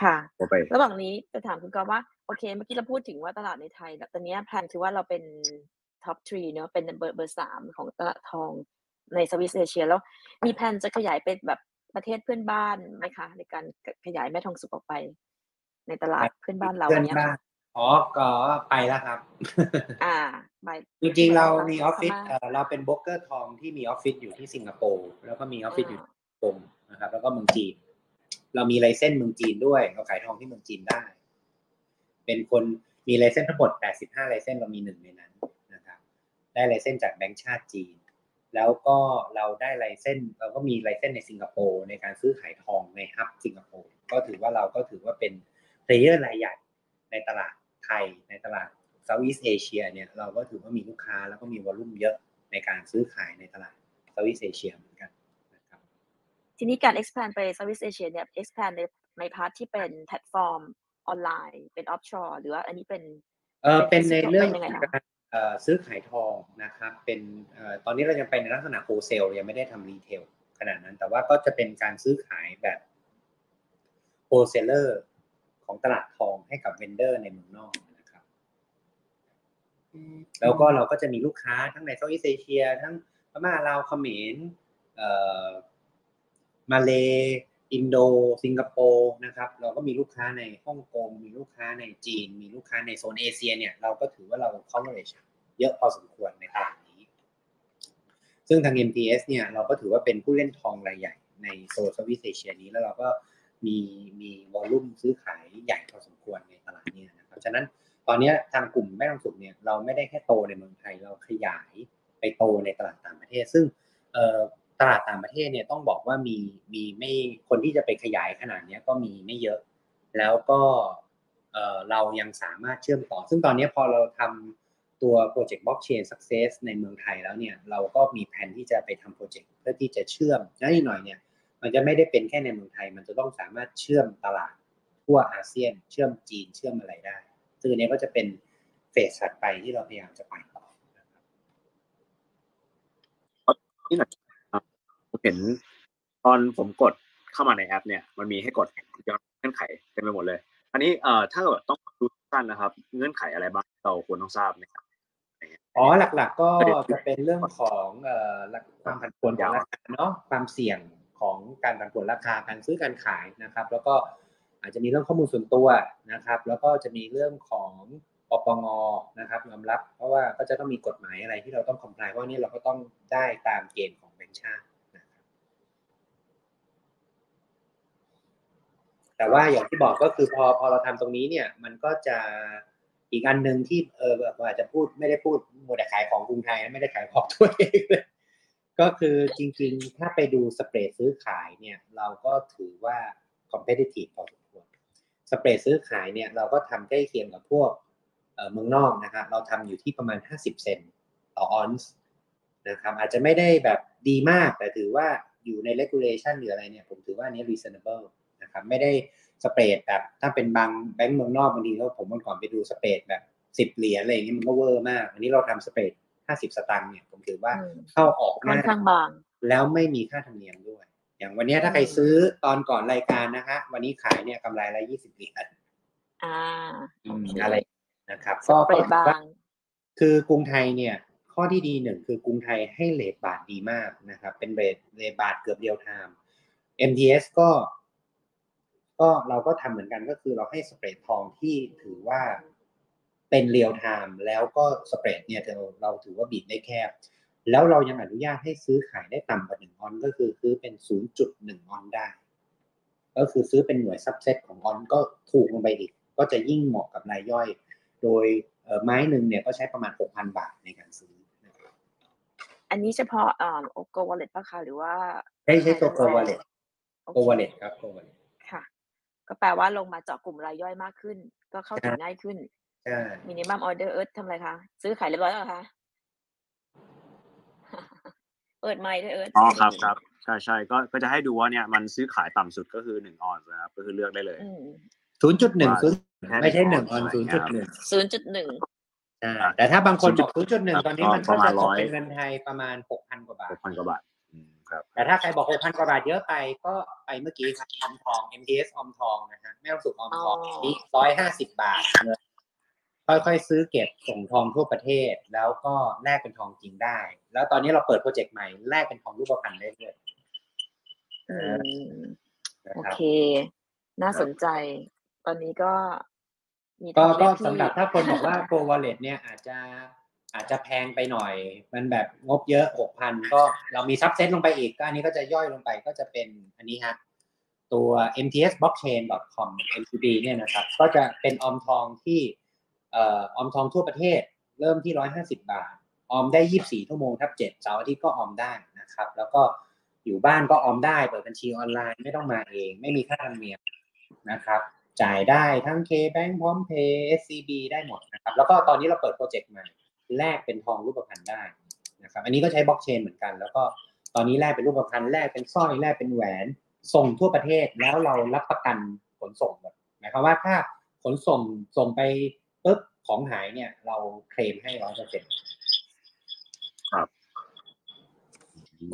ค่ะโค้ดไประหว่างนี้จะถามคุณกอฟว่าโอเค เมื่อกี้เราพูดถึงว่าตลาดในไทยแล้วตอนนี้ plan คือว่าเราเป็น top three เนอะเป็นเบอร์เบอร์สามของตลาดทองในสวิสเอเชีย แล้วมีแผนจะขยายเป็นแบบประเทศเพื่อนบ้านไหมคะ ในการขยายแม่ทองสุกออกไป ในตลาดเพื่อนบ้านเราเพื่อนเนี้ยบ้าค่ะนอ๋อ ก็ไปแล้วครับ อ่าไปจริงๆ เรามีออฟฟิศพม่าเอ่อเราเป็นโบรกเกอร์ทองที่มีออฟฟิศอยู่ที่สิงคโปร์ แล้วก็มีออฟฟิศอยู่ที่ฮ่องกงนะครับ แล้วก็เมืองจีน เรามีไลเส้นเมืองจีนด้วย เราขายทองที่เมืองจีนได้ เป็นคนมีไลเส้นทั้งหมด 85ไลเส้นเรามีหนึ่งในนั้นนะครับ ได้ license จากแบงก์ชาติจีน แล้วก็เราได้ license เราก็มี license ในสิงคโปร์ในการซื้อขายทองใน hub สิงคโปร์ก็ถือว่าเราก็ถือว่าเป็น player รายใหญ่ในตลาดไทยในตลาด Southeast Asia เนี่ยเราก็ถือว่ามีลูกค้าแล้วก็มี volume เยอะในการซื้อขายในตลาด Southeast Asia เหมือนกันนะครับทีนี้การ expand ไป Southeast Asia เนี่ย expand ในใน part ที่เป็นแพลตฟอร์มออนไลน์ เป็น offshore หรือว่าอันนี้เป็นเออเป็นในเรื่องเป็นยังไงของคะการเอ่อ ซื้อขายทองนะครับเป็นตอนนี้เรายังเป็นในลักษณะ wholesale ยังไม่ได้ทำ retail ขนาดนั้นแต่ว่าก็จะเป็นการซื้อขายแบบ wholesaler ของตลาดทองให้กับ vendor ในเมืองนอกนะครับ แล้วก็เราก็จะมีลูกค้าทั้งใน Southeast Asia ทั้งพม่าลาวเขมรมาเล อินโด สิงคโปร์นะครับเราก็มีลูกค้าในฮ่องกงมีลูกค้าในจีน มีลูกค้าในโซนเอเชียเนี่ยเราก็ถือว่าเรา coverage เยอะพอสมควรในตลาดนี้ ซึ่งทาง MTS เนี่ยเราก็ถือว่าเป็นผู้เล่นทองรายใหญ่ในโซน Southeast Asia นี้แล้วเราก็มีมีวอลลุ่มซื้อขายใหญ่พอสมควรในตลาดนี้นะครับฉะนั้นตอนนี้ทางกลุ่มแม่ทองสุกเนี่ยเราไม่ได้แค่โตในเมืองไทยเราขยายไปโตในตลาดต่างประเทศ ซึ่งเอ่อ ตลาดต่างประเทศเนี่ยต้องบอกว่ามีมีไม่คนที่จะไปขยายขนาดนี้ก็มีไม่เยอะ แล้วก็เรายังสามารถเชื่อมต่อ ซึ่งตอนนี้พอเราทำตัวโปรเจกต์บล็อกเชน success ในเมืองไทยแล้วเนี่ยเราก็มีแผนที่จะไปทำโปรเจกต์เพื่อที่จะเชื่อมและอีกหน่อยเนี่ยมันจะไม่ได้เป็นแค่ในเมืองไทย มันจะต้องสามารถเชื่อมตลาดทั่วอาเซียน เชื่อมจีนเชื่อมอะไรได้ ซึ่งอันนี้ก็จะเป็นเฟสถัดไปที่เราพยายามจะไปต่อนะครับ เห็นตอนผมกดเข้ามาในแอป เนี่ยมันมีให้กดย้อนเงื่อนไขเต็มไปหมดเลย อันนี้เอ่อถ้าเกิดต้องดูสั้นนะครับ เงื่อนไขอะไรบ้างเราควรต้องทราบไหมครับอ๋อหลัก ๆ ก็จะเป็นเรื่องของเอ่อราความผันผวนของราคาเนาะความเสี่ยงของการผันผวนราคาการซื้อการขายนะครับ แล้วก็อาจจะมีเรื่องข้อมูลส่วนตัวนะครับ แล้วก็จะมีเรื่องของปปงนะครับยอมรับ เพราะว่าก็จะต้องมีกฎหมายอะไรที่เราต้องคอมพลายเพราะว่านี่เราก็ต้องได้ตามเกณฑ์ของแบงก์ชาตินะครับ แต่ว่าอย่างที่บอกก็คือพอพอเราทำตรงนี้เนี่ยมันก็จะอีกอันหนึ่งที่เอออาจจะพูดไม่ได้พูดมัวแต่ขายของกรุงไทยไม่ได้ขายของตัวเองเลยก็คือจริงๆ ถ้าไปดูสเปรดซื้อขายเนี่ยเราก็ถือว่า competitive พอสมควรสเปรดซื้อขายเนี่ยเราก็ทำใกล้เคียงกับพวกเออเมืองนอกนะครับเราทำอยู่ที่ประมาณ 50 เซนต์ต่อออนซ์นะครับอาจจะไม่ได้แบบดีมากแต่ถือว่าอยู่ใน regulation หรืออะไรเนี่ยผมถือว่านนี้ reasonable นะครับไม่ได้ spread แบบถ้าเป็นบางแบงก์เมืองนอกบางทีเขาผมเมื่อก่อนไปดู spread แบบ10เหรียญอะไรอย่างเงี้ยมันก็เวอร์มาก อันนี้เราทำ spread 50สตางค์เนี่ยผมถือว่าอืมเข้าออกค่อนง่ายข้างบางแล้วไม่มีค่าธรรมเนียมด้วย อย่างวันนี้ถ้าใครซื้อตอนก่อนรายการนะฮะวันนี้ขายเนี่ยกำไรละยี่สิบเหรียญอ่าอืโอมเคอะไรนะครับ spread บางคือกรุงไทยเนี่ย ข้อที่ดีหนึ่งคือกรุงไทยให้เรทบาทดีมากนะครับ เป็นเรทเรทบาทเกือบเรียลไทม์ MTS ก็ ก็เราก็ทำเหมือนกันก็คือเราให้ spread ทองที่ถือว่าเป็นเรียลไทม์แล้วก็ spread เนี่ยเราเราถือว่าบีบได้แคบ แล้วเรายังอนุญาตให้ซื้อขายได้ต่ำกว่าหนึ่งออนซ์ก็คือซื้อเป็น 0.1 ออนซ์ได้ ก็คือซื้อเป็นหน่วย subset ของออนซ์ก็ถูกลงไปอีก ก็จะยิ่งเหมาะกับรายย่อย โดยเอ่อไม้หนึ่งเนี่ยก็ใช้ประมาณ 6,000 บาทในการซื้อนะครับอันนี้เฉพาะอ่าโอ Go Wallet ป่ะคะหรือว่า ใช้ใช้ตัว Go Wallet โอค Go Wallet ครับ Go Wallet ค่ะ ก็แปลว่าลงมาเจาะกลุ่มรายย่อยมากขึ้น ก็เข้าถึงง่ายขึ้นใช่ minimum order เอิร์ธทำอะไรคะ ซื้อขายเรียบร้อยแล้วเหรอคะเปิดไมค์ด้วยเอิร์ธอ๋อครับครับใช่ใช่ก็ก็จะให้ดูว่าเนี่ยมันซื้อขายต่ำสุดก็คือหนึ่งออนซ์นะครับก็คือเลือกได้เลยอืม0.1ซื้อแค่ไม่ใช่หหนึ่นึ่งงออนใช่ครับ0.1ศูนย์จุดหนึ่งใช่แต่ถ้าบางคนบอก0.1 0.1ตอนนี้มันปก็ระมาจะณตกร้อยเป็นเงินไทยประมาณ6,000กว่าบาหทกพันกว่าบาทอืม ครับ แต่ถ้าใครบอก6,000กว่าบาทเยอะไปก็ไปเมื่อกี้ครับออมทอง MTS ออมทองนะฮะไม่ต้องสุกออมทองนี่150บาทเงินค่อยๆซื้อเก็บส่งทองทั่วประเทศ แล้วก็แลกเป็นทองจริงได้ แล้วตอนนี้เราเปิดโปรเจกต์ใหม่แลกเป็นทองรูปพรรณได้ด้วยอืมนะโอครับเค น่าสนใจ ตอนนี้ก็มีก็ทำเลก็ขที่สำหรับถ้าคนบอกว่า Go Wallet เนี่ยอาจจะ อาจจะแพงไปหน่อย มันแบบงบเยอะ6,000ก็เรามีซับเซตลงไปอีกก็อันนี้ก็จะย่อยลงไปก็จะเป็นอันนี้ฮะตัว mts blockchain com mtb เนี่ยนะครับ ก็จะเป็นออมทองที่เอ่อออมทองทั่วประเทศ เริ่มที่150บาท ออมได้24ชั่วโมงทับ7เสาร์อาทิตย์ก็ออมได้นะครับ แล้วก็อยู่บ้านก็ออมได้เปิดบัญชีออนไลน์ไม่ต้องมาเอง ไม่มีค่าธรรมเนียมนะครับ จ่ายได้ทั้ง K-Bank พร้อมเพย์ SCB ได้หมดนะครับ แล้วก็ตอนนี้เราเปิดโปรเจกต์ใหม่ แลกเป็นทองรูปพรรณได้นะครับอันนี้ก็ใช้บล็อกเชนเหมือนกัน แล้วก็ตอนนี้แลกเป็นรูปพรรณแลกเป็นสร้อยแลกเป็นแหวน ส่งทั่วประเทศแล้วเรารับประกันขนส่งหมดหมายความว่าถ้าขนส่งส่งไปปุ๊บของหายเนี่ยเราเคลมให้ร้อยเปอร์เซ็นต์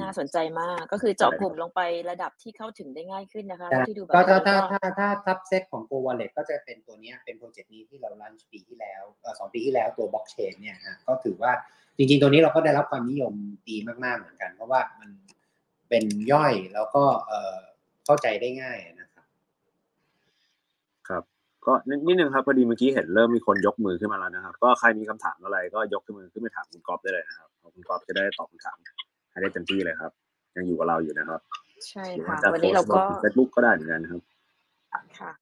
น่าสนใจมากก็คือเจาะกลุ่มลงไประดับที่เข้าถึงได้ง่ายขึ้นนะคะที่ดูแบบก็ถ้านี้ถ้าก็ถ้าถ้า subset ของ Go Wallet ก็จะเป็นตัวเนี้ยเป็นโปรเจกต์นี้ที่เรา launch ปีที่แล้วเอ่อสองปีที่แล้วตัวบล็อกเชนเนี่ยฮะก็ถือว่าจริงๆ ตัวนี้เราก็ได้รับความนิยมดีมากๆเหมือนกัน เพราะว่ามันเป็นย่อยแล้วก็เอ่อเข้าใจได้ง่ายนะครับครับก็นิดนิดนึงครับพอดีเมื่อกี้เห็นเริ่มมีคนยกมือขึ้นมาแล้วนะครับ ก็ใครมีคำถามอะไรก็ยกขึ้นมือขึ้นไปถามคุณก๊อฟได้เลยนะครับคุณก๊อฟจะได้ตอบคำถาม ให้ได้เต็มที่เลยครับ ยังอยู่กับเราอยู่นะครับใช่หรือค่ะว่าจะวันโพนี้สเราต์บก็นเฟซบุ๊กก็ได้เหมือนกันนะครับค่ะ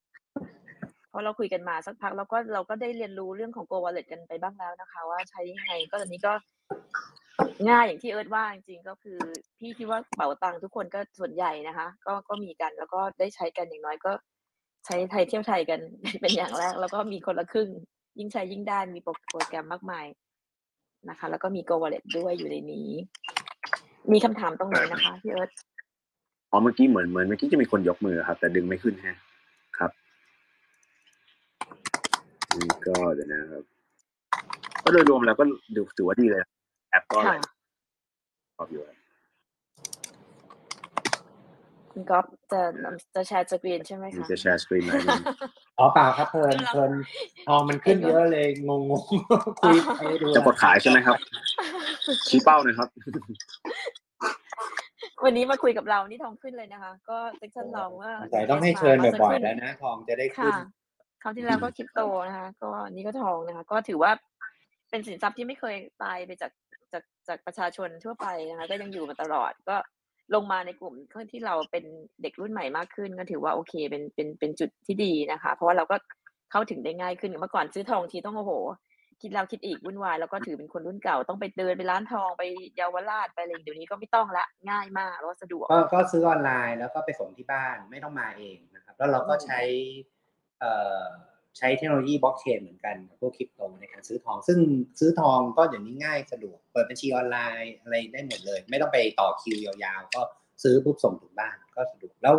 เพราะเราคุยกันมาสักพักแล้วก็เราก็ได้เรียนรู้เรื่องของ Go Wallet กันไปบ้างแล้วนะคะ ว่าใช้ยังไงก็ตอนนี้ก็ง่ายอย่างที่เอิร์ธว่าจริงๆก็คือ พี่คิดว่าเป๋าตังค์ทุกคนก็ส่วนใหญ่นะคะ ก็ก็มีกันแล้วก็ได้ใช้กันอย่างน้อยก็ ใช้ไทยเที่ยวไทยกันเป็นอย่างแรก แล้วก็มีคนละครึ่ง ยิ่งใช้ยิ่งได้มีโปรโปรแกรมมากมายนะคะ แล้วก็มี Go Wallet ด้วยอยู่ในนี้ มีคำถามตรงไหนนะคะพี่เอิร์ธอ๋อเมื่อกี้เหมือนเหมือนเมื่อกี้จะมีคนยกมือครับ แต่ดึงไม่ขึ้นฮะครับนี่ก็เดี๋ยวนะครับก็โดยรวมแล้วก็ดูถือว่าดีเลย แอปก็ค่ะชอบอยู่ครับคุณก๊อฟจะจะ share screen ใช่ไหมมีคะจะ share screen ไหมอ๋อเปล่าครับเพลินคือเราเพลินทองมันขึ้นเยอะเลยงงงๆคุยไปดูจะกดขายใช่ไหมครับ ชี้เป้าหนะครับ วันนี้มาคุยกับเรานี่ทองขึ้นเลยนะคะ ก็ section เราว่าแต่ต้องให้เชิญบ่อยๆแล้วนะทองจะได้ขึ้ค่ะนคราวที่แล้วก็คริปโตนะคะ ก็อันนี้ก็ทองนะคะ ก็ถือว่าเป็นสินทรัพย์ที่ไม่เคยตายไปจากจากจากประชาชนทั่วไปนะคะ ก็ยังอยู่มาตลอดก็ลงมาในกลุ่มที่เราเป็นเด็กรุ่นใหม่มากขึ้นก็ถือว่าโอเคเป็นเป็นเป็นจุดที่ดีนะคะ เพราะว่าเราก็เข้าถึงได้ง่ายขึ้นเมื่อก่อนซื้อทองทีต้องโอ้โห คิดแล้วคิดอีกวุ่นวายแล้วก็ถือเป็นคนรุ่นเก่าต้องไปเดินไปร้านทองไปเยาวราชไปอะไรเดี๋ยวนี้ก็ไม่ต้องละง่ายมากแล้วสะดวกก็ก็ซื้อออนไลน์แล้วก็ไปส่งที่บ้านไม่ต้องมาเองนะครับ แล้วเราก็ใช้เอ่อใช้เทคโนโลยีบล็อกเชนเหมือนกันกับพวกคริปโตในการซื้อทอง ซึ่งซื้อทองก็อย่างนี้ง่ายสะดวก เปิดบัญชีออนไลน์อะไรได้หมดเลย ไม่ต้องไปต่อคิวยาวๆ ก็ซื้อปุ๊บส่งถึงบ้านก็สะดวกแล้ว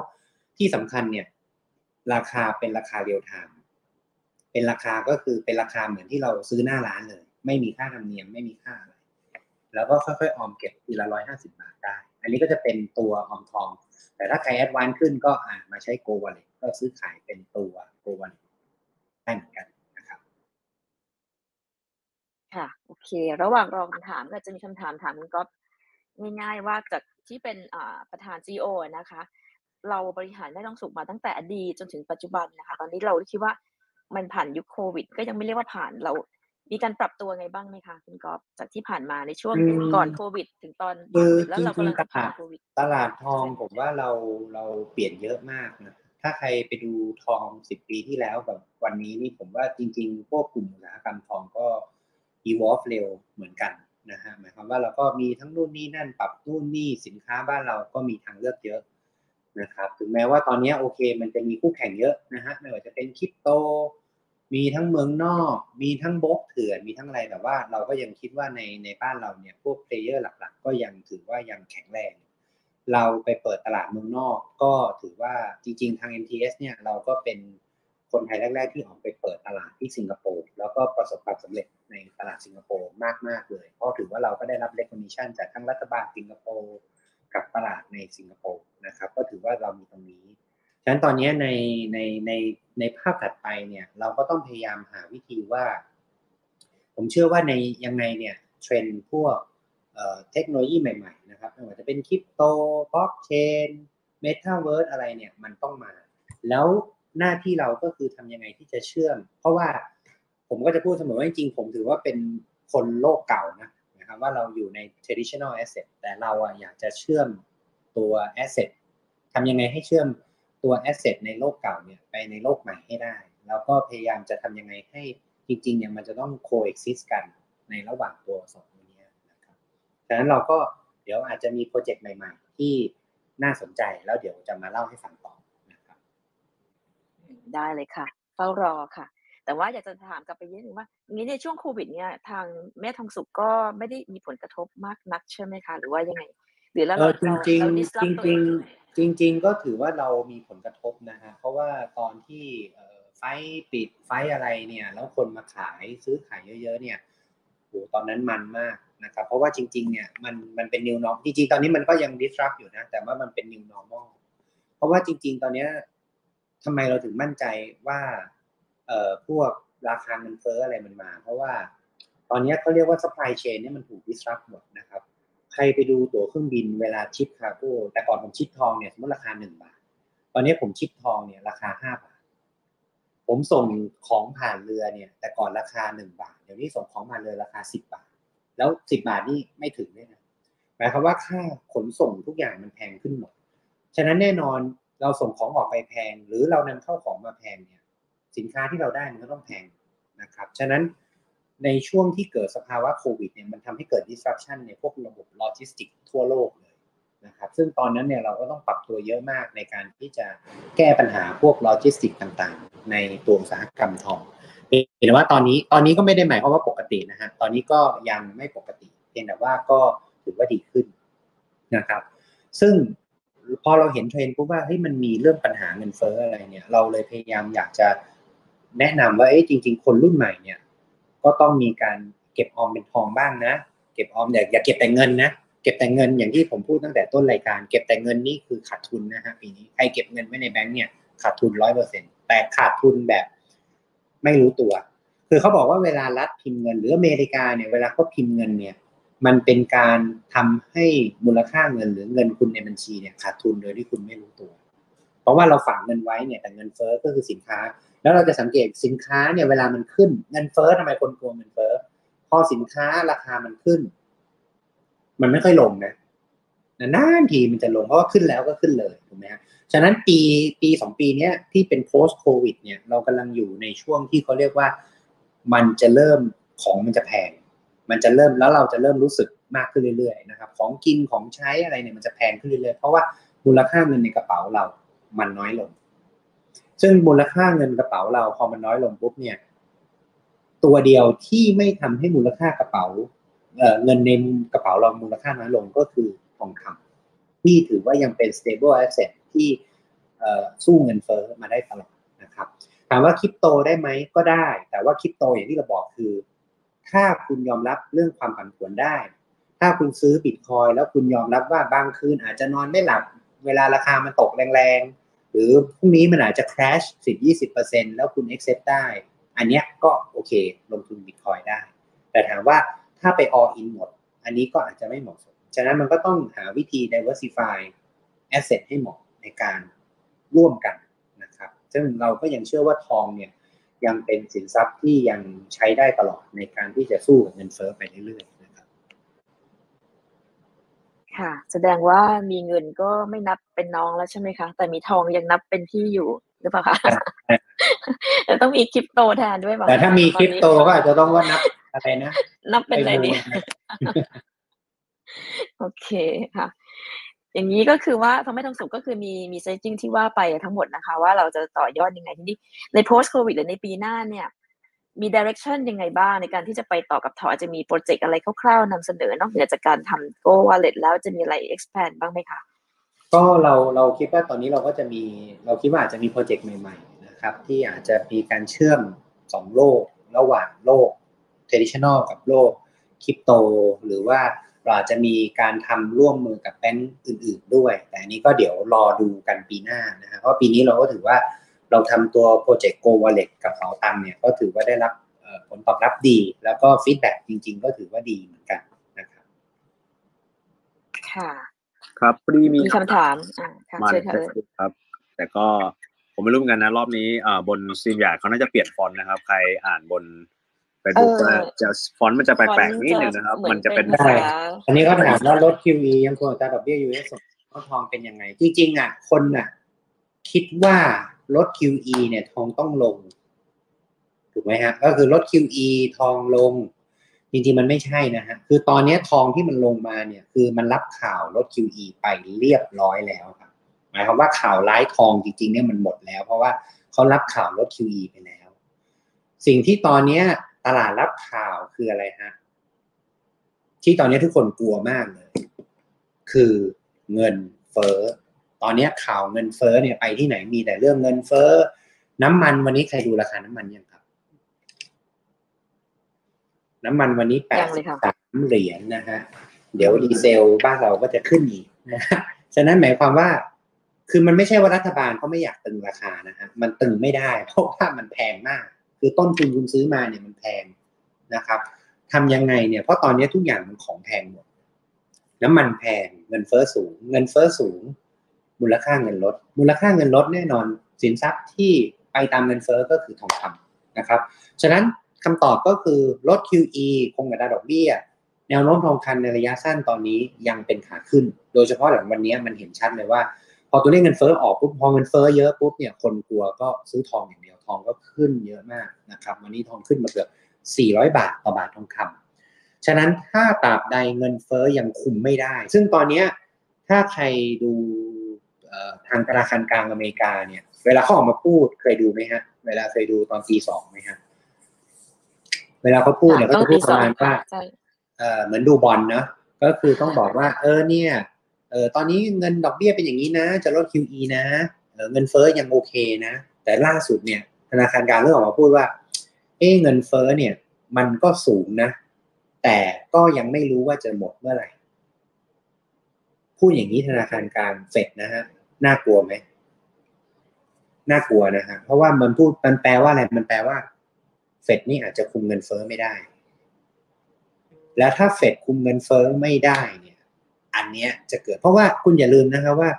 ที่สำคัญเนี่ย ราคาเป็นราคาเรียลไทม์ เป็นราคาก็คือเป็นราคาเหมือนที่เราซื้อหน้าร้านเลย ไม่มีค่าธรรมเนียมไม่มีค่าอะไร แล้วก็ค่อยๆออมเก็บทีละร้อยห้าสิบาทได้ อันนี้ก็จะเป็นตัวออมทอง แต่ถ้าใครแอดวานซ์ขึ้นก็อ่ามาใช้ Go Wallet ก็ซื้อขายเป็นตัว Go Wallet ได้เหมือนกันนะครับ ค่ะ โอเค ระหว่างรอคำถามก็จะมีคำถามถามคุณก๊อฟง่ายๆว่าจากที่เป็นอ่าประธาน CEO นะคะ เราบริหารแม่ต้องสุขมาตั้งแต่อดีตจนถึงปัจจุบันนะคะ ตอนนี้เราคิดว่า มันผ่านยุคโควิด ก็ยังไม่เรียกว่าผ่านเรา มีการปรับตัวไงบ้างไหมคะคุณก๊อฟจากที่ผ่านมาในช่วงอืม ก่อนโควิด ถึงตอนคือแล้วเรากำลังจะผ่านจริงๆโควิด ตลาดทองผมว่าเราเราเปลี่ยนเยอะมากนะถ้าใครไปดูทองสิบปีที่แล้วกับวันนี้นี่ผมว่าจริงๆ พวกกลุ่มอุตสาหกรรมทองก็ evolve เร็วเหมือนกันนะฮะหมายความว่าเราก็มีทั้งนู่นนี่นั่นปรับนู่นนี่สินค้าบ้านเราก็มีทางเลือกเยอะ นะครับถึงแม้ว่าตอนนี้โอเค มันจะมีคู่แข่งเยอะนะฮะไม่ว่าจะเป็นคริปโต มีทั้งเมืองนอก มีทั้งโบรกเถื่อนมีทั้งอะไรแต่ว่าเราก็ยังคิดว่าในในบ้านเราเนี่ยพวก player หลักๆ ก็ยังถือว่ายังแข็งแรง เราไปเปิดตลาดเมืองนอก ก็ถือว่าจริง ๆ ทาง MTS เนี่ยเราก็เป็นคนไทยแรก ๆ ที่ออกไปเปิดตลาดที่สิงคโปร์แล้วก็ประสบความสำเร็จในตลาดสิงคโปร์มากๆเลย เพราะถือว่าเราก็ได้รับ recognition จากทั้งรัฐบาลสิงคโปร์ กับตลาดในสิงคโปร์นะครับ ก็ถือว่าเรามีตรงนี้ ฉะนั้นตอนนี้ในในในในภาพถัดไปเนี่ยเราก็ต้องพยายามหาวิธีว่า ผมเชื่อว่าในยังไงเนี่ยเทรนด์พวกเทคโนโลยีใหม่ๆนะครับไม่ว่าจะเป็นคริปโตบล็อกเชนเมตาเวิร์สอะไรเนี่ยมันต้องมา แล้วหน้าที่เราก็คือทำยังไงที่จะเชื่อม เพราะว่าผมก็จะพูดเสมอว่าจริงๆผมถือว่าเป็นคนโลกเก่านะ นะครับว่าเราอยู่ใน traditional asset แต่เราอะอยากจะเชื่อมตัว asset ทำยังไงให้เชื่อมตัว asset ในโลกเก่าเนี่ยไปในโลกใหม่ให้ได้ แล้วก็พยายามจะทำยังไงให้จริงๆเนี่ยมันจะต้อง coexist กันในระหว่างตัวสองตัวเนี้ยนะครับฉะนั้นเราก็เดี๋ยวอาจจะมีโปรเจกต์ใหม่ ๆ ที่น่าสนใจแล้วเดี๋ยวจะมาเล่าให้ฟังต่อนะครับได้เลยค่ะ เฝ้ารอค่ะ แต่ว่าอยากจะถามกลับไปนิดนึงว่างี้ในช่วงโควิดเนี่ยทางแม่ทองสุกก็ไม่ได้มีผลกระทบมากนักใช่ไหมคะ หรือว่ายังไง หรือแล้วเอเราอจริงจริงเราจ disrupt ริงตัวจริเองจริงจริงๆก็ถือว่าเรามีผลกระทบนะฮะเพราะว่าตอนที่เอ่อไฟท์ปิดไฟท์อะไรเนี่ยแล้วคนมาขายซื้อขายเยอะ ๆ เนี่ยโหตอนนั้นมันมากนะครับเพราะว่าจริง ๆ เนี่ยมันมันเป็น new normal จริงๆตอนนี้มันก็ยัง disrupt อยู่นะแต่ว่ามันเป็น new normal เพราะว่าจริง ๆ ตอนเนี้ยทำไมเราถึงมั่นใจว่า เอ่อพวกราคาเงินเฟ้ออะไรมันมา เพราะว่าตอนนี้เขาเรียกว่า supply chain เนี่ยมันถูก disrupt หมดนะครับ ใครไปดูตั๋วเครื่องบินเวลาชิปคาร์โก้แต่ก่อนผมชิปทองเนี่ยสมมติราคาหนึ่งบาท ตอนนี้ผมชิปทองเนี่ยราคาห้าบาท ผมส่งของผ่านเรือเนี่ย แต่ก่อนราคาหนึ่งบาท เดี๋ยวนี้ส่งของผ่านเรือราคาสิบบาท แล้วสิบบาทนี่ไม่ถึงเลยนะหมายความว่าค่าขนส่งทุกอย่างมันแพงขึ้นหมด ฉะนั้นแน่นอนเราส่งของออกไปแพง หรือเรานำเข้าของมาแพงเนี่ย สินค้าที่เราได้มันก็ต้องแพงนะครับ ฉะนั้นในช่วงที่เกิดสภาวะโควิดเนี่ยมันทำให้เกิด disruption ในพวกระบบโลจิสติกทั่วโลกเลยนะครับ ซึ่งตอนนั้นเนี่ยเราก็ต้องปรับตัวเยอะมากในการที่จะแก้ปัญหาพวกโลจิสติกต่างๆ ในตัวอุตสาหกรรมทองเห็นว่าตอนนี้ตอนนี้ก็ไม่ได้หมายความว่าปกตินะฮะตอนนี้ก็ยังไม่ปกติเพียงแต่ว่าก็ถือว่าดีขึ้นนะครับ ซึ่งพอเราเห็นเทรนด์ปุ๊บว่าเฮ้ยมันมีเรื่องปัญหาเงินเฟ้ออะไรเนี่ย เราเลยพยายามอยากจะ แนะนำว่าเอ้จริง ๆ คนรุ่นใหม่เนี่ย ก็ต้องมีการเก็บออมเป็นทองบ้างนะ เก็บออมอย่าอย่าเก็บแต่เงินนะเก็บแต่เงินอย่างที่ผมพูดตั้งแต่ต้นรายการ เก็บแต่เงินนี่คือขาดทุนนะฮะปีนี้ใครเก็บเงินไว้ในแบงก์เนี่ยขาดทุนร้อยเปอร์เซ็นแต่ขาดทุนแบบไม่รู้ตัว คือเขาบอกว่าเวลารัฐพิมพ์เงิน หรืออเมริกาเนี่ยเวลาเขาพิมพ์เงินเนี่ย มันเป็นการทำให้มูลค่าเงินหรือเงินคุณในบัญชีเนี่ยขาดทุนโดยที่คุณไม่รู้ตัว เพราะว่าเราฝากเงินไว้เนี่ยแต่เงินเฟ้อก็คือสินค้า แล้วเราจะสังเกตสินค้าเนี่ยเวลามันขึ้นเงินเฟ้อทำไมคนกลัวเงินเฟ้อพอสินค้าราคามันขึ้น มันไม่ค่อยลงนะนานทีมันจะลงเพราะว่าขึ้นแล้วก็ขึ้นเลยถูกไหมฮะฉะนั้นปีปีสองปีเนี้ยที่เป็น post covid เนี่ยเรากำลังอยู่ในช่วงที่เขาเรียกว่า มันจะเริ่มของมันจะแพง มันจะเริ่มแล้วเราจะเริ่มรู้สึกมากขึ้นเรื่อยๆนะครับ ของกินของใช้อะไรเนี่ยมันจะแพงขึ้นเรื่อยๆเพราะว่ามูลค่าเงินในกระเป๋าเรามันน้อยลง ซึ่งมูลค่าเงินกระเป๋าเราพอมันน้อยลงปุ๊บเนี่ย ตัวเดียวที่ไม่ทำให้มูลค่ากระเป๋าเเงินในกระเป๋าเรามูลค่าน้อยลงก็คือทองคำที่ถือว่ายังเป็น stable asset ที่สู้เงินเฟ้อมาได้ตลอดนะครับ ถามว่าคริปโตได้ไหมก็ได้ แต่ว่าคริปโตอย่างที่เราบอกคือ ถ้าคุณยอมรับเรื่องความผันผวนได้ ถ้าคุณซื้อบิตคอยแล้วคุณยอมรับว่าบางคืนอาจจะนอนไม่หลับ เวลาราคามันตกแรงๆ หรือพรุ่งนี้มันอาจจะ crash 10-20%แล้วคุณ accept ได้ อันเนี้ยก็โอเค ลงทุนบิตคอยได้ แต่ถามว่าถ้าไป all in หมด อันนี้ก็อาจจะไม่เหมาะสม ฉะนั้นมันก็ต้องหาวิธี diversify asset ให้เหมาะในการร่วมกันนะครับ ซึ่งเราก็ยังเชื่อว่าทองเนี่ยยังเป็นสินทรัพย์ที่ยังใช้ได้ตลอดในการที่จะสู้กับเงินเฟ้อไปเรื่อย ครับค่ะ แสดงว่ามีเงินก็ไม่นับเป็นน้องแล้วใช่ไหมคะ แต่มีทองยังนับเป็นพี่อยู่หรือเปล่าคะแต่ต้องมีคริปโตแทนด้วยเปล่าแต่ถ้ามีตคอนริปนี้โตก็อาจจะต้องว่านับอะไรนะ นับเป็นอะไรไปดีมูลนะโอเคค่ะ อย่างนี้ก็คือว่าทำให้ทองสุกก็คือมีมี staging ที่ว่าไปทั้งหมดนะคะ ว่าเราจะต่อยอดยังไงทีนี้ใน post covid หรือในปีหน้าเนี่ย มี direction ยังไงบ้างในการที่จะไปต่อกับทออาจจะมีโปรเจกต์อะไรคร่าวๆนำเสนอนอกเหนือจากการทำ go wallet แล้วจะมีอะไร expand บ้างไหมคะ ก็เราเราคิดว่าตอนนี้เราก็จะมีเราคิดว่าอาจจะมีโปรเจกต์ใหม่ๆนะครับที่อาจจะมีการเชื่อมสองโลก ระหว่างโลก traditional กับโลกคริปโต หรือว่าเราจะมีการทำร่วมมือกับแบงก์อื่น ๆ ด้วย แต่อันนี้ก็เดี๋ยวรอดูกันปีหน้านะฮะเพราะปีนี้เราก็ถือว่า เราทำตัวโปรเจกต์ Go Wallet กับเป๋าตังค์เนี่ยก็ถือว่าได้รับเอ่อผลตอบรับดี แล้วก็ feedback จริง ๆ ก็ถือว่าดีเหมือนกันนะครับค่ะ ครับพอดีมีมีคำถามอ่าค่ะมาเชิในญค่ะเลย Facebook ครับ แต่ก็ผมไม่รู้เหมือนกันนะ รอบนี้อ่าบนซีมใหญ่เขาน่าจะเปลี่ยนฟอนต์นะครับ ใครอ่านบน Facebook เออจะฟอนต์มันจะแปลกๆนิดนึงนะครับ มันจะเป็นภาษาอันนี้ก็ถามว่ารถ QE ยังคงอัตราดอกเบี้ย US ส่งก็ทองเป็นยังไง จริงๆอะ คนอะ คิดว่า รถ QE เนี่ยทองต้องลง ถูกไหมฮะ ก็คือรถ QE ทองลง จริงๆ มันไม่ใช่นะฮะ คือตอนนี้ทองที่มันลงมาเนี่ย คือมันรับข่าวรถ QE ไปเรียบร้อยแล้วครับ หมายความว่าข่าวร้ายทองจริงๆ เนี่ยมันหมดแล้ว เพราะว่าเขารับข่าวรถ QE ไปแล้ว สิ่งที่ตอนนี้ตลาดรับข่าวคืออะไรฮะ ที่ตอนนี้ทุกคนกลัวมากเลยคคือเงินเฟ้อ ตอนนี้ข่าวเงินเฟ้อเนี่ยไปที่ไหนมีแต่เรื่องเงินเฟ้อ น้ำมันวันนี้ใครดูราคาน้ำมันยังครับ น้ำมันวันนี้แปดสิบสามเหรียญนะฮะเดี๋ยวดีเซลบ้านเราก็จะขึ้นอีกนะฮะฉะนั้นหมายความว่า คือมันไม่ใช่ว่ารัฐบาลเขาไม่อยากตึงราคานะฮะมันตึงไม่ได้ เพราะว่ามันแพงมาก คือต้นทุนคุณซื้อมาเนี่ยมันแพงนะครับทำยังไงเนี่ยเพราะตอนนี้ทุกอย่างมันของแพงหมด น้ำมันแพง เงินเฟ้อสูง เงินเฟ้อสูง มูลค่าเงินลด มูลค่าเงินลดแน่นอน สินทรัพย์ที่ไปตามเงินเฟ้อก็คือทองคำนะครับ ฉะนั้นคำตอบก็คือลด QE คงอัตราดอกเบี้ย แนวโน้มทองคำในระยะสั้นตอนนี้ยังเป็นขาขึ้น โดยเฉพาะหลังวันนี้มันเห็นชัดเลยว่า พอตัวเลขเงินเฟ้อออกปุ๊บพอเงินเฟ้อเยอะปุ๊บเนี่ยคนกลัวก็ซื้อทองอย่างเดียวทองก็ขึ้นเยอะมากนะครับวันนี้ทองขึ้นมาเกือบ 400 บาทต่อบาททองคำฉะนั้นถ้าตราบใดเงินเฟ้อยังคุมไม่ได้ ซึ่งตอนนี้ถ้าใครดู ทางธนาคารกลางอเมริกาเนี่ย เวลาเขาออกมาพูดเคยดูไหมฮะ เวลาเคยดูตอนตีสองไหมฮะ เวลาเขาพูดเนี่ยเขาจะพูดประมาณว่าเออเหมือนดูบอลเนาะก็คือต้องบอกว่า เออเนี่ยเออตอนนี้เงินดอกเบี้ยเป็นอย่างนี้นะ จะลด QE นะเออเงินเฟ้อยังโอเคนะ แต่ล่าสุดเนี่ย ธนาคารกลางเริ่มออกมาพูดว่า เอ้เงินเฟ้อเนี่ย มันก็สูงนะ แต่ก็ยังไม่รู้ว่าจะหมดเมื่อไหร่พูดอย่างนี้ธนาคารกลางเฟดนะฮะ น่ากลัวไหมน่ากลัวนะฮะเพราะว่ามันพูดมันแปลว่าอะไรมันแปลว่า เฟดนี่อาจจะคุมเงินเฟ้อไม่ได้ แล้วถ้าเฟดคุมเงินเฟ้อไม่ได้เนี่ย อันเนี้ยจะเกิด เพราะว่าคุณอย่าลืมนะครับว่า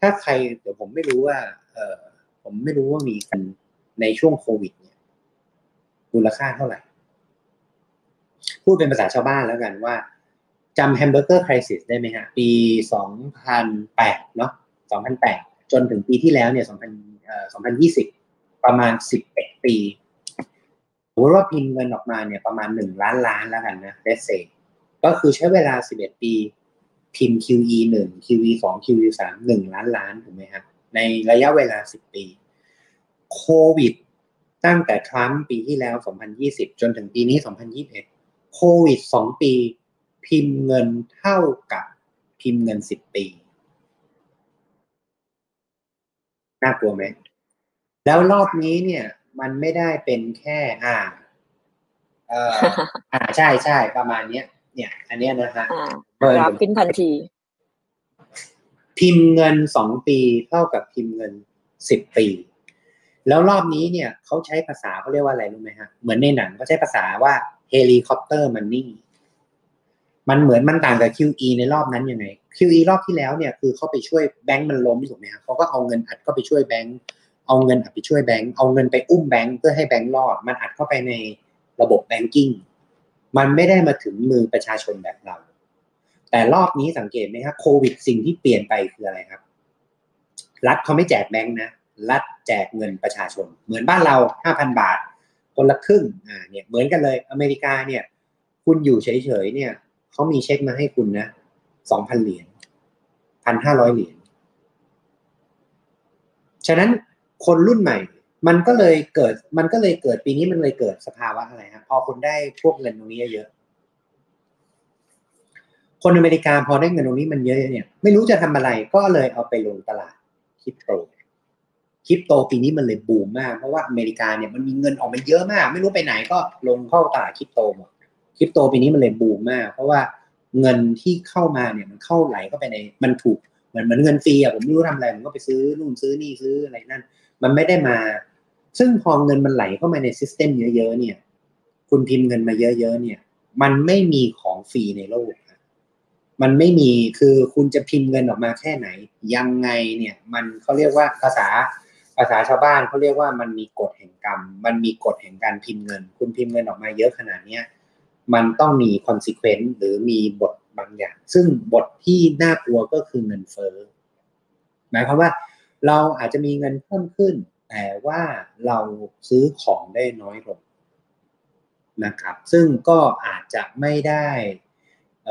ถ้าใครเดี๋ยวผมไม่รู้ว่า เออผมไม่รู้ว่ามีกันในช่วงโควิด เนี่ยมูลค่าเท่าไหร่ พูดเป็นภาษาชาวบ้านแล้วกันว่าจำ hamburger crisis ได้ไหมฮะปี2008เนาะ 2008 จนถึงปีที่แล้วเนี่ย2000เอ่อ2020 ประมาณ 11 ปีสมมติว่าพิมพ์เงินออกมาเนี่ยประมาณ 1 ล้านล้านแล้วกันนะ let's say ก็คือใช้เวลา 11 ปี พิมพ์ QE 1 QE 2 QE 3 1 ล้านล้านถูกไหมครับในระยะเวลา 10 ปีโควิดตั้งแต่ทรัมป์ปีที่แล้ว 2020 จนถึงปีนี้ 2021 โควิด 2 ปี พิมพ์เงินเท่ากับพิมพ์เงิน 10 ปี น่ากลัวไหมแล้วรอบนี้เนี่ย มันไม่ได้เป็นแค่ อ่า เอ่ออ่าใช่ใช่ประมาณเนี้ยเนี่ย อันเนี้ยนะฮะกราฟขึ้นทันที พิมพ์เงินสองปีเท่ากับพิมพ์เงินสิบปี แล้วรอบนี้เนี่ยเขาใช้ภาษาเขาเรียกว่าอะไรรู้ไหมฮะ เหมือนในหนังเขาใช้ภาษาว่า helicopter money มันเหมือนมันต่างกับ QE ในรอบนั้นยังไง QE รอบที่แล้วเนี่ยคือเขาไปช่วยแบงก์มันล้มถูกไหมครับเขาก็เอาเงินอัดเข้าไปช่วยแบงก์เอาเงินอัดไปช่วยแบงก์เอาเงินไปอุ้มแบงก์เพื่อให้แบงก์รอด มันอัดเข้าไปในระบบ banking มันไม่ได้มาถึงมือประชาชนแบบเรา แต่รอบนี้สังเกตไหมครับโควิดสิ่งที่เปลี่ยนไปคืออะไรครับ รัฐเขาไม่แจกแบงก์นะรัฐแจกเงินประชาชน เหมือนบ้านเราห้าพันบาท คนละครึ่งอ่าเนี่ยเหมือนกันเลยอเมริกาเนี่ย คุณอยู่เฉยๆเนี่ย เขามีเช็คมาให้คุณนะสองพันเหรียญพันห้าร้อยเหรียญฉะนั้นคนรุ่นใหม่ มันก็เลยเกิด มันก็เลยเกิดปีนี้มันเลยเกิดสภาวะอะไรครับพอคุณได้พวกเงินตรงนี้เยอะคนอเมริกาพอได้เงินตรงนี้มันเยอะเนี่ย ไม่รู้จะทำอะไรก็เลยเอาไปลงตลาดคริปโตคริปโตปีนี้มันเลยบูมมากเพราะว่าอเมริกาเนี่ยมันมีเงินออกมาเยอะมาก ไม่รู้ไปไหนก็ลงเข้าตลาดคริปโตหมด คริปโตปีนี้มันเลยบูมมาก เพราะว่าเงินที่เข้ามาเนี่ยมันเข้าไหลเข้าไปในมันถูกเหมือนเหมือนเงินฟรีอะผมไม่รู้ทำอะไรผมก็ไปซื้อนู่นซื้อนี่ซื้ออะไรนั่น มันไม่ได้มา ซึ่งพอเงินมันไหลเข้ามาในซิสเต็มเยอะๆเนี่ย คุณพิมพ์เงินมาเยอะๆเนี่ย มันไม่มีของฟรีในโลกมันไม่มีคือคุณจะพิมพ์เงินออกมาแค่ไหน ยังไงเนี่ย มันเขาเรียกว่าภาษาภาษาชาวบ้านเขาเรียกว่ามันมีกฎแห่งกรรม มันมีกฎแห่งการพิมพ์เงิน คุณพิมพ์เงินออกมาเยอะขนาดเนี้ย มันต้องมี consequence หรือมีบทบางอย่าง ซึ่งบทที่น่ากลัวก็คือเงินเฟ้อหมายความว่าเราอาจจะมีเงินเพิ่มขึ้น แต่ว่าเราซื้อของได้น้อยลงนะครับ ซึ่งก็อาจจะไม่ได้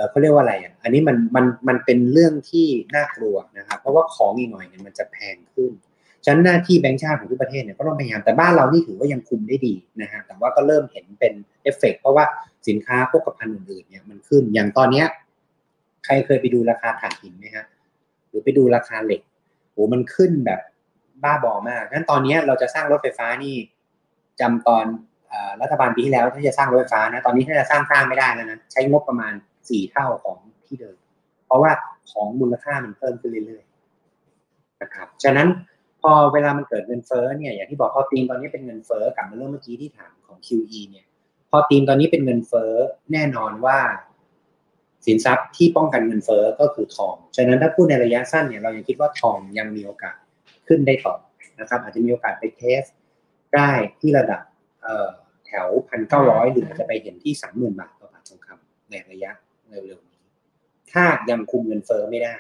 เขาเรียกว่าอะไรอะ อันนี้มันมันมันเป็นเรื่องที่น่ากลัวนะครับ เพราะว่าของอีกหน่อยเนี่ยมันจะแพงขึ้น ฉะนั้นหน้าที่แบงก์ชาติของทุกประเทศเนี่ยก็ต้องพยายามแต่บ้านเรานี่ถือว่ายังคุมได้ดีนะฮะแต่ว่าก็เริ่มเห็นเป็นเอฟเฟกเพราะว่าสินค้าพวกกับพันอื่นๆเนี่ยมันขึ้นอย่างตอนเนี้ยใครเคยไปดูราคาถ่านหินไหมฮะหรือไปดูราคาเหล็กโอ้มันขึ้นแบบบ้าบอมากงั้นตอนนี้เราจะสร้างรถไฟฟ้านี่จำตอนรัฐบาลปีที่แล้วที่จะสร้างรถไฟฟ้านะตอนนี้ถ้าจะสร้างสร้างไม่ได้แล้วนะใช้งบประมาณสี่เท่าของที่เดิมเพราะว่าของมูลค่ามันเพิ่มขึ้นเรื่อยๆนะครับฉะนั้น อเวลามันเกิดเงินเฟ้อเนี่ยอย่างที่บอกพอตีมตอนนี้เป็นเงินเฟ้อกลับมาเรื่องเมื่อกี้ที่ถามของ QE เนี่ย พอตีมตอนนี้เป็นเงินเฟ้อแน่นอนว่า สินทรัพย์ที่ป้องกันเงินเฟ้อก็คือทองฉะนั้นถ้าพูดในระยะสั้นเนี่ยเรายังคิดว่าทองยังมีโอกาสขึ้นได้ต่อนะครับ อาจจะมีโอกาสไปเทสได้ที่ระดับแถวพันเก้าร้อยหรืออาจจะไปเห็นที่สามหมื่นบาทต่อบาททองคำในระยะเร็วๆนี้ถ้ายังคุมเงินเฟ้อไม่ได้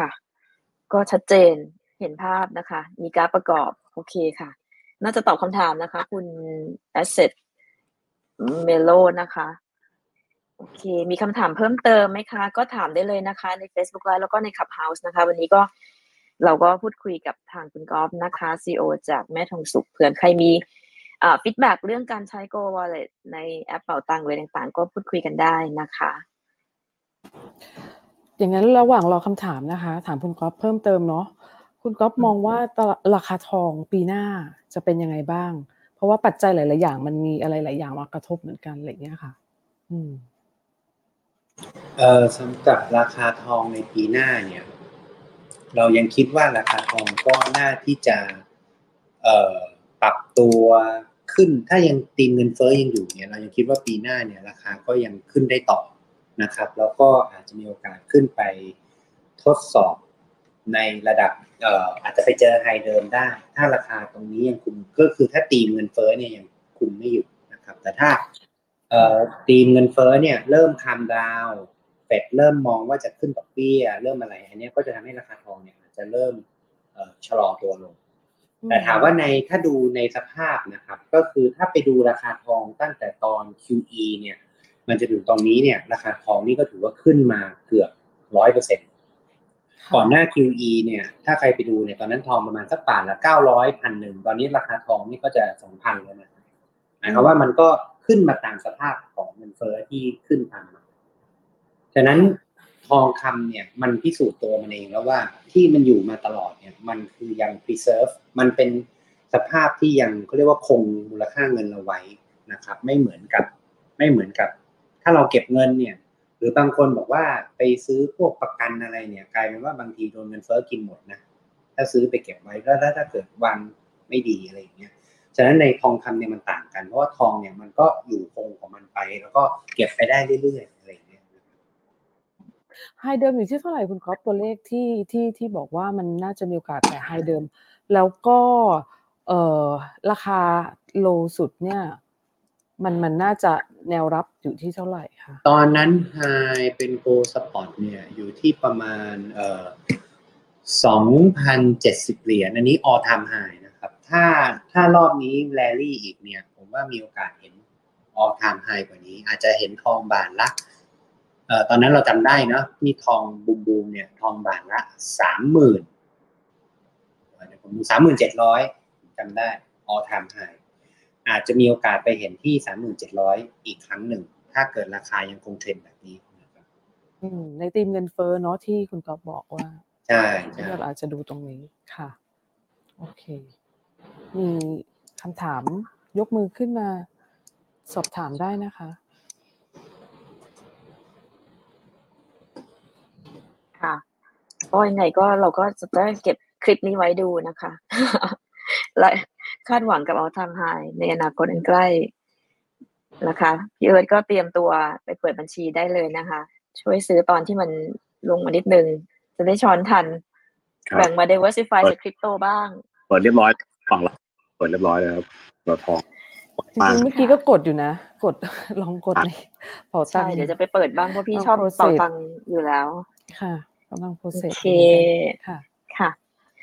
ค่ะ ก็ชัดเจนเห็นภาพนะคะ มีการประกอบ โอเคค่ะ น่าจะตอบคำถามนะคะ คุณ Asset Melo นะคะโอเค มีคำถามเพิ่มเติมไหมคะ ก็ถามได้เลยนะคะ ใน Facebook Live แล้วก็ใน Clubhouse นะคะ วันนี้ก็เราก็พูดคุยกับทางคุณกอล์ฟนะคะ CEO จากแม่ทองสุขเผื่อใครมีอ่าฟีดแบ็เรื่องการใช้ Go Wallet ในแอปเป่าตังค์เลยต่างๆ ก็พูดคุยกันได้นะคะ อย่างนั้นระหว่างรอคำถามนะคะ ถามคุณก๊อฟเพิ่มเติมเนาะคุณก๊อฟมองว่าราคาทองปีหน้าจะเป็นยังไงบ้าง เพราะว่าปัจจัยหลาย ๆ อย่างมันมีอะไรหลายอย่างมากระทบเหมือนกันอะไรอย่างเงี้ยค่ะ อืมเอ่อสำหรับราคาทองในปีหน้าเนี่ย เรายังคิดว่าราคาทองก็น่าที่จะ เอ่อปรับตัวขึ้นถ้ายังตีมเงินเฟ้อยังอยู่เนี่ย เรายังคิดว่าปีหน้าเนี่ย ราคาก็ยังขึ้นได้ต่อ นะครับ แล้วก็อาจจะมีโอกาสขึ้นไปทดสอบในระดับเอ่ออาจจะไปเจอไฮเดิมได้ ถ้าราคาตรงนี้ยังคุมก็คือถ้าตีมเงินเฟ้อเนี่ยยังคุมไม่อยู่นะครับ แต่ถ้าเอ่อตีมเงินเฟ้อเนี่ย เริ่มคามดาวเฟดเริ่มมองว่าจะขึ้นดอกเบี้ยเริ่มอะไร อันนี้ก็จะทำให้ราคาทองเนี่ยอาจจะเริ่มเอ่อชะลอตัวลง แต่ถามว่าในถ้าดูในสภาพนะครับ ก็คือถ้าไปดูราคาทองตั้งแต่ตอน QE เนี่ย มันจะถึงตอนนี้เนี่ยราคาทองนี่ก็ถือว่าขึ้นมาเกือบร้อยเปอร์เซ็นต์ก่อนหน้า QE เนี่ยถ้าใครไปดูเนี่ยตอนนั้นทองประมาณสักบาทละเก้าร้อยพันหนึ่งตอนนี้ราคาทองนี่ก็จะสองพันแล้วนะหมายความว่ามันก็ขึ้นมาตามสภาพของเงินเฟ้อที่ขึ้นตามมาฉะนั้นทองคำเนี่ยมันพิสูจน์ตัวมันเองแล้วว่าที่มันอยู่มาตลอดเนี่ยมันคือยัง preserve มันเป็นสภาพที่ยังเขาเรียกว่าคงมูลค่าเงินเราไว้นะครับ ไม่เหมือนกับไม่เหมือนกับถ้าเราเก็บเงินเนี่ย หรือบางคนบอกว่าไปซื้อพวกประกันอะไรเนี่ย กลายเป็นว่าบางทีโดนเงินเฟ้อกินหมดนะถ้าซื้อไปเก็บไว้แล้วถ้าเกิดวันไม่ดีอะไรอย่างเงี้ยฉะนั้นในทองคำเนี่ยมันต่างกันเพราะว่าทองเนี่ยมันก็อยู่คงของมันไป แล้วก็เก็บไปได้เรื่อยๆอะไรอย่างเงี้ยไฮเดิมอยู่ที่เท่าไหร่คุณก๊อฟตัวเลขที่ที่ที่บอกว่ามันน่าจะมีโอกาสแต่ไฮเดิม แล้วก็เอ่อราคา low สุดเนี่ย มันมันน่าจะแนวรับอยู่ที่เท่าไหร่คะตอนนั้น high เป็น gold spot เนี่ยอยู่ที่ประมาณเอ่อสองพันเจ็ดสิบเหรียญอันนี้ all time high นะครับ ถ้าถ้ารอบนี้แรลลี่อีกเนี่ย ผมว่ามีโอกาสเห็น all time high กว่านี้ อาจจะเห็นทองบาทละเอ่อตอนนั้นเราจำได้เนาะที่ทอง boom boom เนี่ย ทองบาทละสามหมื่นเดี๋ยวผมดูสามหมื่นเจ็ดร้อยจำได้ออทามไฮ อาจจะมีโอกาสไปเห็นที่3,700อีกครั้งหนึ่ง ถ้าเกิดราคายังคงเทรนแบบนี้นะครับอืมในธีมเงินเฟ้อเนาะที่คุณก๊อฟบอกว่า ใช่ใช่ที่เราอาจจะดูตรงนี้ค่ะ โอเค มีคำถามยกมือขึ้นมาสอบถามได้นะคะ ค่ะก็ยังไงก็เราก็จะได้เก็บคลิปนี้ไว้ดูนะคะ และคาดหวังกับเอาทางไฮในอนาคตอันใกล้นะคะพี่เอิร์ธก็เตรียมตัวไปเปิดบัญชีได้เลยนะคะ ช่วยซื้อตอนที่มันลงมานิดนึง จะได้ช้อนทันครับแบ่งมา diversify จากคริปโตบ้าง เปิดเรียบร้อยฝั่งละเปิดเรียบร้อยเลยครับเราทองจริงๆเมื่อกี้ก็กดอยู่นะ กดลองกดในเป๋าตังค์ใช่เดี๋ยวจะไปเปิดบ้างเพราะพี่เอาชอบ process เป๋าตังค์อยู่แล้ว ค่ะกำลัง process โอเคค่ะค่ะ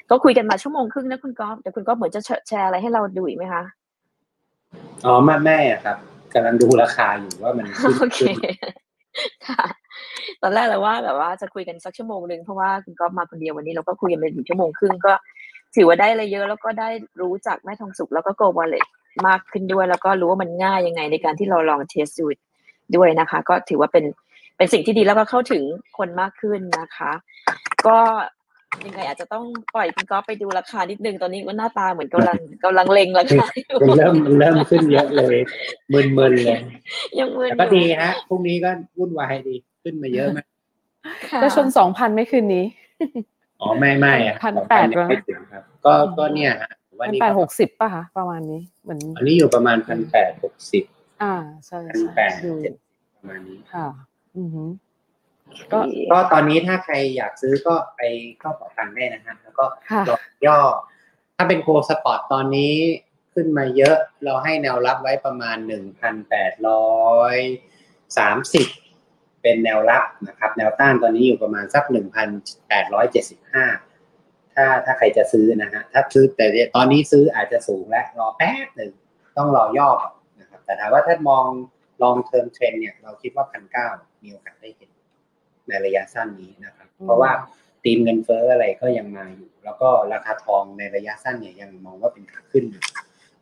ก็คุยกันมาชั่วโมงครึ่งนะคุณก๊อฟแต่คุณก๊อฟเหมือนจะแชร์อะไรให้เราดูอีกไหมคะอ๋อไม่ไม่อะครับกำลังดูราคาอยู่ว่ามันขึ้นโอเคขึ้นค่ะตอนแรกเราว่าแบบว่าจะคุยกันสักชั่วโมงหนึ่งเพราะว่าคุณก๊อฟมาคนเดียววันนี้เราก็คุยกันไปถึงชั่วโมงครึ่งก็ ถือว่าได้อะไรเยอะแล้วก็ได้รู้จักแม่ทองสุกแล้วก็โกวอลเล็ตมากขึ้นด้วย แล้วก็รู้ว่ามันง่ายยังไงในการที่เราลองเทสดูด้วยนะคะ ก็ถือว่าเป็นเป็นสิ่งที่ดีแล้วก็เข้าถึงคนมากขึ้นนะคะ ก็ ยังไงอาจจะต้องปล่อยคุณก๊อฟไปดูราคานิดนึงตอนนี้ก็หน้าตาเหมือนกำลังกำลังเล็งราคาอยู่มันเริ่มมันเริ่มขึ้นเยอะเลยมึนๆเลยยังมึนแต่อก็ดียู่ฮะพรุ่งนี้ก็วุ่นวายดีขึ้นมาเยอะมากค่ะจะชนสองพันไหม่คืนนี้อ๋อไม่ไม่อะพันของแปดยังไม่แล้วถึงครับ ก็ก็เนี่ยฮะวัพันนนี้แปดหก็กสิบป่ะคะประมาณนี้เหมือนอันนี้อยู่ประมาณพันแปดหกสิบอ่าใช่พันใช่แปดดูเจ็ดประมาณนี้ค่ะ อือหือ ก็ก็ตอนนี้ถ้าใครอยากซื้อก็ไปเข้าเป๋าตังค์ได้นะฮะแล้วก็ค่ะรอย่อ ถ้าเป็นโกลสปอร์ตตอนนี้ขึ้นมาเยอะ เราให้แนวรับไว้ประมาณหนึ่งพันแปดร้อยสามสิบเป็นแนวรับนะครับ แนวต้านตอนนี้อยู่ประมาณสักหนึ่งพันแปดร้อยเจ็ดสิบห้าถ้าถ้าใครจะซื้อนะฮะถ้าซื้อแต่ตอนนี้ซื้ออาจจะสูงและรอแป๊บหนึ่งต้องรอย่อก่อนนะครับแต่ถามว่าถ้ามอง long term trend เนี่ยเราคิดว่าพันเก้ามีโอกาสได้เห็น ในระยะสั้นนี้นะครับอืมเพราะว่าตีมเงินเฟ้ออะไรก็ยังมาอยู่ แล้วก็ราคาทองในระยะสั้นเนี่ยยังมองว่าเป็นขาขึ้นอยู่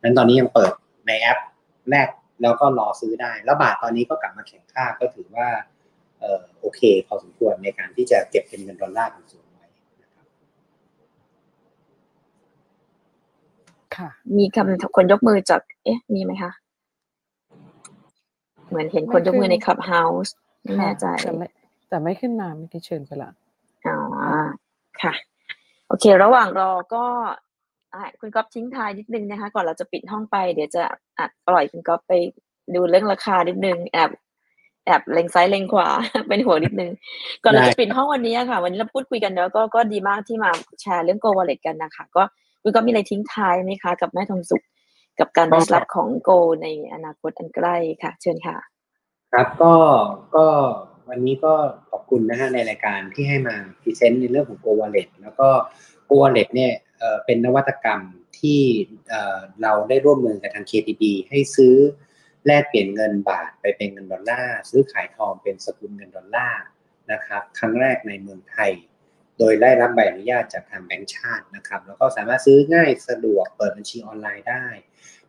นั้นตอนนี้ยังเปิดในแอปแรกแล้วก็รอซื้อได้ แล้วบาทตอนนี้ก็กลับมาแข็งค่าก็ถือว่าเออโอเค พอสมควรในการที่จะเก็บเป็นเงินดอลลาร์เป็นส่วนไว้นะครับค่ะ มีคำคนยกมือจาก เอ๊ะ มีไหมคะ เหมือนเห็นคนยกมือในคลับเฮาส์ไม่แน่ใจ แต่ไม่แต่ไม่ขึ้นมาเมื่อกี้เชิญไปละอ๋อค่ะ โอเค ระหว่างรอก็อะคุณก๊อฟทิ้งท้ายนิดนึงนะคะ ก่อนเราจะปิดห้องไปเดี๋ยวจะอัดปล่อยคุณก๊อฟไปดูเรื่องราคานิดนึงแอบแอบเล็งซ้ายเล็งขวาเป็นห่วงนิดนึง ก่อนเราได้จะปิดห้องวันนี้ค่ะ วันนี้เราพูดคุยกันเนอะก็ก็ดีมากที่มาแชร์เรื่อง Go Wallet กันนะคะ ก็คุณก็มีอะไรทิ้งท้ายไหมคะ กับแม่ทองสุข กับการ disrupt ของ Go ในอนาคตอันใกล้ค่ะ เชิญค่ะ ครับก็ก็ วันนี้ก็ขอบคุณนะฮะในรายการที่ให้มา present ในเรื่องของ Gold Wallet แล้วก็ Gold Wallet เนี่ยเป็นนวัตกรรมที่เอ่อเราได้ร่วมมือกับทาง KTB ให้ซื้อแลกเปลี่ยนเงินบาทไปเป็นเงินดอลลาร์ ซื้อขายทองเป็นสกุลเงินดอลลาร์นะครับครั้งแรกในเมืองไทย โดยได้รับใบอนุญาตจากทางแบงก์ชาตินะครับ แล้วก็สามารถซื้อง่ายสะดวกเปิดบัญชีออนไลน์ได้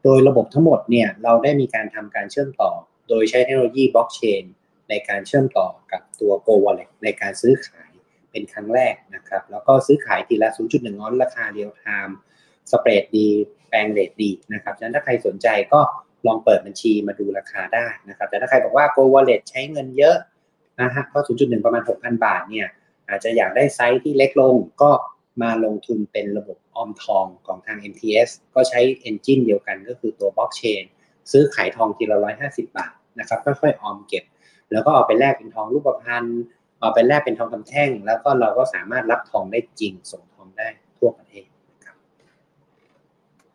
โดยระบบทั้งหมดเนี่ยเราได้มีการทำการเชื่อมต่อ โดยใช้เทคโนโลยีบล็อกเชน ในการเชื่อมต่อกับตัว Go Wallet ในการซื้อขายเป็นครั้งแรกนะครับ แล้วก็ซื้อขายทีละ 0.1 ออนซ์ราคา real time spread ดี แปลง rate ดีนะครับฉะนั้นถ้าใครสนใจก็ลองเปิดบัญชีมาดูราคาได้นะครับ แต่ถ้าใครบอกว่า Go Wallet ใช้เงินเยอะนะฮะเพราะ 0.1 ประมาณ 6,000 บาทเนี่ยอาจจะอยากได้ไซส์ที่เล็กลงก็มาลงทุนเป็นระบบออมทองของทาง MTS ก็ใช้ Engine เดียวกันก็คือตัวบล็อกเชนซื้อขายทองทีละ 150 บาทนะครับค่อยๆออมเก็บ แล้วก็เอาไปแลกเป็นทองรูปพรรณเอาไปแลกเป็นทองคำแท่ง แล้วก็เราก็สามารถรับทองได้จริงส่งทองได้ทั่วประเทศนะครับ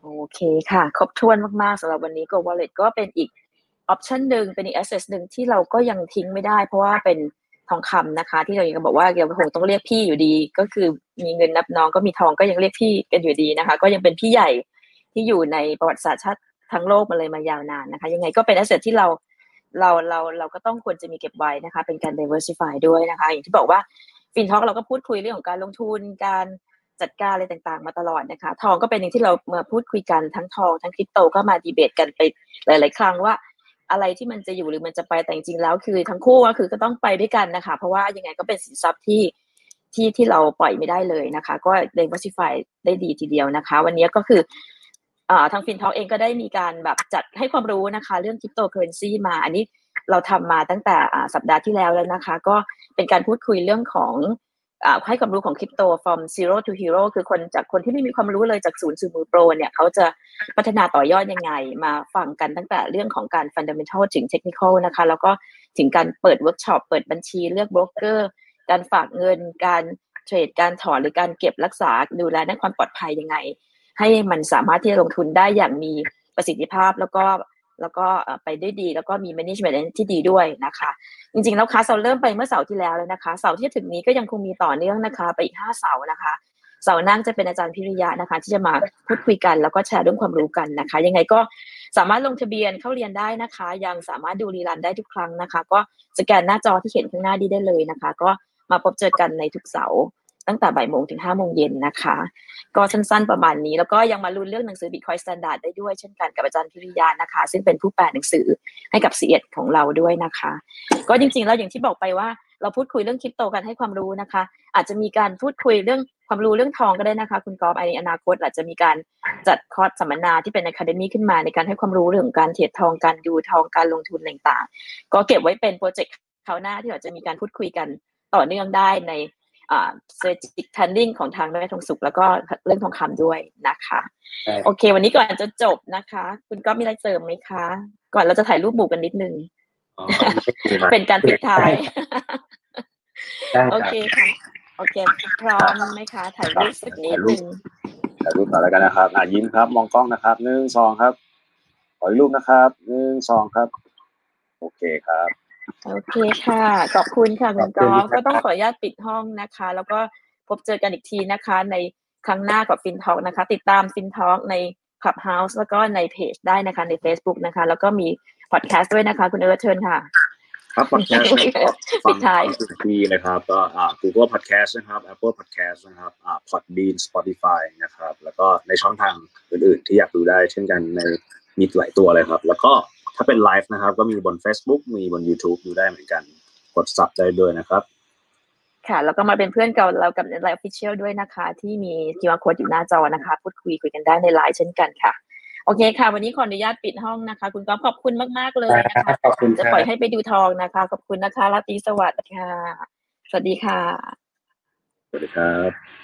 โอเคค่ะ ครบถ้วนมากๆสำหรับวันนี้ Go Wallet ก็เป็นอีกออปชันหนึ่งเป็นอีก access หนึ่งที่เราก็ยังทิ้งไม่ได้ เพราะว่าเป็นทองคำนะคะ ที่เรายังบอกว่าเราคงต้องเรียกพี่อยู่ดี ก็คือมีเงินนับน้องก็มีทองก็ยังเรียกพี่กันอยู่ดีนะคะ ก็ยังเป็นพี่ใหญ่ที่อยู่ในประวัติศาสตร์ชาติทั้งโลกมาเลยมายาวนานนะคะ ยังไงก็เป็น asset ที่เรา เราเราเราก็ต้องควรจะมีเก็บไว้นะคะ เป็นการ diversify ด้วยนะคะ อย่างที่บอกว่าฟินทอกเราก็พูดคุยเรื่องของการลงทุนการจัดการอะไรต่างๆ มาตลอดนะคะ ทองก็เป็นหนึ่งที่เรามาพูดคุยกันทั้งทอง ทั้งคริปโตก็มาดีเบตกันไปหลาย ๆ ครั้งว่าอะไรที่มันจะอยู่หรือมันจะไปแต่จริงๆแล้วคือทั้งคู่ก็คือก็ต้องไปด้วยกันนะคะ เพราะว่ายังไงก็เป็นสินทรัพย์ที่ที่ที่เราปล่อยไม่ได้เลยนะคะ ก็ diversify ได้ดีทีเดียวนะคะ วันนี้ก็คือ ทางฟินทอกเองก็ได้มีการแบบจัดให้ความรู้นะคะ เรื่องคริปโตเคอเรนซีมา อันนี้เราทำมาตั้งแต่สัปดาห์ที่แล้วแล้วนะคะ ก็เป็นการพูดคุยเรื่องของอให้ความรู้ของคริปโต from zero to hero คือคนจากคนที่ไม่มีความรู้เลยจากศูนย์สู่มือโปรเนี่ยเขาจะพัฒนาต่อยอดยังไง มาฟังกันตั้งแต่เรื่องของการ fundamental ถึง technical นะคะ แล้วก็ถึงการเปิดเวิร์กช็อปเปิดบัญชีเลือกโบรกเกอร์ การฝากเงินการเทรดการถอนหรือการเก็บรักษาดูแลด้านความปลอดภัยยังไง ให้มันสามารถที่จะลงทุนได้อย่างมีประสิทธิภาพแล้วก็แล้วก็ไปได้ดี แล้วก็มี management ที่ดีด้วยนะคะ จริงๆ แล้วคลาสเราเริ่มไปเมื่อเสาร์ที่แล้วแล้วนะคะ เสาร์ที่จะถึงนี้ก็ยังคงมีต่อเนื่องนะคะ ไปอีกห้าเสาร์นะคะ เสาร์นั่งจะเป็นอาจารย์พิริยะนะคะ ที่จะมาพูดคุยกัน แล้วก็แชร์เรื่องความรู้กันนะคะ ยังไงก็สามารถลงทะเบียนเข้าเรียนได้นะคะ ยังสามารถดูรีลันได้ทุกครั้งนะคะ ก็สแกนหน้าจอที่เห็นข้างหน้าดีได้เลยนะคะ ก็มาพบเจอกันในทุกเสาร์ ตั้งแต่บ่ายโมงถึงห้าโมงเย็นนะคะ ก็สั้นๆประมาณนี้ แล้วก็ยังมาลุ้นเรื่องหนังสือ Bitcoin Standard ได้ด้วยเช่นกันกับอาจารย์พิริยานะคะ ซึ่งเป็นผู้แปลหนังสือให้กับเสียดของเราด้วยนะคะ ก็จริงๆแล้วอย่างที่บอกไปว่าเราพูดคุยเรื่องคริปโตกันให้ความรู้นะคะ อาจจะมีการพูดคุยเรื่องความรู้เรื่องทองก็ได้นะคะ คุณกอล์ฟในอนาคตอาจจะมีการจัดคอร์สสัมมนาที่เป็น academy ขึ้นมาในการให้ความรู้เรื่องการเทรดทองการดูทองการลงทุนต่างๆ ก็เก็บไว้เป็นโปรเจกต์คราวหน้าที่เราจะมีการพูดคุยกันต่อเนื่องได้ใน strategic planning ของทางแม่ทองสุข แล้วก็เรื่องทองคำด้วยนะคะใช่โอเค วันนี้ก่อนจะจบนะคะ คุณก๊อฟมีอะไรเสริมไหมคะ ก่อนเราจะถ่ายรูปหมู่กันนิดนึงอ๋อเป็นการปิดท้ายได้โอครับโอเคค่ะ โอเค พร้อมไหมคะ ถ่ายรูปสักนิดนึงถ่ายรูปหน่อยแล้วกันนะครับ อะยิ้มครับ มองกล้องนะครับหนึ่งสองครับ ขออีกรูปนะครับหนึ่งสองครับ โอเคครับ โอเคค่ะ ขอบคุณค่ะคุณกอล์ฟก็ต้องขออนุญาตปิดห้องนะคะ แล้วก็พบเจอกันอีกทีนะคะ ในครั้งหน้ากับฟินท a l k นะคะ ติดตามฟินท a l k ใน Clubhouse แล้วก็ในเพจได้นะคะใน Facebook นะคะ แล้วก็มีพอดแคสต์ด้วยนะคะ คุณเอิร์ธเชิญค่ะ ครับ podcast นะครับปิดท้ายฟังฟรีนะครับ ก็อ่า Google podcast นะครับ Apple podcast นะครับอ่า Podbean Spotify นะครับ แล้วก็ในช่องทางอื่นๆ ที่อยากดูได้เช่นกันในมีหลายตัวเลยครับ แล้วก็ ถ้าเป็นไลฟ์นะครับ ก็มีบน Facebook มีบน YouTube ดูได้เหมือนกัน กด sub ได้ด้วยนะครับ ค่ะ แล้วก็มาเป็นเพื่อนกับเรากับในไลน์ official ด้วยนะคะ ที่มี QR code อยู่หน้าจอนะคะ พูดคุยคุยกันได้ในไลน์เช่นกันค่ะ โอเคค่ะ วันนี้ขออนุญาตปิดห้องนะคะ คุณก๊อฟขอบคุณมากๆเลยนะคะขอบคุณครับจะปล่อยให้ไปดูทองนะคะ ขอบคุณนะคะราตรีสวัสดิ์ค่ะ สวัสดีค่ะ สวัสดีครับ